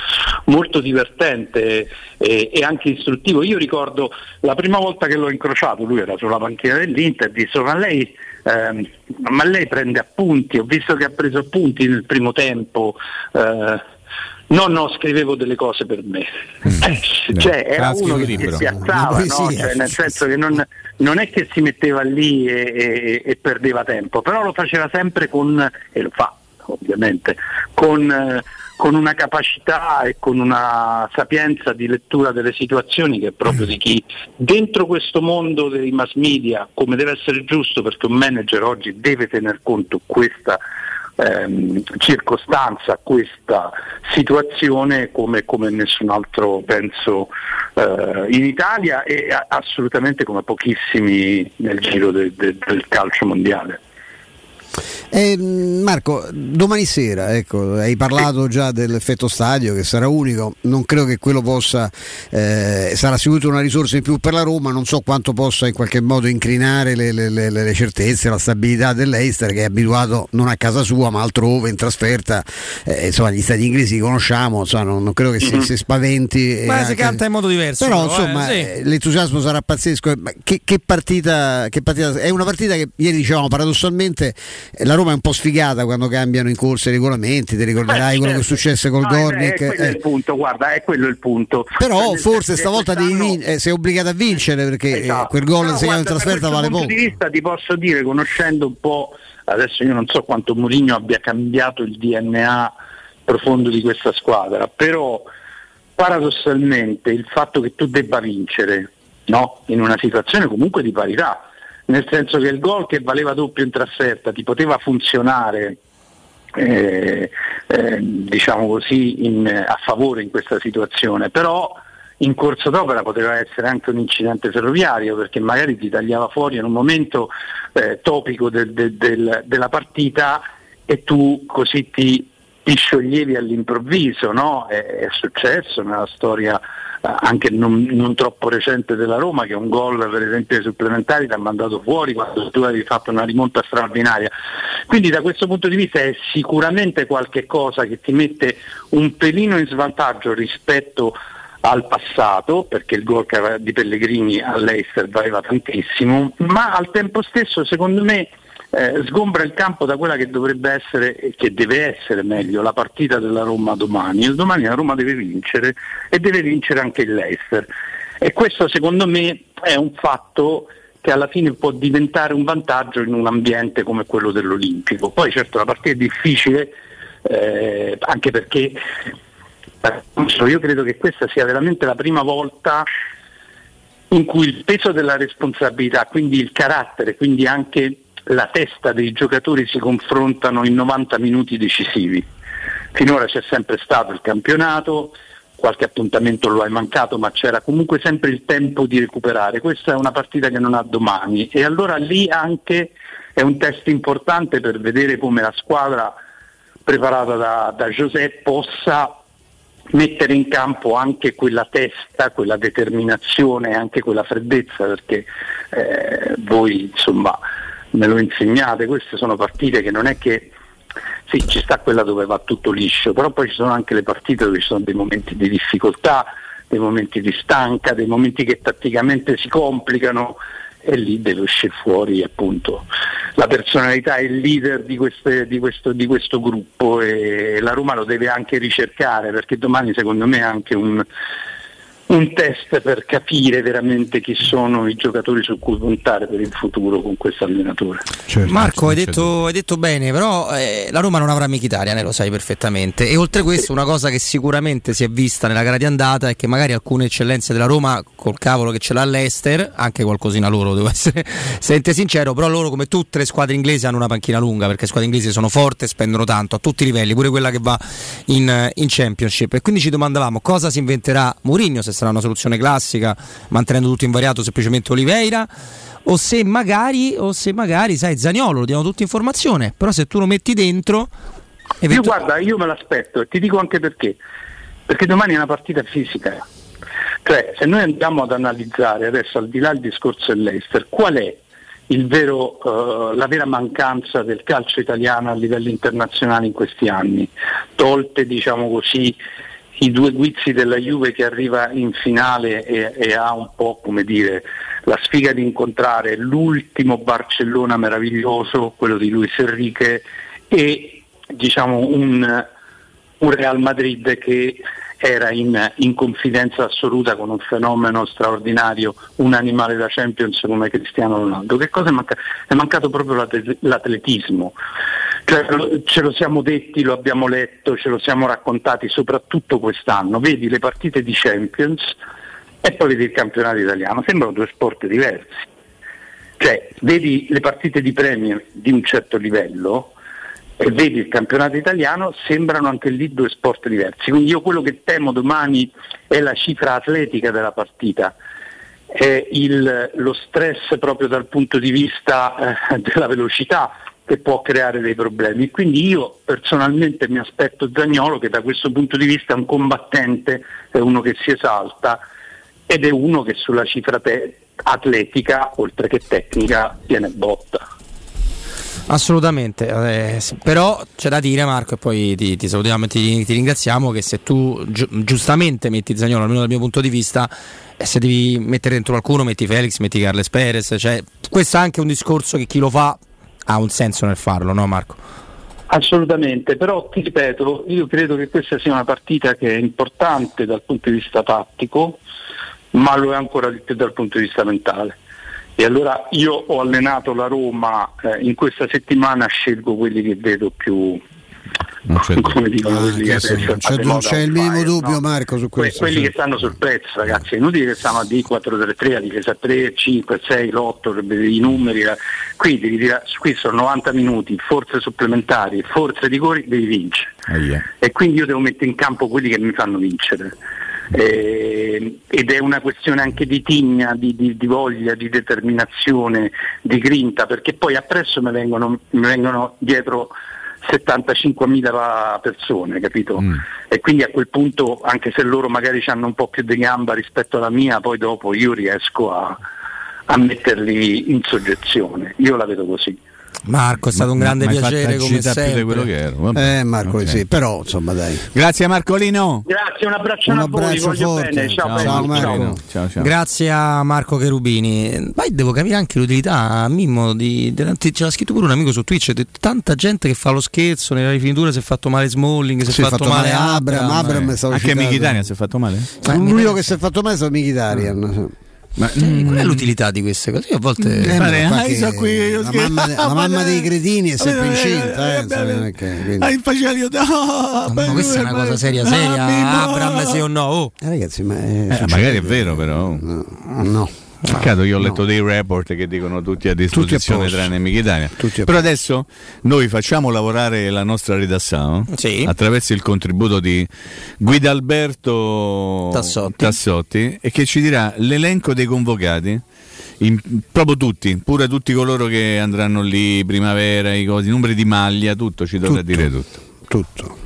S37: molto divertente e, e anche istruttivo. Io ricordo la prima volta che l'ho incrociato, lui era sulla panchina dell'Inter, disse ma lei, ehm, ma lei prende appunti, ho visto che ha preso appunti nel primo tempo. eh, No, no, scrivevo delle cose per me. Eh, cioè, era
S2: Ah,
S37: uno
S2: un
S37: che
S2: libro.
S37: si piazzava, no? Cioè, nel senso che non, non è che si metteva lì e, e- e perdeva tempo, però lo faceva sempre con, e lo fa ovviamente, con, eh, con una capacità e con una sapienza di lettura delle situazioni che è proprio di chi dentro questo mondo dei mass media, come deve essere giusto perché un manager oggi deve tener conto questa ehm, circostanza, questa situazione come, come nessun altro penso eh, in Italia e a- assolutamente come pochissimi nel giro de- de- del calcio mondiale.
S3: Eh, Marco, domani sera, ecco, hai parlato già dell'effetto stadio che sarà unico, non credo che quello possa, eh, sarà sicuramente una risorsa in più per la Roma, non so quanto possa in qualche modo incrinare le, le- le- le certezze, la stabilità dell'Eister che è abituato non a casa sua ma altrove in trasferta, Eh, insomma gli stati inglesi li conosciamo, insomma, non, non credo che si,
S1: Mhm.
S3: si spaventi.
S1: Ma si
S3: anche-
S1: canta in modo diverso.
S3: Però
S1: però, eh,
S3: insomma
S1: sì.
S3: eh, l'entusiasmo sarà pazzesco. Ma Che, che partita, che partita- È una partita che ieri dicevamo paradossalmente eh, la Roma è un po' sfigata quando cambiano in corsa i regolamenti, ti ricorderai
S37: Eh,
S3: quello che
S37: certo.
S3: successe col
S37: No, è-
S3: Gornik.
S37: È, quello
S3: eh.
S37: il punto, guarda, è quello il punto.
S3: Però forse
S37: che
S3: stavolta vin- eh, sei obbligato a vincere perché eh,
S37: Esatto.
S3: quel gol
S37: No,
S3: segnato in trasferta
S37: da
S3: vale
S37: questo
S3: poco.
S37: punto di vista ti posso dire, conoscendo un po', adesso io non so quanto Mourinho abbia cambiato il DNA profondo di questa squadra, però paradossalmente il fatto che tu debba vincere no? in una situazione comunque di parità, nel senso che il gol che valeva doppio in trasferta ti poteva funzionare eh, eh, diciamo così in- a favore in questa situazione, però in corso d'opera poteva essere anche un incidente ferroviario perché magari ti tagliava fuori in un momento eh, topico del- del- del- della partita e tu così ti ti scioglievi all'improvviso, no? è, è successo nella storia anche non, non, troppo recente della Roma che un gol per esempio ai supplementari ti ha mandato fuori quando tu avevi fatto una rimonta straordinaria. Quindi da questo punto di vista è sicuramente qualche cosa che ti mette un pelino in svantaggio rispetto al passato, perché il gol di Pellegrini all'Eister valeva tantissimo, ma al tempo stesso secondo me eh, sgombra il campo da quella che dovrebbe essere e che deve essere meglio la partita della Roma domani. Il domani la Roma deve vincere e deve vincere anche il Leicester. E questo secondo me è un fatto che alla fine può diventare un vantaggio in un ambiente come quello dell'Olimpico. Poi certo la partita è difficile eh, anche perché io credo che questa sia veramente la prima volta in cui il peso della responsabilità, quindi il carattere, quindi anche la testa dei giocatori si confrontano in 90 minuti decisivi. Finora c'è sempre stato il campionato, qualche appuntamento lo hai mancato, ma c'era comunque sempre il tempo di recuperare. Questa è una partita che non ha domani e allora lì anche è un test importante per vedere come la squadra preparata da, da Giuseppe possa mettere in campo anche quella testa, quella determinazione, anche quella freddezza, perché eh, voi insomma me lo insegnate, queste sono partite che non è che sì, ci sta quella dove va tutto liscio, però poi ci sono anche le partite dove ci sono dei momenti di difficoltà, dei momenti di stanca, dei momenti che tatticamente si complicano e lì deve uscire fuori appunto la personalità e il leader di, queste, di, questo, di, questo, gruppo e la Roma lo deve anche ricercare perché domani secondo me è anche un, un test per capire veramente chi sono i giocatori su cui puntare per il futuro con questo allenatore.
S1: Certo, Marco, hai detto, hai detto, bene, però eh, la Roma non avrà Mkhitaryan, eh, lo sai perfettamente. E oltre a questo, una cosa che sicuramente si è vista nella gara di andata è che magari alcune eccellenze della Roma, col cavolo che ce l'ha all'Ester, anche qualcosina loro, devo essere sente sincero, però loro come tutte le squadre inglesi hanno una panchina lunga, perché le squadre inglesi sono forti e spendono tanto a tutti i livelli, pure quella che va in, in Championship. E quindi ci domandavamo cosa si inventerà Mourinho se sarà una soluzione classica, mantenendo tutto invariato semplicemente Oliveira. O se magari, o se magari, sai, Zagnolo lo diamo tutta informazione, però se tu lo metti dentro.
S37: Eventu- io guarda, io me l'aspetto e ti dico anche perché. Perché domani è una partita fisica. Cioè, se noi andiamo ad analizzare adesso al di là del discorso dell'Eister, qual è Vero, uh, la vera mancanza del calcio italiano a livello internazionale in questi anni, tolte diciamo così, i due guizzi della Juve che arriva in finale e, e, ha un po' come dire la sfiga di incontrare l'ultimo Barcellona meraviglioso, quello di Luis Enrique e diciamo un, un Real Madrid che era in, in, confidenza assoluta con un fenomeno straordinario, un animale da Champions come Cristiano Ronaldo. Che cosa è mancato? È mancato proprio l'atletismo. Cioè, ce lo siamo detti, lo abbiamo letto, ce lo siamo raccontati soprattutto quest'anno. Vedi le partite di Champions e poi vedi il campionato italiano, sembrano due sport diversi. Cioè, vedi le partite di Premier di un certo livello e vedi il campionato italiano, sembrano anche lì due sport diversi. Quindi io quello che temo domani è la cifra atletica della partita, è il, lo stress proprio dal punto di vista eh, della velocità che può creare dei problemi. Quindi io personalmente mi aspetto Zagnolo che da questo punto di vista è un combattente, è uno che si esalta ed è uno che sulla cifra te- atletica, oltre che tecnica, tiene botta.
S1: Assolutamente, eh, però c'è da dire Marco e poi ti, ti salutiamo e ti, ti, ringraziamo che se tu gi- giustamente metti Zagnolo, almeno dal mio punto di vista, eh, se devi mettere dentro qualcuno metti Felix, metti Carles Perez, cioè, questo è anche un discorso che chi lo fa ha un senso nel farlo, no Marco?
S37: Assolutamente, però ti ripeto, io credo che questa sia una partita che è importante dal punto di vista tattico, ma lo è ancora di più dal punto di vista mentale. E allora io ho allenato la Roma eh, in questa settimana, scelgo quelli che vedo più,
S3: non c'è, come dicono ah, che non c'è, non c'è il minimo dubbio no? Marco su questo
S37: quelli che stanno sul pezzo ragazzi è inutile che stiamo a D433 a difesa 3, 5, 6, l'8 i numeri qui, devi dire, qui sono 90 minuti forze supplementari forze di rigori devi vincere oh yeah. e quindi io devo mettere in campo quelli che mi fanno vincere eh, ed è una questione anche di tigna, di, di, di, voglia, di determinazione, di grinta, perché poi appresso mi vengono, mi vengono dietro 75.000 persone, capito?
S2: Mm.
S37: E quindi a quel punto, anche se loro magari hanno un po' più di gamba rispetto alla mia, poi dopo io riesco a, a metterli in soggezione. Io la vedo così.
S1: Marco, è stato un grande piacere
S2: fatto
S1: come
S2: agita più di
S1: sempre.
S2: quello che ero. vabbè.
S3: Eh Marco,
S2: Ok.
S3: sì, però insomma dai.
S2: Grazie Marcolino.
S37: Grazie, un abbraccio
S3: Un
S37: a voi,
S3: abbraccio
S37: voglio
S3: forte.
S37: bene. Ciao,
S3: Ciao, Marco.
S2: Ciao, ciao.
S1: Grazie a Marco Cherubini. Poi devo capire anche l'utilità a Mimmo di, di- ce l'ha scritto pure un amico su Twitch. di tanta gente che fa lo scherzo nella rifinitura. Si è fatto male Smalling, si è
S3: Si è
S1: fatto, male
S3: Abram, Abram è stato
S2: Anche. Mkhitaryan si è fatto male?
S3: L'unico che si è fatto male è stato Mkhitaryan.
S2: Ma,
S1: Eh, qual è l'utilità di queste cose? Io a volte.
S3: Eh,
S2: Fare,
S3: ma
S2: ah,
S3: che-
S2: io so qui, io
S3: la, mamma, la mamma dei cretini è sempre incinta. Eh, quindi-
S2: Ah, il faciale, no,
S1: Ma questa è una cosa seria, seria. Abram, sì o no? Oh.
S3: Eh, ragazzi, ma è
S2: Eh, magari è vero, però.
S3: No, no.
S2: Peccato, io ho letto dei report che dicono tutti a disposizione tranne.
S3: Tutti a
S2: Però adesso noi facciamo lavorare la nostra redazione
S1: Sì.
S2: attraverso il contributo di Guida Alberto
S1: Tassotti.
S2: Tassotti, e che ci dirà l'elenco dei convocati. in- proprio tutti, pure tutti coloro che andranno lì, primavera, i, cosi, i numeri di maglia, tutto ci dovrà
S3: Tutto.
S2: dire tutto.
S3: Tutto.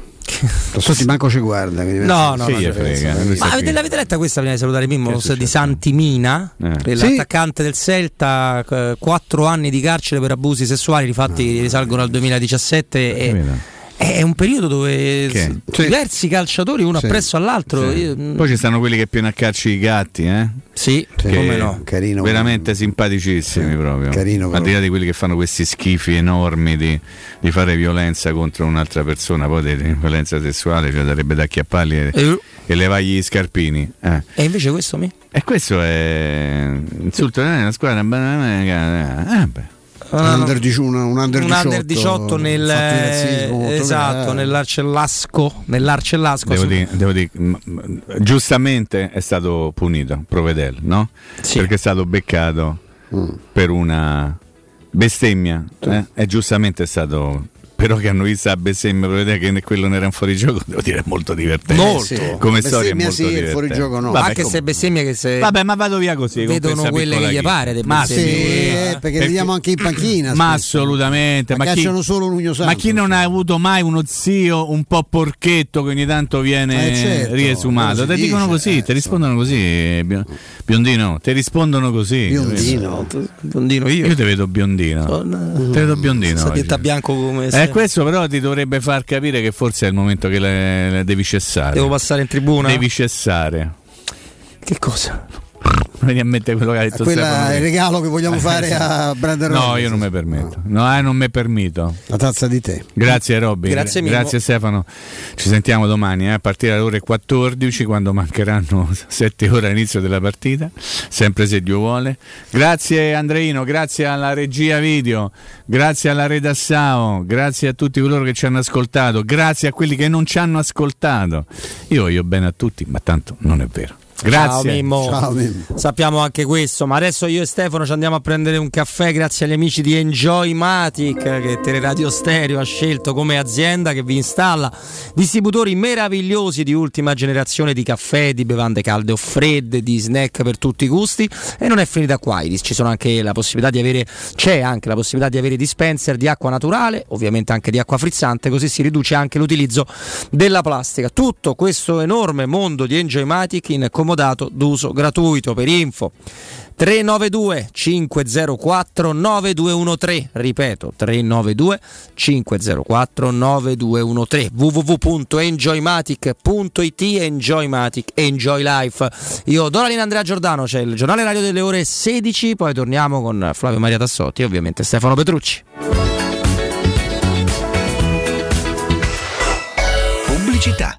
S3: Tassotti manco ci guarda.
S1: No, no,
S2: Sì,
S1: no,
S2: gli
S1: no,
S2: frega,
S1: Ma avete, l'avete letta questa prima di salutare Mimmo di? Santimina,
S2: Eh.
S1: l'attaccante del Celta, eh, quattro anni di carcere per abusi sessuali, rifatti risalgono al 2017 e? È un periodo dove
S2: Che?
S1: s- diversi calciatori uno
S3: Sì.
S1: appresso all'altro.
S2: Sì.
S1: io- mm,
S2: Poi ci stanno quelli che pieno a i gatti, eh?
S1: sì,
S3: Sì,
S2: che
S1: come no.
S3: Carino.
S2: veramente simpaticissimi proprio.
S3: carino
S2: Al di là di quelli che fanno questi schifi enormi di, di fare violenza contro un'altra persona, poi di, di violenza sessuale, cioè darebbe da acchiapparli e,
S1: Eh,
S2: e levargli gli scarpini. eh.
S1: E invece questo mi...
S2: E questo è insulto eh, una squadra eh, eh, beh.
S3: Un under, un, un under
S1: un
S3: 18,
S1: under 18 nel
S3: razzismo
S1: esatto,
S3: grave.
S1: nell'Arcellasco, nell'Arcellasco
S2: Devo dire, devo dire, giustamente è stato punito Provedel, no?
S1: Sì.
S2: Perché è stato beccato per una bestemmia eh? e giustamente è stato però che hanno visto la bestemmia Provedel che quello non era un fuorigioco devo dire è molto divertente
S1: Molto.
S3: Sì.
S2: come storia è
S3: Bestemmia
S2: molto
S3: sì, il
S2: divertente
S3: fuorigioco no.
S2: Vabbè,
S1: anche
S2: com-
S1: se bestemmia che se
S2: Vabbè, ma vado via così.
S1: vedono quelle che gli pare,
S2: Ma
S3: Sì, eh, perché vediamo anche in panchina.
S2: Ma
S3: spesso.
S2: assolutamente.
S3: Ma
S2: Ma chi,
S3: cacciano solo l'Ugno Santo.
S2: ma chi non ha avuto mai uno zio un po' porchetto che ogni tanto viene
S3: Eh, certo,
S2: riesumato? Te
S3: si
S2: dicono così,
S3: eh,
S2: ti rispondono così, Bio- biondino, ti rispondono così.
S3: Biondino.
S1: Biondino io.
S2: Io ti vedo biondino.
S1: Sono-
S2: Ti vedo biondino.
S1: Dietta bianco come
S2: Eh,
S1: se-
S2: questo però ti dovrebbe far capire che forse è il momento che le, le devi cessare.
S1: Devo passare in tribuna.
S2: Devi cessare.
S1: Che cosa?
S2: Vedi a mettere quello che ha detto
S3: Quella
S2: Stefano
S3: è il regalo che vogliamo fare a Brandon
S2: No,
S3: Rodgers.
S2: io non mi permetto. No, eh, non mi permetto.
S3: La tazza di te.
S2: Grazie Robby,
S1: Grazie
S2: Gra-
S1: Mimmo.
S2: grazie Stefano. Ci sentiamo domani eh, a partire dalle ore 14 quando mancheranno 7 ore all'inizio della partita, sempre se Dio vuole. Grazie Andreino, grazie alla regia video, grazie alla Redassao, grazie a tutti coloro che ci hanno ascoltato, grazie a quelli che non ci hanno ascoltato. Io voglio bene a tutti, ma tanto non è vero. Grazie.
S1: Ciao Mimmo.
S3: Ciao, Mimmo.
S1: Sappiamo anche questo, ma adesso io e Stefano ci andiamo a prendere un caffè grazie agli amici di Enjoy Matic che Teleradio Stereo ha scelto come azienda che vi installa distributori meravigliosi di ultima generazione di caffè, di bevande calde o fredde, di snack per tutti i gusti e non è finita qua, ci sono anche la possibilità di avere c'è anche la possibilità di avere dispenser di acqua naturale, ovviamente anche di acqua frizzante, così si riduce anche l'utilizzo della plastica. Tutto questo enorme mondo di Enjoy Matic in comodato d'uso gratuito. Per info 392 504 9213 ripeto 392 504 9213 www.enjoymatic.it Enjoymatic Enjoy Life. Io do la linea a Andrea Giordano c'è il giornale radio delle ore 16 poi torniamo con Flavio Maria Tassotti e ovviamente Stefano Petrucci.
S12: Pubblicità.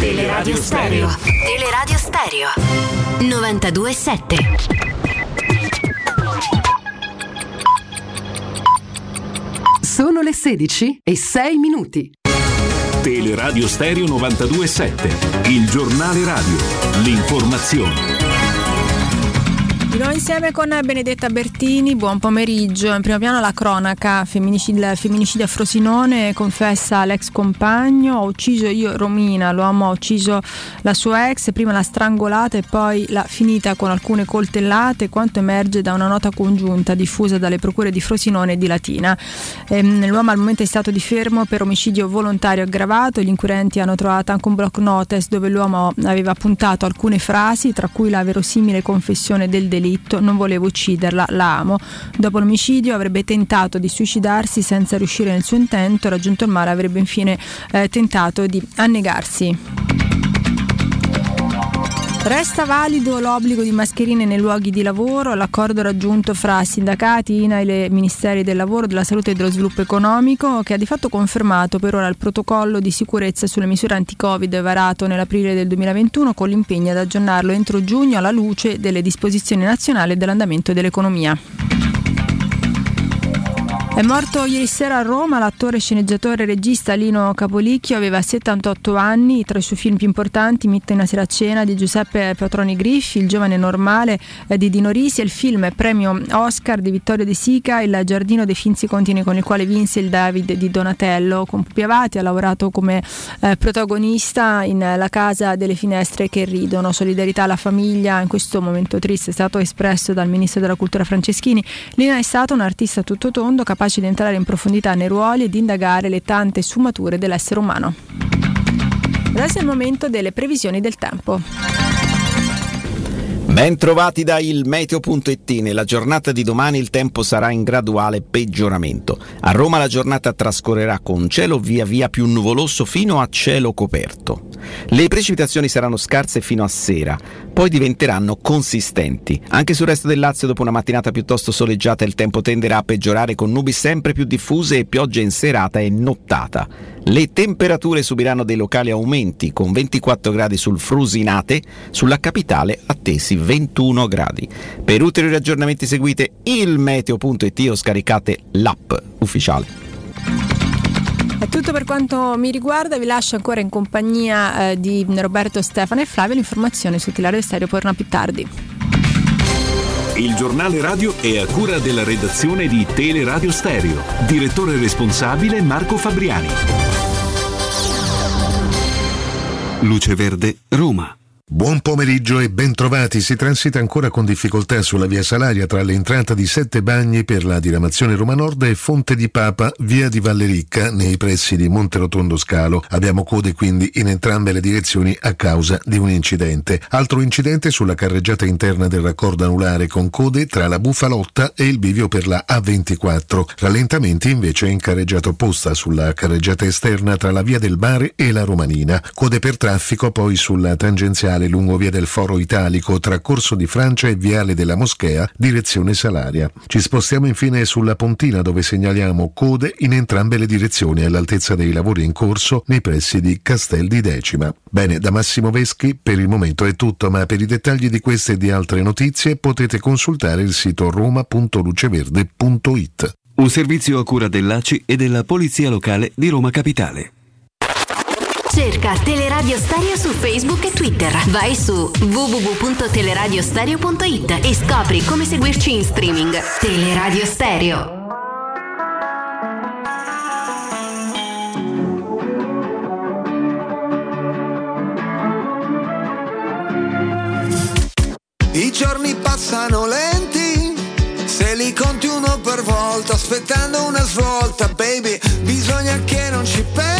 S6: Teleradio Stereo. Teleradio Stereo. 92.7.
S14: Sono le 16 e 6 minuti.
S38: Teleradio Stereo 92.7. Il giornale radio. L'informazione.
S39: Di nuovo insieme con Benedetta Bertini, buon pomeriggio. In primo piano la cronaca, il femminicidio a Frosinone, confessa l'ex compagno, ho ucciso io Romina, l'uomo ha ucciso la sua ex, prima l'ha strangolata e poi l'ha finita con alcune coltellate, quanto emerge da una nota congiunta diffusa dalle procure di Frosinone e di Latina. Ehm, l'uomo al momento è stato di fermo per omicidio volontario aggravato, gli inquirenti hanno trovato anche un block notice dove l'uomo aveva puntato alcune frasi, tra cui la verosimile confessione del delitto delitto, non volevo ucciderla, la amo. Dopo l'omicidio avrebbe tentato di suicidarsi senza riuscire nel suo intento, raggiunto il mare avrebbe infine eh, tentato di annegarsi. Resta valido l'obbligo di mascherine nei luoghi di lavoro, l'accordo raggiunto fra sindacati, INAIL e Ministeri del Lavoro, della Salute e dello Sviluppo Economico, che ha di fatto confermato per ora il protocollo di sicurezza sulle misure anti-Covid varato nell'aprile del 2021 con l'impegno ad aggiornarlo entro giugno alla luce delle disposizioni nazionali e dell'andamento dell'economia. È morto ieri sera a Roma l'attore, sceneggiatore e regista Lino Capolicchio, aveva 78 anni, tra i suoi film più importanti Mitta in una sera a cena di Giuseppe Patroni Griffi, Il giovane normale eh, di Dino Risi e il film premio Oscar di Vittorio De Sica, Il giardino dei finzi continui con il quale vinse il David di Donatello. Con Pupi Avati ha lavorato come eh, protagonista in La casa delle finestre che ridono, solidarietà alla famiglia in questo momento triste è stato espresso dal ministro della cultura Franceschini. Lino è stato un artista tutto tondo capace capace di entrare in profondità nei ruoli e di indagare le tante sfumature dell'essere umano. Adesso è il momento delle previsioni del tempo.
S40: Ben trovati da ilmeteo.it. Nella giornata di domani il tempo sarà in graduale peggioramento. A Roma la giornata trascorrerà con cielo via via più nuvoloso fino a cielo coperto. Le precipitazioni saranno scarse fino a sera, poi diventeranno consistenti. Anche sul resto del Lazio dopo una mattinata piuttosto soleggiata il tempo tenderà a peggiorare con nubi sempre più diffuse e piogge in serata e nottata. Le temperature subiranno dei locali aumenti con 24 gradi sul Frusinate, sulla capitale attesi 21 gradi. Per ulteriori aggiornamenti seguite il meteo.it o scaricate l'app ufficiale.
S39: È tutto per quanto mi riguarda, vi lascio ancora in compagnia eh, di Roberto, Stefano e Flavio. L'informazione su Tilario Stereo torna più tardi.
S41: Il giornale radio è a cura della redazione di Teleradio Stereo. Direttore responsabile Marco Fabriani.
S42: Luce Verde, Roma.
S43: Buon pomeriggio e bentrovati. Si transita ancora con difficoltà sulla via Salaria tra l'entrata di Sette Bagni per la diramazione Roma Nord e Fonte di Papa, via di Vallericca, nei pressi di Monte Rotondo Scalo. Abbiamo code quindi in entrambe le direzioni a causa di un incidente. Altro incidente sulla carreggiata interna del raccordo anulare con code tra la Bufalotta e il bivio per la A24. Rallentamenti invece in carreggiata opposta sulla carreggiata esterna tra la via del Mare e la Romanina. Code per traffico poi sulla tangenziale viale lungo via del Foro Italico tra Corso di Francia e Viale della Moschea, direzione Salaria. Ci spostiamo infine sulla Pontina dove segnaliamo code in entrambe le direzioni all'altezza dei lavori in corso nei pressi di Castel di Decima. Bene, da Massimo Veschi per il momento è tutto, ma per i dettagli di queste e di altre notizie potete consultare il sito roma.luceverde.it.
S42: Un servizio a cura dell'ACI e della Polizia Locale di Roma Capitale.
S36: Cerca Teleradio Stereo su Facebook e Twitter. Vai su www.teleradiostereo.it e scopri come seguirci in streaming. Teleradio Stereo.
S44: I giorni passano lenti, se li conti uno per volta, aspettando una svolta, baby, bisogna che non ci pensi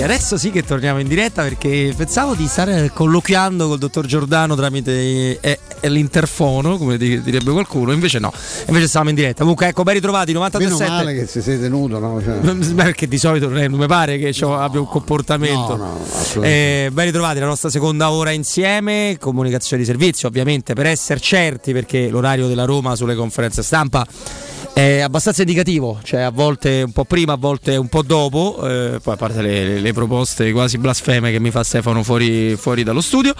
S1: Eccoci, adesso sì che torniamo in diretta perché pensavo di stare colloquiando col dottor Giordano tramite eh, eh, l'interfono, come direbbe qualcuno, invece no, invece stavamo in diretta. Comunque ecco, ben ritrovati, 97.
S3: Meno male che si sei tenuto, no? Cioè...
S1: Perché di solito non mi pare che no, abbia un comportamento. No, no, eh, ben ritrovati la nostra seconda ora insieme, comunicazione di servizio ovviamente per essere certi perché l'orario della Roma sulle conferenze stampa è abbastanza indicativo, cioè a volte un po' prima, a volte un po' dopo, eh, poi a parte le, le, le, proposte quasi blasfeme che mi fa Stefano fuori, fuori dallo studio,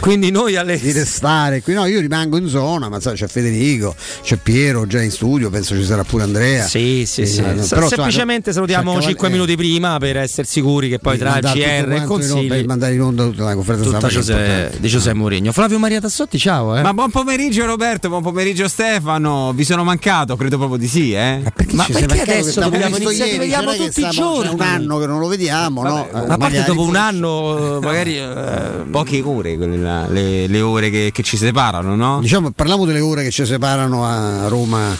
S1: quindi noi alle...
S3: Di restare qui, no, io rimango in zona, ma sai, c'è Federico, c'è Piero già in studio, penso ci sarà pure Andrea.
S1: Sì, sì, sì. Eh, però, semplicemente salutiamo 5 eh. minuti prima per essere sicuri che poi tra GR e Consigli...
S3: Per mandare in onda tutta la conferenza
S1: tutta Giuseppe, di Giuseppe Mourinho. Flavio Maria Tassotti, ciao. Eh.
S45: Ma buon pomeriggio Roberto, buon pomeriggio Stefano, vi sono mancato, credo proprio di sì, eh?
S3: Ma perché,
S1: ma perché adesso dobbiamo iniziare? Ti vediamo tutti i giorni.
S3: È un anno che non lo vediamo, Vabbè,
S1: no? Ma a parte dopo un anno, magari
S45: eh, poche ore, là, le, le, ore che, che, ci separano, no?
S3: Diciamo, parliamo delle ore che ci separano a Roma.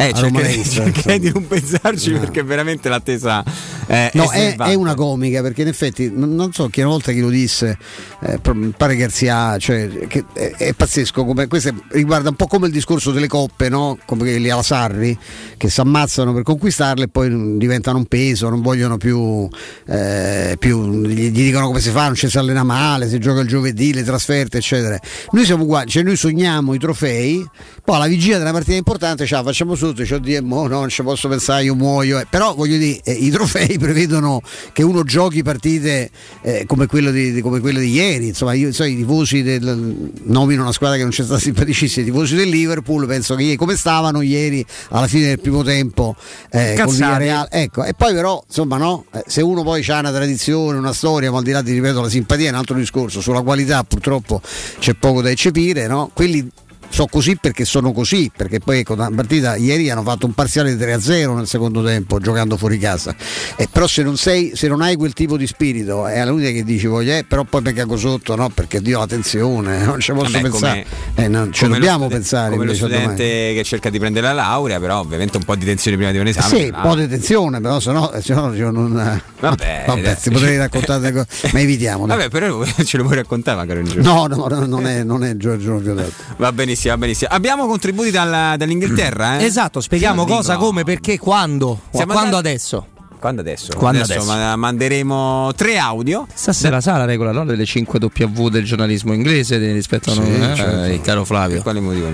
S45: Eh, cercherei, cercherei di non pensarci no. perché veramente l'attesa
S3: eh, no, è, è, una comica perché in effetti non so che una volta chi lo disse, eh, pare Garzia, cioè, che è, è, pazzesco, come, questo riguarda un po' come il discorso delle coppe, no? come quelli alla Sarri che si ammazzano per conquistarle e poi diventano un peso, non vogliono più, eh, più gli, gli, dicono come si fa, non ci si allena male, si gioca il giovedì, le trasferte, eccetera. Noi siamo uguali, cioè noi sogniamo i trofei, poi alla vigilia della partita importante, cioè, facciamo tutto, cioè, oddio, no, non ci posso pensare, io muoio, eh. però voglio dire, eh, i trofei prevedono che uno giochi partite eh, come, quello di, come, quello di, ieri, insomma, io so, i tifosi del, nomino una squadra che non c'è stata simpaticissima, i tifosi del Liverpool, penso che come stavano ieri alla fine del primo tempo eh, con Real. Ecco, e poi però, insomma, no, eh, se uno poi ha una tradizione, una storia, ma al di là di ripeto la simpatia è un altro discorso, sulla qualità purtroppo c'è poco da eccepire, no? Quelli so così perché sono così, perché poi ecco, una partita ieri hanno fatto un parziale di 3-0 nel secondo tempo giocando fuori casa. Eh, però se non, sei, se non hai quel tipo di spirito, è l'unica che dici voglio, eh, però poi mi cago sotto, no? Perché Dio la tensione, non ci posso Vabbè, pensare. Come, eh, non, ci dobbiamo
S45: lo,
S3: pensare.
S45: Come lo studente che cerca di prendere la laurea, però ovviamente un po' di tensione prima di un esame.
S3: Sì, un po' di tensione, però se no, se no io non.
S45: Vabbè,
S3: vabbè ti potrei raccontare cose, ma evitiamo.
S45: Vabbè, però ce lo puoi raccontare magari un
S3: giorno. No, no, no non è, non è Giorgio Giorgio
S45: Va benissimo, va benissimo. Abbiamo contributi dalla, dall'Inghilterra. Eh?
S1: Esatto, spieghiamo cosa, come, perché, quando. Siamo quando andati... adesso.
S45: Quando adesso?
S1: Quando adesso,
S45: adesso? manderemo tre audio.
S1: Stasera da... sa la regola no? delle 5 W del giornalismo inglese rispetto a noi, sì, eh? certo. eh, caro Flavio. Per
S45: quale motivo?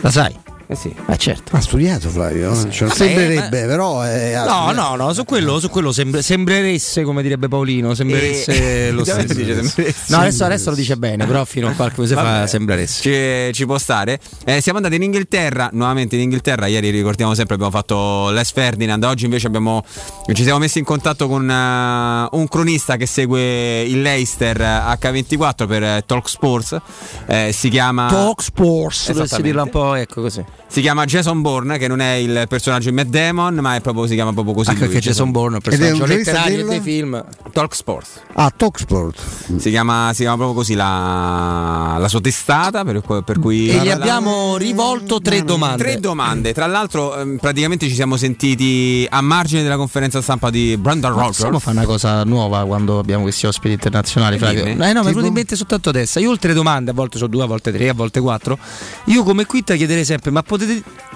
S1: La sai?
S45: Eh sì.
S1: Eh certo.
S3: Ha studiato Flavio? Sì. Cioè, sembrerebbe, eh, però. È
S1: no, no, no, su quello, su quello sembra, sembreresse, come direbbe Paolino, sembreresse e... lo stesso. Dice, no, adesso, adesso, lo dice bene, però fino a qualche mese fa sembreresse.
S45: Ci, ci può stare. Eh, siamo andati in Inghilterra, nuovamente in Inghilterra. Ieri ricordiamo sempre abbiamo fatto Les Ferdinand. Oggi invece abbiamo, ci siamo messi in contatto con uh, un cronista che segue il Leicester H24 per Talk Sports. Eh, si chiama
S1: Talk Sports, dovessi dirla un po', ecco così.
S45: Si chiama Jason Bourne, che non è il personaggio di Matt Damon, ma è proprio, si chiama proprio così.
S1: Anche perché Jason Bourne è un personaggio letterario dei film.
S45: Talk Sports.
S3: Ah, Talk Sport.
S45: Si chiama, si chiama proprio così la, la sua testata, per, per cui...
S1: E gli abbiamo rivolto tre domande.
S45: Tre domande. Tra l'altro, ehm, praticamente ci siamo sentiti a margine della conferenza stampa di Brandon Rogers.
S1: Possiamo fare una cosa nuova quando abbiamo questi ospiti internazionali, Flavio? Eh no, mi è venuto in mente soltanto adesso. Io oltre domande, a volte sono due, a volte tre, a volte quattro. Io come quitta chiederei sempre, ma potete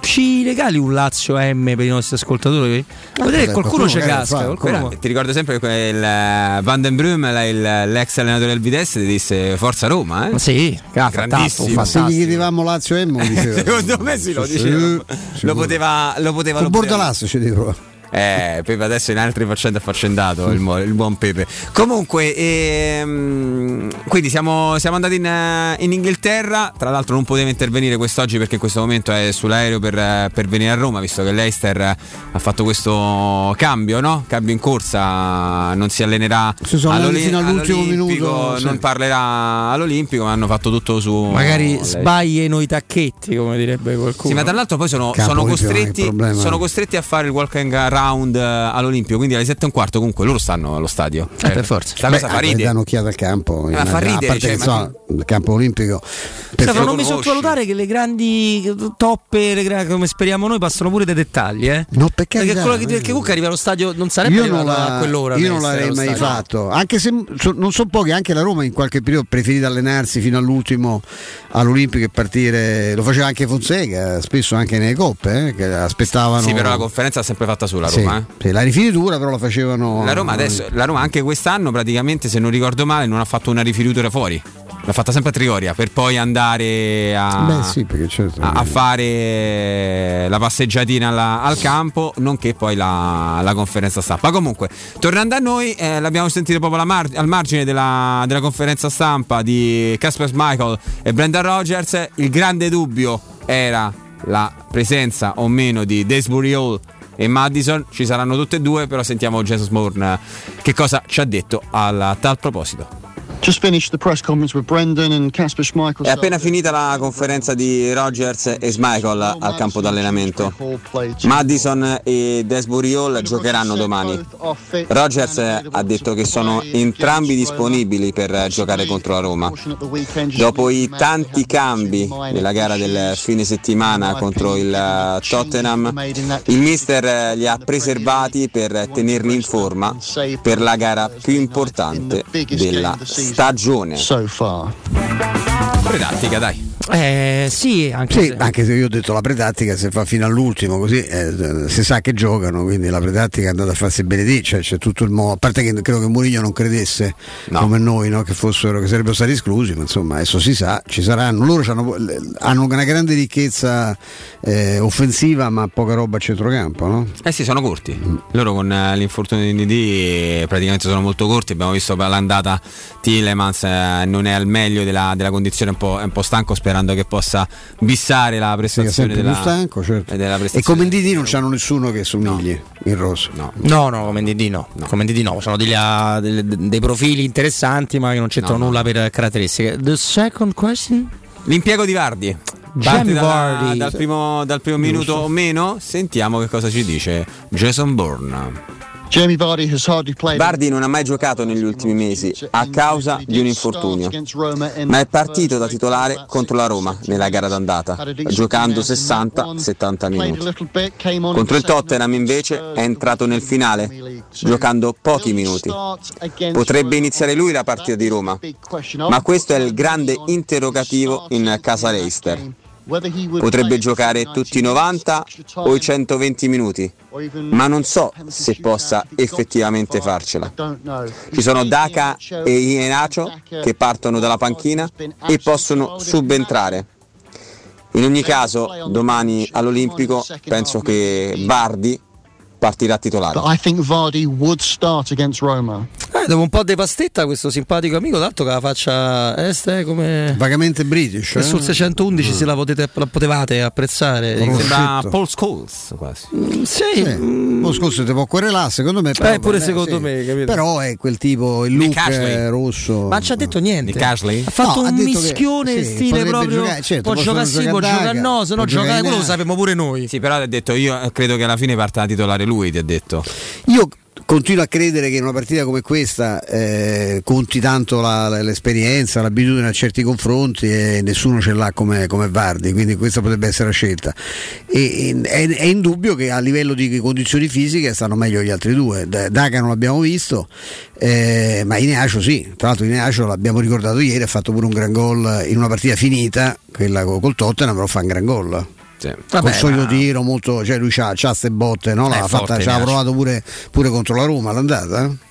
S1: ci regali un Lazio M per i nostri ascoltatori? Vedete che qualcuno ci casca. Qualcuno...
S45: Ti ricordo sempre che il eh, Van den Brum, l'ex allenatore del Vitesse, ti disse Forza Roma. Eh?
S1: Sì,
S45: grandissimo.
S3: Ma se gli chiedevamo Lazio M,
S45: secondo me sì, lo diceva. Lo poteva, lo poteva.
S3: Con Bordalasso ci dico.
S45: Eh, Pepe adesso in altre faccende affaccendato, il, il, buon Pepe. Comunque, ehm, quindi siamo, siamo andati in, eh, in, Inghilterra. Tra l'altro, non poteva intervenire quest'oggi perché in questo momento è sull'aereo per, per venire a Roma, visto che l'Eister ha fatto questo cambio, no? Cambio in corsa, non si allenerà
S3: all'Oli- all'ultimo minuto.
S45: Non sì. parlerà all'Olimpico, ma hanno fatto tutto su.
S1: Magari sbagliano i tacchetti, come direbbe qualcuno.
S45: Sì, ma tra l'altro poi sono, sono costretti, sono costretti a fare il walk and run round all'Olimpico, quindi alle 7 e un quarto comunque loro stanno allo stadio.
S1: Eh, per forza.
S45: Sta cosa fa ridere.
S3: danno occhiata al campo.
S45: Ma fa ridere,
S3: a parte
S45: cioè,
S3: che,
S45: ma
S3: so, il campo olimpico.
S1: Cioè,
S3: per-
S1: non mi sottovalutare che le grandi toppe, le gra- come speriamo noi, passano pure dei dettagli. Eh?
S3: No, per
S1: perché,
S3: carità,
S1: quello che, perché comunque arriva allo stadio non sarebbe
S3: io non, la-
S1: a quell'ora.
S3: io non l'avrei mai
S1: stadio.
S3: fatto, anche se so- non so pochi, anche la Roma in qualche periodo preferita allenarsi fino all'ultimo all'Olimpico e partire, lo faceva anche Fonseca, spesso anche nelle coppe, eh, che aspettavano.
S45: Sì, però la conferenza l'ha sempre fatta sulla
S3: Sì,
S45: Roma. eh.
S3: sì, la rifinitura però la facevano.
S45: La Roma adesso, la Roma anche quest'anno praticamente, se non ricordo male, non ha fatto una rifinitura fuori. L'ha fatta sempre a Trigoria per poi andare a,
S3: Beh, sì, certo.
S45: a- a fare la passeggiatina alla- al campo, nonché poi la, la conferenza stampa. Comunque, tornando a noi, eh, l'abbiamo sentito proprio mar- al margine della, della conferenza stampa di Casper Michael e Brendan Rogers. Il grande dubbio era la presenza o meno di Desbury Hall e Madison. Ci saranno tutte e due, però sentiamo Jesus Bourne che cosa ci ha detto a tal proposito. È appena finita la conferenza di Rogers e Schmeichel al campo d'allenamento. Madison e Desbury Hall giocheranno domani. Rogers ha detto che sono entrambi disponibili per giocare contro la Roma. Dopo i tanti cambi nella gara del fine settimana contro il Tottenham, il mister li ha preservati per tenerli in forma per la gara più importante della stagione. Predattica, dai.
S1: Eh, sì, anche
S3: Sì,
S1: se-
S3: anche se io ho detto la pretattica si fa fino all'ultimo, così eh, si sa che giocano, quindi la pretattica è andata a farsi benedire, cioè c'è tutto il modo, a parte che credo che Mourinho non credesse come noi no, che fossero che sarebbero stati esclusi, ma insomma adesso si sa, ci saranno, loro c'hanno- hanno una grande ricchezza eh, offensiva ma poca roba a centrocampo, no?
S45: Eh sì, sono corti. Loro con eh, l'infortunio di Ndidi praticamente sono molto corti. Abbiamo visto per l'andata Tillemans eh, non è al meglio della, della condizione, po', è un po' stanco sperando che possa bissare la
S3: Sì,
S45: prestazione
S3: sempre
S45: della,
S3: stanco, certo.
S45: eh, della
S3: E
S45: prestazione.
S3: come Didi non c'hanno nessuno che somigli in rosso.
S45: No.
S1: No, no, come NDD no. Come NDD no, sono degli, delle- dei profili interessanti ma che non c'entrano
S45: No, no.
S1: nulla per caratteristiche. The second question?
S45: L'impiego di Vardi.
S1: Jamie
S45: Parte dalla-
S1: Vardy.
S45: dal primo, dal primo minuto o meno, sentiamo che cosa ci dice Jason Bourne.
S46: Vardy
S45: non ha mai giocato negli ultimi mesi a causa di un infortunio, ma è partito da titolare contro la Roma nella gara d'andata, giocando 60-70 minuti. Contro il Tottenham invece è entrato nel finale, giocando pochi minuti. Potrebbe iniziare lui la partita di Roma, ma questo è il grande interrogativo in casa Leicester. Potrebbe giocare tutti i 90 o i 120 minuti, ma non so se possa effettivamente farcela. Ci sono Daka e Ienacho che partono dalla panchina e possono subentrare. In ogni caso, domani all'Olimpico penso che Vardi partirà titolare.
S46: I think Vardy would start against Roma.
S1: Eh, dopo un po' di pastetta questo simpatico amico, tanto che la faccia est come
S3: vagamente british.
S1: E
S3: eh?
S1: sul 611 se la, potete- la potevate apprezzare.
S3: Con
S45: Sembra
S3: Rossetto.
S45: Paul Scholes quasi.
S1: Sì,
S3: Lo scorso ti può querelare, secondo me. Però,
S1: Eh, pure
S3: vabbè,
S1: secondo
S3: sì.
S1: me, capito?
S3: Però è quel tipo, il look eh, rosso.
S1: Ma non ci ha detto niente. Ha fatto
S3: No, ha
S1: un
S3: detto che-
S1: mischione
S3: sì,
S1: stile proprio.
S3: giocare, certo,
S1: può giocare sì, può
S3: giocare
S1: no, se no giocare quello lo sappiamo pure noi.
S45: Sì, però ha detto io credo che alla fine parta titolare lui, ti ha detto.
S3: Io continuo a credere che in una partita come questa eh, conti tanto la- la- l'esperienza, l'abitudine a certi confronti e nessuno ce l'ha come, come Vardi, quindi questa potrebbe essere la scelta. E, e- è, è indubbio che a livello di condizioni fisiche stanno meglio gli altri due. Daga non l'abbiamo visto, eh, ma Ineacio sì. Tra l'altro Ineacio l'abbiamo ricordato ieri, ha fatto pure un gran gol in una partita finita, quella co- col Tottenham, però fa un gran gol.
S45: Sì.
S3: Col solito tiro molto, cioè lui c'ha, c'ha ste botte, no? L'ha
S45: È
S3: fatta, ci ha provato pure, pure contro la Roma l'andata. eh?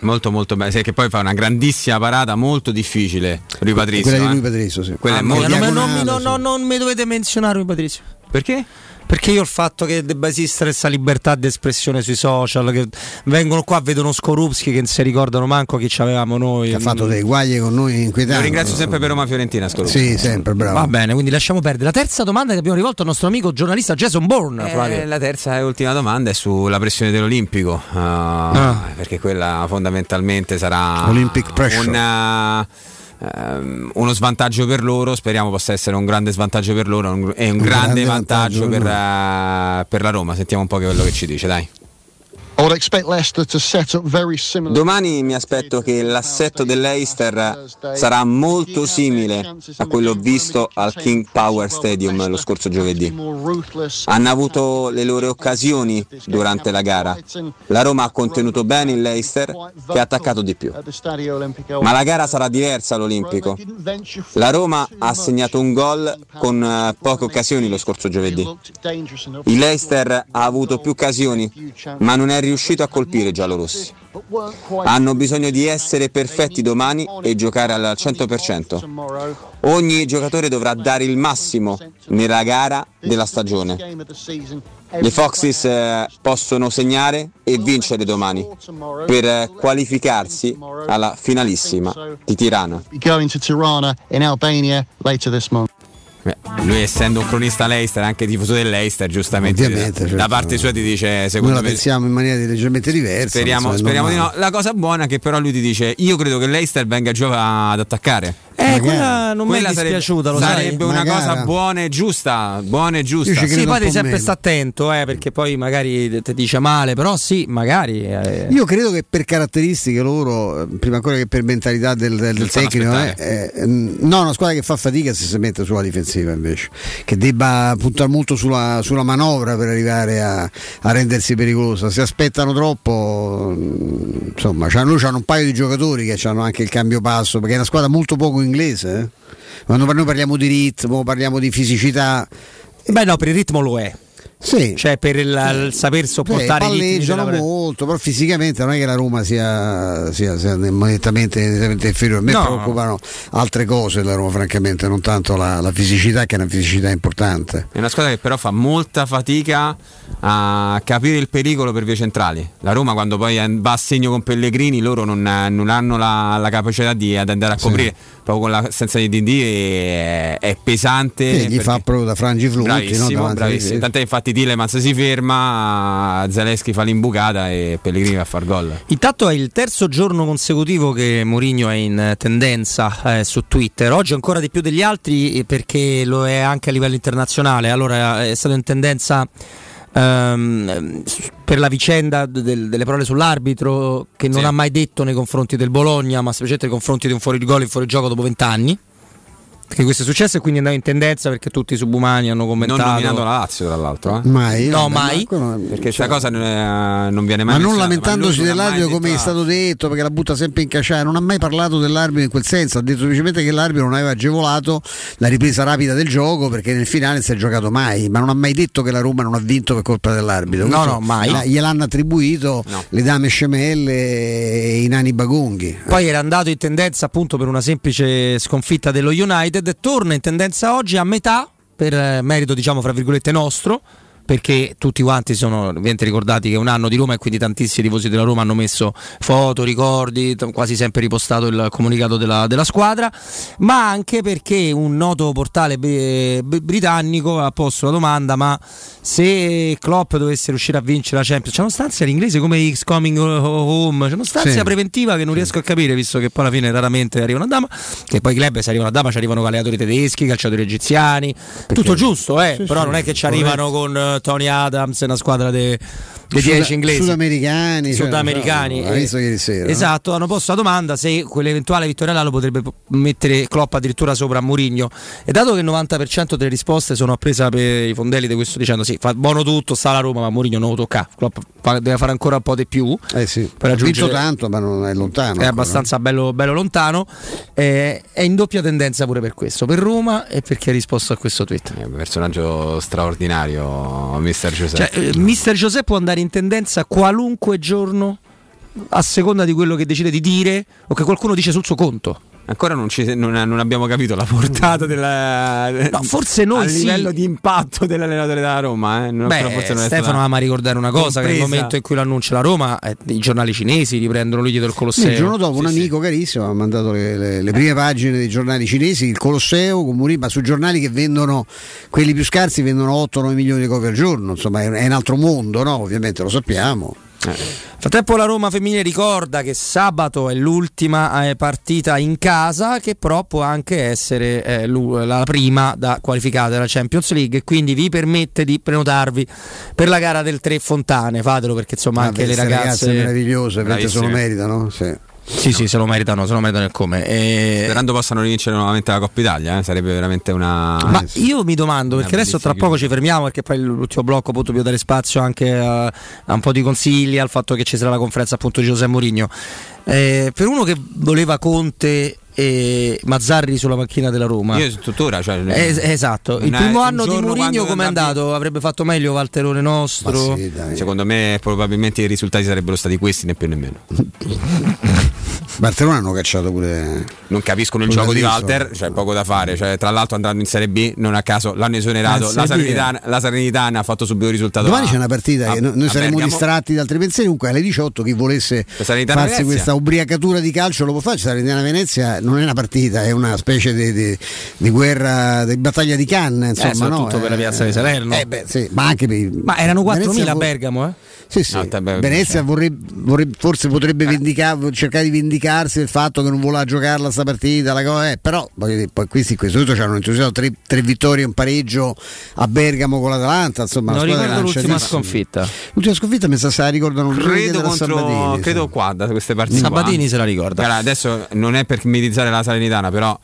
S45: Molto molto bene, sì, che poi fa una grandissima parata molto difficile Rui Patrizio.
S3: Quella di
S45: eh.
S3: Lui Patrizio, sì.
S45: Quella è
S3: Ah,
S45: molto
S1: non, mi- non mi-
S3: diagonale,
S1: no,
S3: sì.
S1: no, non mi dovete menzionare Rui Patrizio.
S45: Perché?
S1: Perché io il fatto che debba esistere questa libertà di espressione sui social, che vengono qua, vedono Skorupski che non si ricordano manco chi c'avevamo noi.
S3: Che ha fatto dei guagli con noi inquietanti.
S45: Lo ringrazio sempre per Roma Fiorentina, Scoruppi.
S3: Sì, sempre, bravo.
S1: Va bene, quindi lasciamo perdere. La terza domanda che abbiamo rivolto al nostro amico giornalista Jason Bourne,
S45: Eh, la terza e ultima domanda è sulla pressione dell'Olimpico, uh, perché quella fondamentalmente sarà
S3: Olympic pressure.
S45: una- ehm, uno svantaggio per loro, speriamo possa essere un grande svantaggio per loro e un, un grande, grande, vantaggio, vantaggio per, per la Roma. Sentiamo un po' quello che ci dice, dai.
S47: Domani mi aspetto che l'assetto dell'Eister sarà molto simile a quello visto al King Power Stadium lo scorso giovedì. Hanno avuto le loro occasioni durante la gara. La Roma ha contenuto bene il Leicester che ha attaccato di più. Ma la gara sarà diversa all'Olimpico. La Roma ha segnato un gol con eh, poche occasioni lo scorso giovedì. Il Leicester ha avuto più occasioni, ma non è riuscito a colpire i giallorossi. Hanno bisogno di essere perfetti domani e giocare al 100%. Ogni giocatore dovrà dare il massimo nella gara della stagione. Le Foxes eh, possono segnare e vincere domani per qualificarsi alla finalissima di Tirana.
S45: Beh, lui essendo un cronista Leicester, anche tifoso dell'Eister, giustamente certo. da parte sua ti dice secondo
S3: Noi
S45: la
S3: me, pensiamo in maniera leggermente diversa.
S45: Speriamo, speriamo di no. La cosa buona è che però lui ti dice io credo che l'Eister venga già ad attaccare.
S1: Eh, quella non quella mi è dispiaciuta,
S45: sarebbe, sarebbe una cosa buona e giusta, buona e giusta.
S1: Sì, poi devi sempre stare attento, eh, perché poi magari ti dice male, però sì, magari. Eh.
S3: Io credo che per caratteristiche loro, prima ancora che per mentalità del, del, del tecnico, eh, eh, no, una squadra che fa fatica se si mette sulla difensiva invece, che debba puntare molto sulla, sulla manovra per arrivare a, a, rendersi pericolosa. Se aspettano troppo, insomma, loro hanno un paio di giocatori che hanno anche il cambio passo, perché è una squadra molto poco inglese. Eh? Quando noi parliamo di ritmo, parliamo di fisicità.
S1: Beh no, per il ritmo lo è.
S3: Sì.
S1: Cioè per il, il saper sopportare
S3: Beh, palleggiano molto, però fisicamente non è che la Roma sia, sia, sia nettamente, nettamente inferiore. A me no. preoccupano altre cose la Roma, francamente, non tanto la, la, fisicità, che è una fisicità importante.
S45: È una squadra che però fa molta fatica a capire il pericolo per vie centrali. La Roma quando poi va a segno con Pellegrini, loro non, non hanno la, la, capacità di andare a coprire. Sì proprio con l'assenza di DD è, è pesante.
S3: Sì, gli fa proprio da frangi flutti.
S45: Bravissimo, no? bravissimo. Tant'è infatti Tilemans si ferma, Zaleschi fa l'imbucata e Pellegrini va a far gol.
S1: Intanto è il terzo giorno consecutivo che Mourinho è in tendenza eh, su Twitter, oggi ancora di più degli altri eh, perché lo è anche a livello internazionale, allora è stato in tendenza Um, per la vicenda del, delle parole sull'arbitro che non sì. ha mai detto nei confronti del Bologna, ma specialmente nei confronti di un fuorigol in fuorigioco dopo vent'anni che questo è successo e quindi andava in tendenza perché tutti i subumani hanno commentato. Non
S45: nominando la Lazio, tra l'altro. Eh?
S3: Mai.
S1: No, mai.
S45: Perché questa cosa non, è, non, viene mai.
S3: Ma non lamentandosi ma dell'arbitro come è stato detto, perché la butta sempre in cacciare. Non ha mai parlato dell'arbitro in quel senso. Ha detto semplicemente che l'arbitro non aveva agevolato la ripresa rapida del gioco perché nel finale si è giocato mai. Ma non ha mai detto che la Roma non ha vinto per colpa dell'arbitro.
S1: No, no, mai. No.
S3: Gliel'hanno attribuito no. le dame scemelle e i nani bagonghi.
S1: Poi era andato in tendenza appunto per una semplice sconfitta dello United. Torna in tendenza tendenza oggi a metà per eh, merito diciamo fra virgolette nostro perché tutti quanti sono ovviamente ricordati che è un anno di Roma e quindi tantissimi tifosi della Roma hanno messo foto, ricordi, quasi sempre ripostato il comunicato della, della squadra, ma anche perché un noto portale b- b- britannico ha posto la domanda ma se Klopp dovesse riuscire a vincere la Champions, c'è una stanza in inglese come X Coming Home, c'è una stanza sì. preventiva che non riesco a capire visto che poi alla fine raramente arriva una dama, che poi i club se arrivano a dama ci arrivano calciatori tedeschi, calciatori egiziani, perché? tutto giusto eh, sì, però sì, non è che ci arrivano con Tony Adams, una squadra de, dei 10 inglesi.
S3: sudamericani,
S1: cioè, sudamericani cioè, visto ieri sera, esatto no? hanno posto la domanda se quell'eventuale vittoria là lo potrebbe mettere Klopp addirittura sopra a Mourinho. E dato che il 90% delle risposte sono appresa per i fondelli di questo dicendo sì fa buono tutto sta la Roma ma Mourinho non lo tocca. Klopp deve fare ancora un po' di più
S3: eh sì. per ha vinto tanto ma non è lontano
S1: è abbastanza bello, bello lontano. Eh, è in doppia tendenza pure per questo per Roma e per chi ha risposto a questo tweet.
S45: È un personaggio straordinario Mister Giuseppe.
S1: Cioè, eh, Mister Giuseppe può andare in tendenza qualunque giorno a seconda di quello che decide di dire o che qualcuno dice sul suo conto.
S45: Ancora non, ci, non, non, abbiamo capito la portata della.
S1: No, forse noi
S45: a
S1: sì.
S45: livello di impatto dell'allenatore della Roma. Eh?
S1: Beh, Stefano ama ricordare una cosa: compresa. che nel momento in cui lo annuncia la Roma, eh, i giornali cinesi riprendono lui dietro il Colosseo.
S3: Il giorno dopo, sì, un amico sì. carissimo ha mandato le, le, le, prime pagine dei giornali cinesi, il Colosseo con Murì, ma su giornali che vendono quelli più scarsi vendono 8-9 milioni di copie al giorno. Insomma, è, è un altro mondo, no? Ovviamente lo sappiamo.
S1: Eh. Frattempo la Roma femminile ricorda che sabato è l'ultima eh, partita in casa che però può anche essere eh, la prima da qualificare della Champions League e quindi vi permette di prenotarvi per la gara del Tre Fontane, fatelo perché insomma ah, anche le ragazze,
S3: ragazze meravigliose, perché se lo meritano, sì.
S1: Sì, no. sì, se lo meritano, se lo meritano il come.
S45: E... Sperando possano rivincere nuovamente la Coppa Italia, eh? sarebbe veramente una.
S1: Ma io mi domando, perché adesso tra poco ci fermiamo, perché poi l'ultimo blocco appunto più dare spazio anche a, a, un po' di consigli, al fatto che ci sarà la conferenza appunto di Giuseppe Mourinho. Eh, per uno che voleva Conte e Mazzarri sulla macchina della Roma.
S45: Io tuttora, cioè,
S1: es- esatto. Il primo anno di Mourinho come è andato? Avrebbe fatto meglio Valterone nostro? Sì,
S45: Secondo me probabilmente i risultati sarebbero stati questi, né più né meno.
S3: Barcellona hanno cacciato pure.
S45: Non capiscono il gioco di Walter, c'è cioè poco da fare. Cioè, tra l'altro andando in Serie B, non a caso l'hanno esonerato. La Salernitana, la Salernitana, ha fatto subito il risultato.
S3: Domani a, c'è una partita a, che noi saremo Bergamo. distratti da altri pensieri. Comunque alle 18 chi volesse farsi Venezia. questa ubriacatura di calcio lo può fare. Salernitana Venezia non è una partita, è una specie di, di, di guerra, di battaglia di canne. Insomma,
S1: eh,
S3: no?
S1: per la piazza di Salerno.
S3: Eh, beh, sì, ma anche per,
S1: Ma erano 4.000 a Bergamo, eh?
S3: Sì, sì. No, Venezia vorrebbe, vorrebbe, forse potrebbe eh. cercare di vendicarsi del fatto che non vuole giocarla sta partita, la cosa, eh, però dire, poi questi questo tutto ci hanno entusiasmato tre, tre, vittorie e un pareggio a Bergamo con l'Atalanta. Insomma,
S1: non ricordo l'ultima sconfitta.
S3: L'ultima sconfitta mi sa se la ricordano
S45: credo contro Sabatini, credo qua da queste partite.
S1: Sabatini qua. se la ricorda.
S45: Allora, adesso non è per mitizzare la Salernitana, però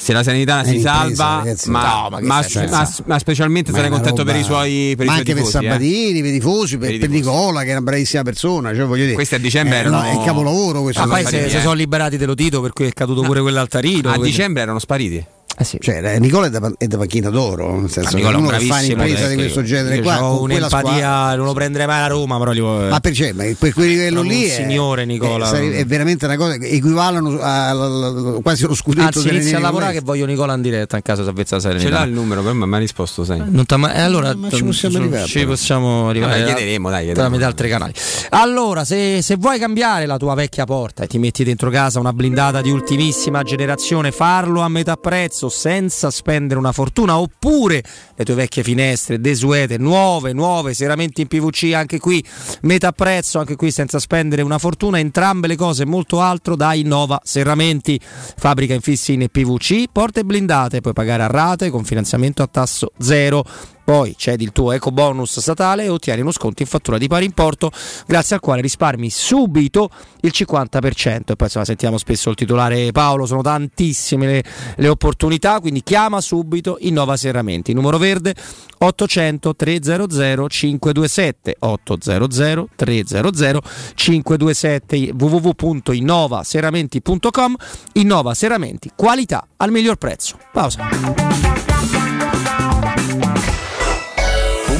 S45: se la Sanitana si salva, ma, no, ma, ma, cioè, ma, ma, specialmente sarei contento roba, per i suoi per
S3: ma
S45: i
S3: anche
S45: per
S3: Sabatini, eh. per i tifosi, per, per, per Nicola che è una bravissima persona. Cioè, voglio dire,
S45: Questi a dicembre eh, erano.
S3: No, è il capolavoro questo.
S1: Ma poi se, se sono liberati dello Tito, per cui è caduto pure quell'altarino.
S45: A dicembre erano spariti.
S3: Eh sì. cioè, Nicola è da, è da panchina d'oro, nel senso ah, Nicola che uno che fa un'impresa di questo genere qua.
S1: Ho un'empatia, non lo prenderei mai a Roma, però
S3: voglio... Ma perché? Ma per quel livello lì
S1: è, signore Nicola.
S3: È, è, veramente una cosa che equivalono a, a, a, quasi lo scudetto
S1: Anzi, inizia a lavorare che voglio Nicola in diretta in caso salvezza la serenità.
S45: Ce l'ha il numero, però mi ha risposto, sai.
S1: Non ma, eh, allora
S3: ma ci possiamo arrivare.
S1: Ci possiamo arrivare.
S45: Chiederemo, dai, chiederemo.
S1: tramite altri canali. Allora, se, se vuoi cambiare la tua vecchia porta e ti metti dentro casa una blindata di ultimissima generazione, farlo a metà prezzo senza spendere una fortuna oppure le tue vecchie finestre desuete, nuove, nuove, serramenti in PVC anche qui metà prezzo, anche qui senza spendere una fortuna, entrambe le cose molto altro da Innova Serramenti, fabbrica infissi in PVC, porte blindate, puoi pagare a rate con finanziamento a tasso zero poi cedi il tuo eco bonus statale e ottieni uno sconto in fattura di pari importo, grazie al quale risparmi subito il 50%. E poi insomma, sentiamo spesso il titolare Paolo, sono tantissime le, le opportunità, quindi chiama subito Innova Serramenti. Numero verde 800 300 527 800 300 527 www.innovaserramenti.com Innova Serramenti, qualità al miglior prezzo. Pausa.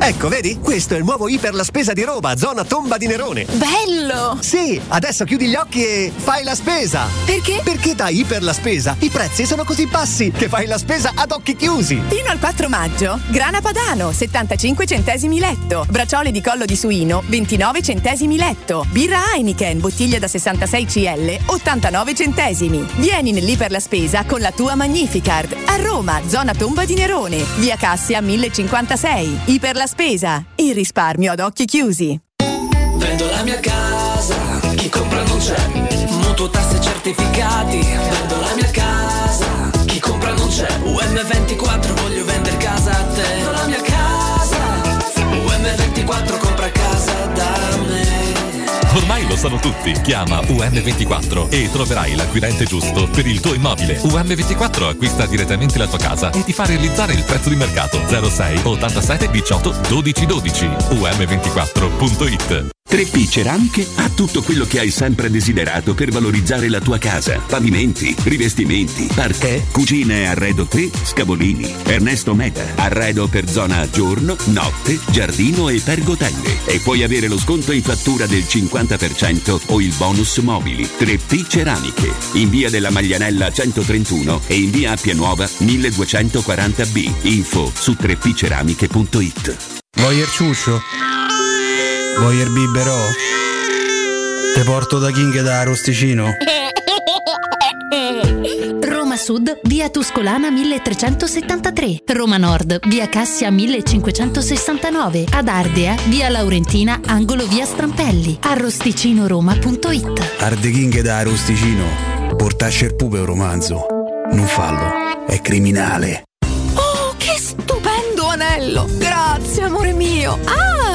S48: Ecco, vedi? Questo è il nuovo Iper la spesa di Roma, zona tomba di Nerone.
S49: Bello!
S48: Sì, adesso chiudi gli occhi e fai la spesa.
S49: Perché?
S48: Perché da Iper la spesa i prezzi sono così bassi che fai la spesa ad occhi chiusi.
S49: Fino al 4 maggio, grana padano, 75 centesimi letto. Bracciole di collo di suino, 29 centesimi letto. Birra Heineken, bottiglia da 66 CL, 89 centesimi. Vieni nell'Iper la spesa con la tua Magnificard. A Roma, zona tomba di Nerone, via Cassia 1056. Iper la spesa, il risparmio ad occhi chiusi.
S50: Vendo la mia casa, chi compra non c'è. Mutuo tasse certificati, vendo la mia casa, chi compra non c'è. UM24 voglio vendere casa a te. Vendo la mia casa, UM24
S10: Ormai lo sanno tutti. Chiama UM24 e troverai l'acquirente giusto per il tuo immobile. UM24 acquista direttamente la tua casa e ti fa realizzare il prezzo di mercato 06 87 18 12 12. UM24.it
S51: 3P Ceramiche ha tutto quello che hai sempre desiderato per valorizzare la tua casa. Pavimenti, rivestimenti, parquet, cucine e arredo 3, scavolini. Ernesto Meta, arredo per zona giorno, notte, giardino e pergotelle. E puoi avere lo sconto in fattura del 50
S38: 50% o il bonus mobili. 3P Ceramiche. In via della Maglianella 131 e in via Appia Nuova 1240B. Info su 3pceramiche.it.
S52: Voyer ciuccio? Voyer biberò? Te porto da King da Rosticino?
S36: Sud, via Tuscolana 1373. Roma Nord, via Cassia 1569. Ad Ardea, via Laurentina, angolo via Strampelli. Arrosticinoroma.it.
S52: Arde King da Rosticino. Portasce il pupe un romanzo. Non fallo, è criminale.
S49: Oh, che stupendo anello! Grazie, amore mio! Ah,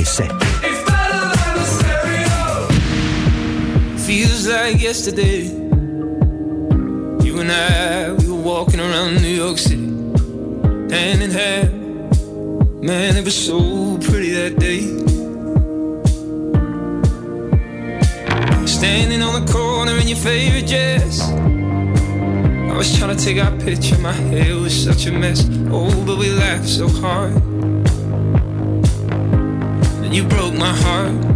S53: 92.7
S50: Feels like yesterday. You and I, we were walking around New York City, hand in hand. Man, it was so pretty that day. Standing on the corner in your favorite dress. I was trying to take our picture, my hair was such a mess. Oh, but we laughed so hard. And you broke my heart.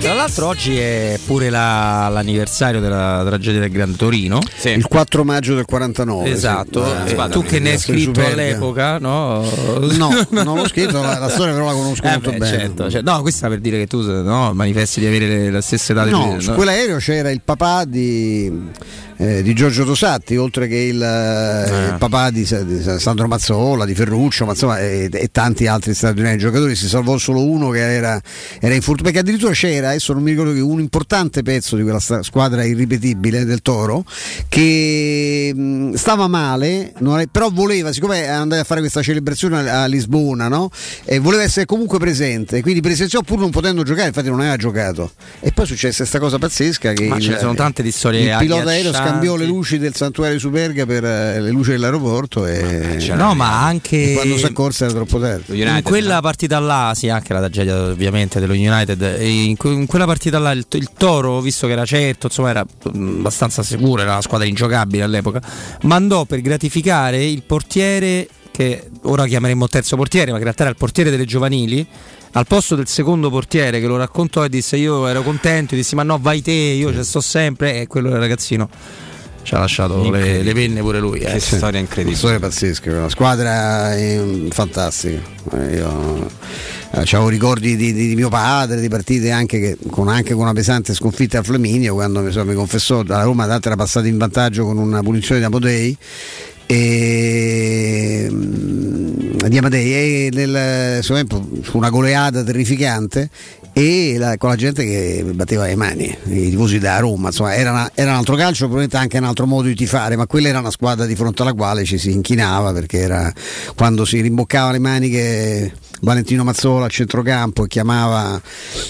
S1: Tra l'altro oggi è pure la- l'anniversario della tragedia del Grande Torino.
S3: Il 4 maggio del 49.
S1: Esatto,
S3: sì.
S1: Eh, tu che ne hai scritto
S3: superbia.
S1: all'epoca, no?
S3: No, non l'ho scritto, la, la storia però la conosco
S1: Eh
S3: molto
S1: beh,
S3: bene.
S1: certo, certo. No, questo era per dire che tu no, manifesti di avere le- la stessa età
S3: No,
S1: di
S3: su quell'aereo c'era il papà di eh, di Giorgio Tosatti, oltre che il, eh. il papà di, di, Sandro Mazzola, di Ferruccio, ma insomma, e, e, tanti altri straordinari giocatori, si salvò solo uno che era, era infortunato, perché addirittura c'era, adesso non mi ricordo che un importante pezzo di quella squadra irripetibile del Toro che mh, stava male, è, però voleva, siccome andare a fare questa celebrazione a, a Lisbona, no? e voleva essere comunque presente, quindi presenziò pur non potendo giocare, infatti non aveva giocato. E poi successe questa cosa pazzesca che
S1: ma
S3: il,
S1: ce ne sono tante di storie
S3: il pilota aereo scambiò le luci del santuario Superga per eh, le luci dell'aeroporto e
S1: eh, no ma anche
S3: quando si accorse era troppo tardi.
S1: In quella partita là sì anche la tragedia ovviamente dello United. In, in quella partita là il, il, Toro visto che era certo insomma era mm, abbastanza sicuro era una squadra ingiocabile all'epoca mandò per gratificare il portiere che ora chiameremo terzo portiere ma che in realtà era il portiere delle giovanili al posto del secondo portiere che lo raccontò e disse io ero contento, dissi ma no vai te, io ci sto sempre e quello del ragazzino ci ha lasciato le, le, penne pure lui. Eh.
S45: Che storia incredibile. Una
S3: storia pazzesca, una squadra eh, fantastica. Eh, io eh, avevo ricordi di, di, di, mio padre, di partite anche, che, con, anche con una pesante sconfitta a Flaminio, quando insomma, mi confessò la Roma d'altra era passata in vantaggio con una punizione da Podei e, di Amadei nel fu una goleata terrificante e la, con la gente che batteva le mani, i tifosi da Roma, insomma era, una, era, un altro calcio, probabilmente anche un altro modo di tifare, ma quella era una squadra di fronte alla quale ci si inchinava perché era quando si rimboccava le maniche Valentino Mazzola a centrocampo e chiamava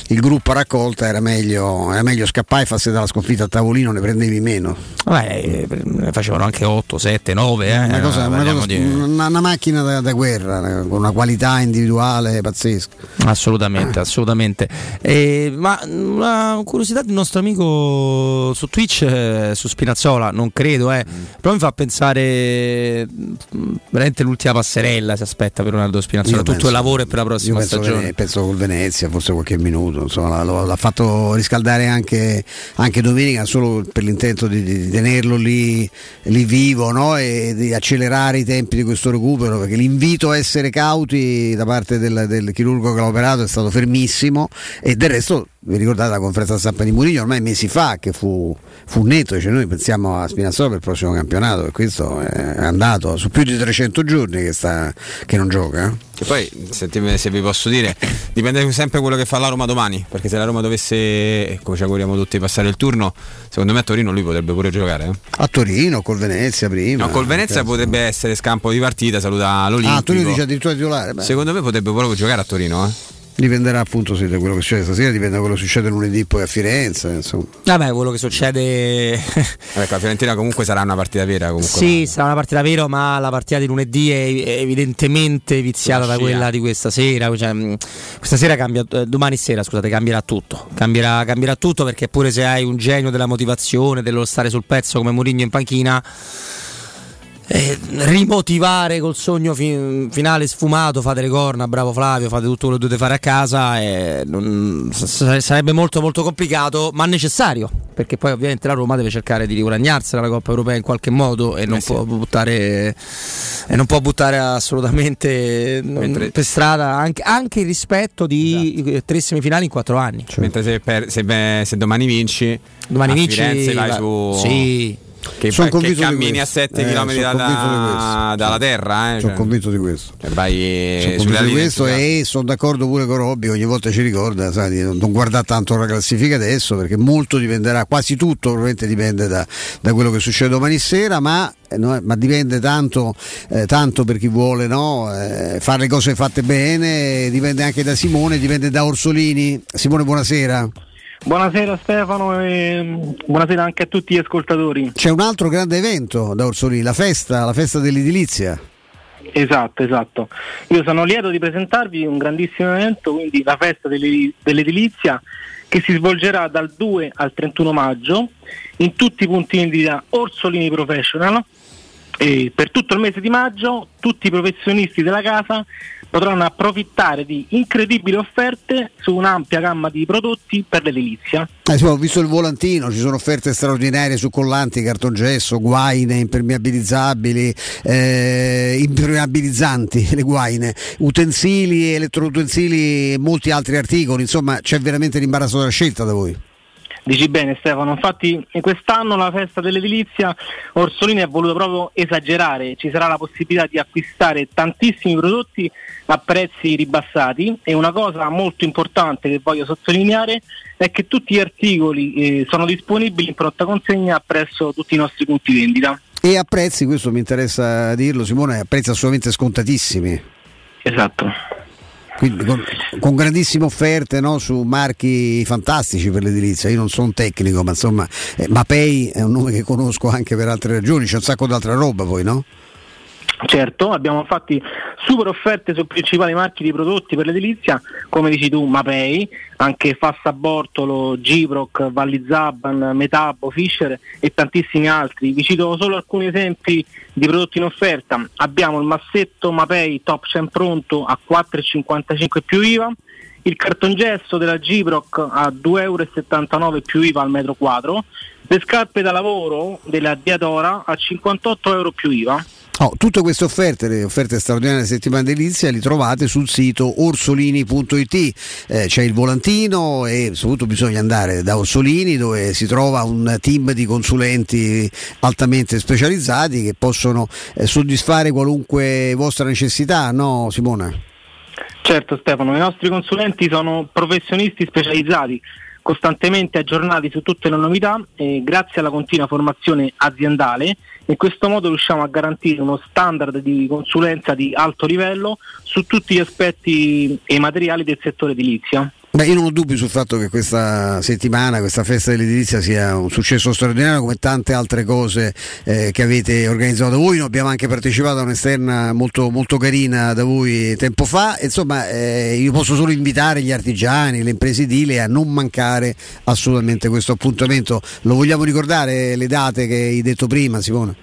S3: il gruppo a raccolta era meglio, era meglio scappare e farsi dalla sconfitta a tavolino, ne prendevi meno.
S1: Beh, ne facevano anche 8, 7, 9. Eh.
S3: Una, cosa, una, cosa, di... una, una, macchina da, da, guerra con una qualità individuale pazzesca.
S1: Assolutamente, assolutamente. Eh, ma una curiosità del nostro amico su Twitch, eh, su Spinazzola, non credo, eh, però mi fa pensare mm, veramente l'ultima passerella si aspetta per Ronaldo Spinazzola, Io tutto penso. il lavoro e per la prossima
S3: penso
S1: stagione.
S3: Che, penso col Venezia, forse qualche minuto, insomma, l'ha, l'ha fatto riscaldare anche, anche, domenica solo per l'intento di, di tenerlo lì, lì vivo no? e di accelerare i tempi di questo recupero, perché l'invito a essere cauti da parte del, del chirurgo che l'ha operato è stato fermissimo e del resto vi ricordate la conferenza stampa di Murigno ormai mesi fa che fu, fu netto, cioè noi pensiamo a Spinazzola per il prossimo campionato e questo è andato su più di 300 giorni che, sta, che non gioca. Eh.
S45: Che poi, se, se, vi posso dire, dipende sempre quello che fa la Roma domani, perché se la Roma dovesse, come ci auguriamo tutti, passare il turno, secondo me a Torino lui potrebbe pure giocare. Eh?
S3: A Torino, col Venezia prima.
S45: No, col Venezia cazzo. potrebbe essere scampo di partita, saluta l'Olimpico. Ah,
S3: Torino dice addirittura titolare. Beh.
S45: Secondo me potrebbe proprio giocare a Torino, eh?
S3: Dipenderà appunto sì, da quello che succede stasera, dipende da quello che succede lunedì poi a Firenze. Insomma.
S1: Vabbè, quello che succede.
S45: Vabbè, la Fiorentina comunque sarà una partita vera. Comunque.
S1: Sì, sarà una partita vera, ma la partita di lunedì è evidentemente viziata da quella di questa sera. Cioè, mm, questa sera cambia, eh, domani sera, scusate, cambierà tutto. Cambierà, cambierà tutto perché pure se hai un genio della motivazione, dello stare sul pezzo come Mourinho in panchina eh, rimotivare col sogno fi- finale sfumato, fate le corna, bravo Flavio, fate tutto quello che dovete fare a casa, eh, non, sarebbe molto molto complicato, ma necessario, perché poi ovviamente la Roma deve cercare di riguadagnarsela la Coppa Europea in qualche modo e non, eh può, buttare, e non può buttare assolutamente Mentre... per strada anche, anche, il rispetto di esatto. tre semifinali in quattro anni.
S45: Cioè. Mentre se, per, se, se, domani vinci, domani vinci, Firenze vai su...
S1: Sì
S45: che, Sono che cammini a 7 km eh, da, dalla terra. Eh,
S3: sono cioè. convinto di questo.
S45: Cioè, vai
S3: sono convinto di questo e sono d'accordo pure con Robby, ogni volta ci ricorda sai, di non guardare tanto la classifica adesso perché molto dipenderà, quasi tutto probabilmente dipende da, da quello che succede domani sera, ma eh, ma dipende tanto, eh, tanto, per chi vuole no? eh, fare le cose fatte bene, dipende anche da Simone, dipende da Orsolini. Simone, buonasera.
S54: Buonasera Stefano e mm, buonasera anche a tutti gli ascoltatori.
S3: C'è un altro grande evento da Orsolini, la festa, la festa dell'edilizia.
S54: Esatto, esatto. Io sono lieto di presentarvi un grandissimo evento, quindi la festa dell'edilizia che si svolgerà dal 2 al 31 maggio in tutti i punti vendita Orsolini Professional e per tutto il mese di maggio tutti i professionisti della casa potranno approfittare di incredibili offerte su un'ampia gamma di prodotti per l'edilizia.
S3: Eh, ho visto il volantino, ci sono offerte straordinarie su collanti, cartongesso, guaine impermeabilizzabili, eh, impermeabilizzanti, le guaine, utensili, elettroutensili e molti altri articoli, insomma c'è veramente l'imbarazzo della scelta da voi.
S54: Dici bene Stefano, infatti quest'anno la festa dell'edilizia Orsolini ha voluto proprio esagerare, ci sarà la possibilità di acquistare tantissimi prodotti a prezzi ribassati e una cosa molto importante che voglio sottolineare è che tutti gli articoli eh, sono disponibili in pronta consegna presso tutti i nostri punti vendita.
S3: E a prezzi, questo mi interessa dirlo Simone, a prezzi assolutamente scontatissimi.
S54: Esatto.
S3: Quindi con, con grandissime offerte no, su marchi fantastici per l'edilizia. Io non sono un tecnico, ma insomma, eh, Mapei è un nome che conosco anche per altre ragioni, c'è un sacco di altra roba poi, no?
S54: Certo, abbiamo infatti super offerte sui principali marchi di prodotti per l'edilizia, come dici tu, Mapei, anche Fassa Bortolo, Gibroc, Valli Zaban, Metabo, Fischer e tantissimi altri. Vi cito solo alcuni esempi di prodotti in offerta. Abbiamo il massetto Mapei Top 100 pronto a 4,55 più IVA, il cartongesso della Gibroc a 2,79 euro più IVA al metro quadro, le scarpe da lavoro della Diadora a 58 euro più IVA
S3: Oh, tutte queste offerte, le offerte straordinarie della settimana delizia, le trovate sul sito orsolini.it. Eh, c'è il volantino e soprattutto bisogna andare da Orsolini dove si trova un team di consulenti altamente specializzati che possono eh, soddisfare qualunque vostra necessità, no Simona?
S54: Certo Stefano, i nostri consulenti sono professionisti specializzati costantemente aggiornati su tutte le novità e grazie alla continua formazione aziendale in questo modo riusciamo a garantire uno standard di consulenza di alto livello su tutti gli aspetti e materiali del settore edilizia.
S3: Beh, io non ho dubbi sul fatto che questa settimana, questa festa dell'edilizia sia un successo straordinario come tante altre cose eh, che avete organizzato voi. Noi abbiamo anche partecipato a un'esterna molto, molto carina da voi tempo fa. Insomma, eh, io posso solo invitare gli artigiani, le imprese edili a non mancare assolutamente questo appuntamento. Lo vogliamo ricordare le date che hai detto prima, Simone?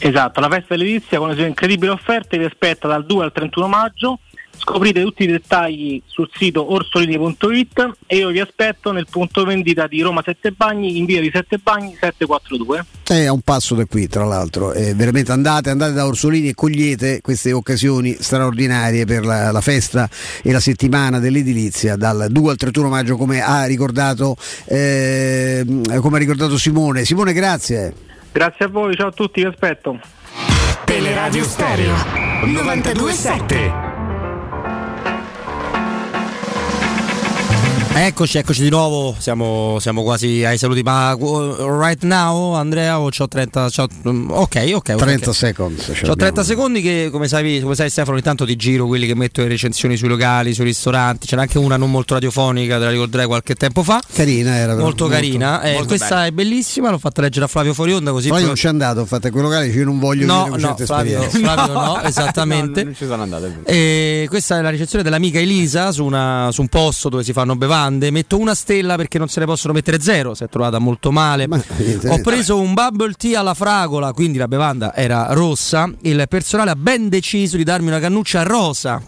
S54: Esatto, la festa dell'edilizia con le sue incredibili offerte vi aspetta dal 2 al 31 maggio Scoprite tutti i dettagli sul sito orsolini.it e io vi aspetto nel punto vendita di Roma 7 Bagni in via di 7 Bagni 742.
S3: È a un passo da qui, tra l'altro. Eh, veramente andate, andate da Orsolini e cogliete queste occasioni straordinarie per la, la, festa e la settimana dell'edilizia dal 2 al 31 maggio, come ha ricordato, eh, come ha ricordato Simone. Simone, grazie.
S54: Grazie a voi, ciao a tutti, vi aspetto.
S50: Teleradio Stereo 927
S1: Eccoci, eccoci di nuovo, siamo, siamo, quasi ai saluti, ma uh, right now Andrea o c'ho 30, c'ho, mm, ok, ok.
S3: 30
S1: okay.
S3: secondi.
S1: C'ho 30 secondi che come sai, come sai Stefano ogni tanto ti giro quelli che metto le recensioni sui locali, sui ristoranti, c'era anche una non molto radiofonica, te la ricorderai qualche tempo fa.
S3: Carina era.
S1: Molto, molto carina, eh, molto questa bella. è bellissima, l'ho fatta leggere a Flavio Forionda così.
S3: Poi non c'è andato, ho fatto quei locali, io non voglio
S1: no, no, Flavio, Flavio no, esattamente.
S45: no, non ci sono andato.
S1: E questa è la recensione dell'amica Elisa su, una, su un posto dove si fanno bevande, metto una stella perché non se ne possono mettere zero, si è trovata molto male. Ma, Ho preso un bubble tea alla fragola, quindi la bevanda era rossa, il personale ha ben deciso di darmi una cannuccia rosa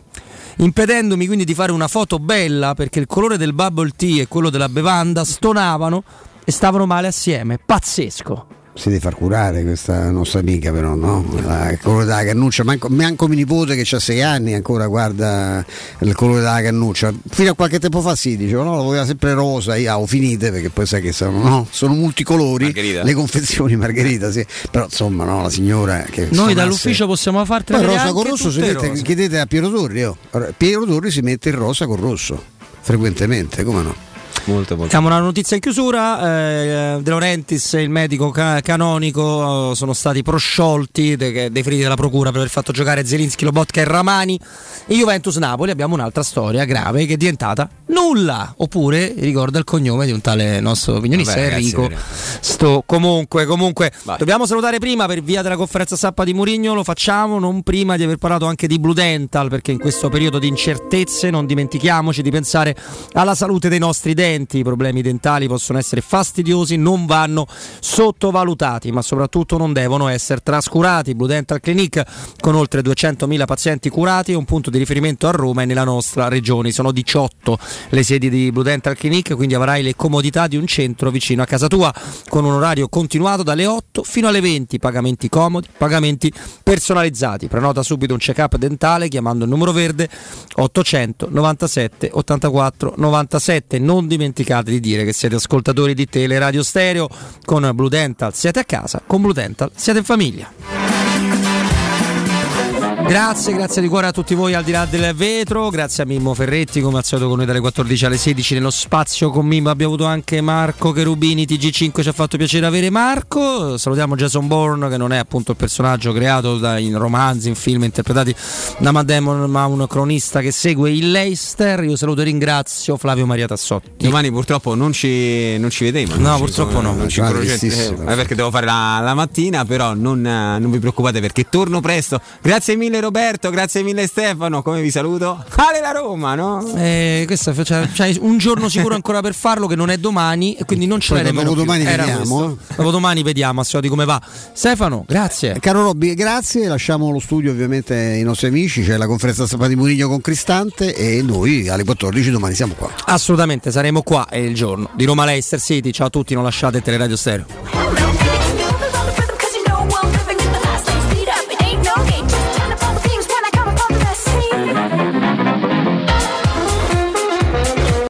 S1: impedendomi quindi di fare una foto bella perché il colore del bubble tea e quello della bevanda stonavano e stavano male assieme. Pazzesco
S3: si deve far curare questa nostra amica però no? il colore della cannuccia manco, manco mio nipote che ha 6 anni ancora guarda il colore della cannuccia fino a qualche tempo fa si diceva no, lo voleva sempre rosa io ho finite perché poi sai che sono, no? sono multicolori
S45: Margherita.
S3: le confezioni Margherita sì. però insomma no, la signora che
S1: noi dall'ufficio possiamo farti
S3: poi rosa con rosso si mette, chiedete a Piero Torri oh. Piero Torri si mette il rosa con rosso frequentemente come no
S45: Molto, molto.
S1: Siamo una notizia in chiusura. Eh, De Laurentiis e il medico ca- canonico sono stati prosciolti, de- definiti dalla procura per aver fatto giocare Zelinski, Lobotka e Ramani. In Juventus Napoli abbiamo un'altra storia grave che è diventata nulla. Oppure ricorda il cognome di un tale nostro opinionista Vabbè, Enrico. Sto, comunque, comunque dobbiamo salutare prima per via della conferenza stampa di Murigno. Lo facciamo non prima di aver parlato anche di Blue Dental, perché in questo periodo di incertezze non dimentichiamoci di pensare alla salute dei nostri denti denti, i problemi dentali possono essere fastidiosi, non vanno sottovalutati, ma soprattutto non devono essere trascurati. Blue Dental Clinic con oltre 200.000 pazienti curati è un punto di riferimento a Roma e nella nostra regione. Sono 18 le sedi di Blue Dental Clinic, quindi avrai le comodità di un centro vicino a casa tua con un orario continuato dalle 8 fino alle 20, pagamenti comodi, pagamenti personalizzati. Prenota subito un check-up dentale chiamando il numero verde 897 84 97. Non dimenticare dimenticate di dire che siete ascoltatori di Teleradio Stereo. Con Blue Dental siete a casa, con Blue Dental siete in famiglia. Grazie, grazie di cuore a tutti voi al di là del vetro, grazie a Mimmo Ferretti come al solito con noi dalle 14 alle 16 nello spazio con Mimmo abbiamo avuto anche Marco Cherubini TG5 ci ha fatto piacere avere Marco, salutiamo Jason Bourne che non è appunto il personaggio creato da, in romanzi, in film interpretati da Matt Damon ma un cronista che segue il Leicester, io saluto e ringrazio Flavio Maria Tassotti.
S45: Domani purtroppo non ci, non ci vedremo.
S1: No purtroppo no.
S45: Non ci eh, perché devo fare la, la mattina però non, non vi preoccupate perché torno presto, grazie mille mille Roberto, grazie mille Stefano, come vi saluto? Ale la Roma, no?
S1: Eh, questo, cioè, cioè, un giorno sicuro ancora per farlo che non è domani e quindi non ce l'hai nemmeno
S3: domani vediamo.
S1: Dopo domani vediamo, di come va. Stefano, grazie.
S3: Eh, caro Robby, grazie, lasciamo lo studio ovviamente ai nostri amici, c'è la conferenza stampa di Murigno con Cristante e noi alle 14 domani siamo qua.
S1: Assolutamente, saremo qua, è il giorno di Roma Leicester City. Ciao a tutti, non lasciate Teleradio Stereo.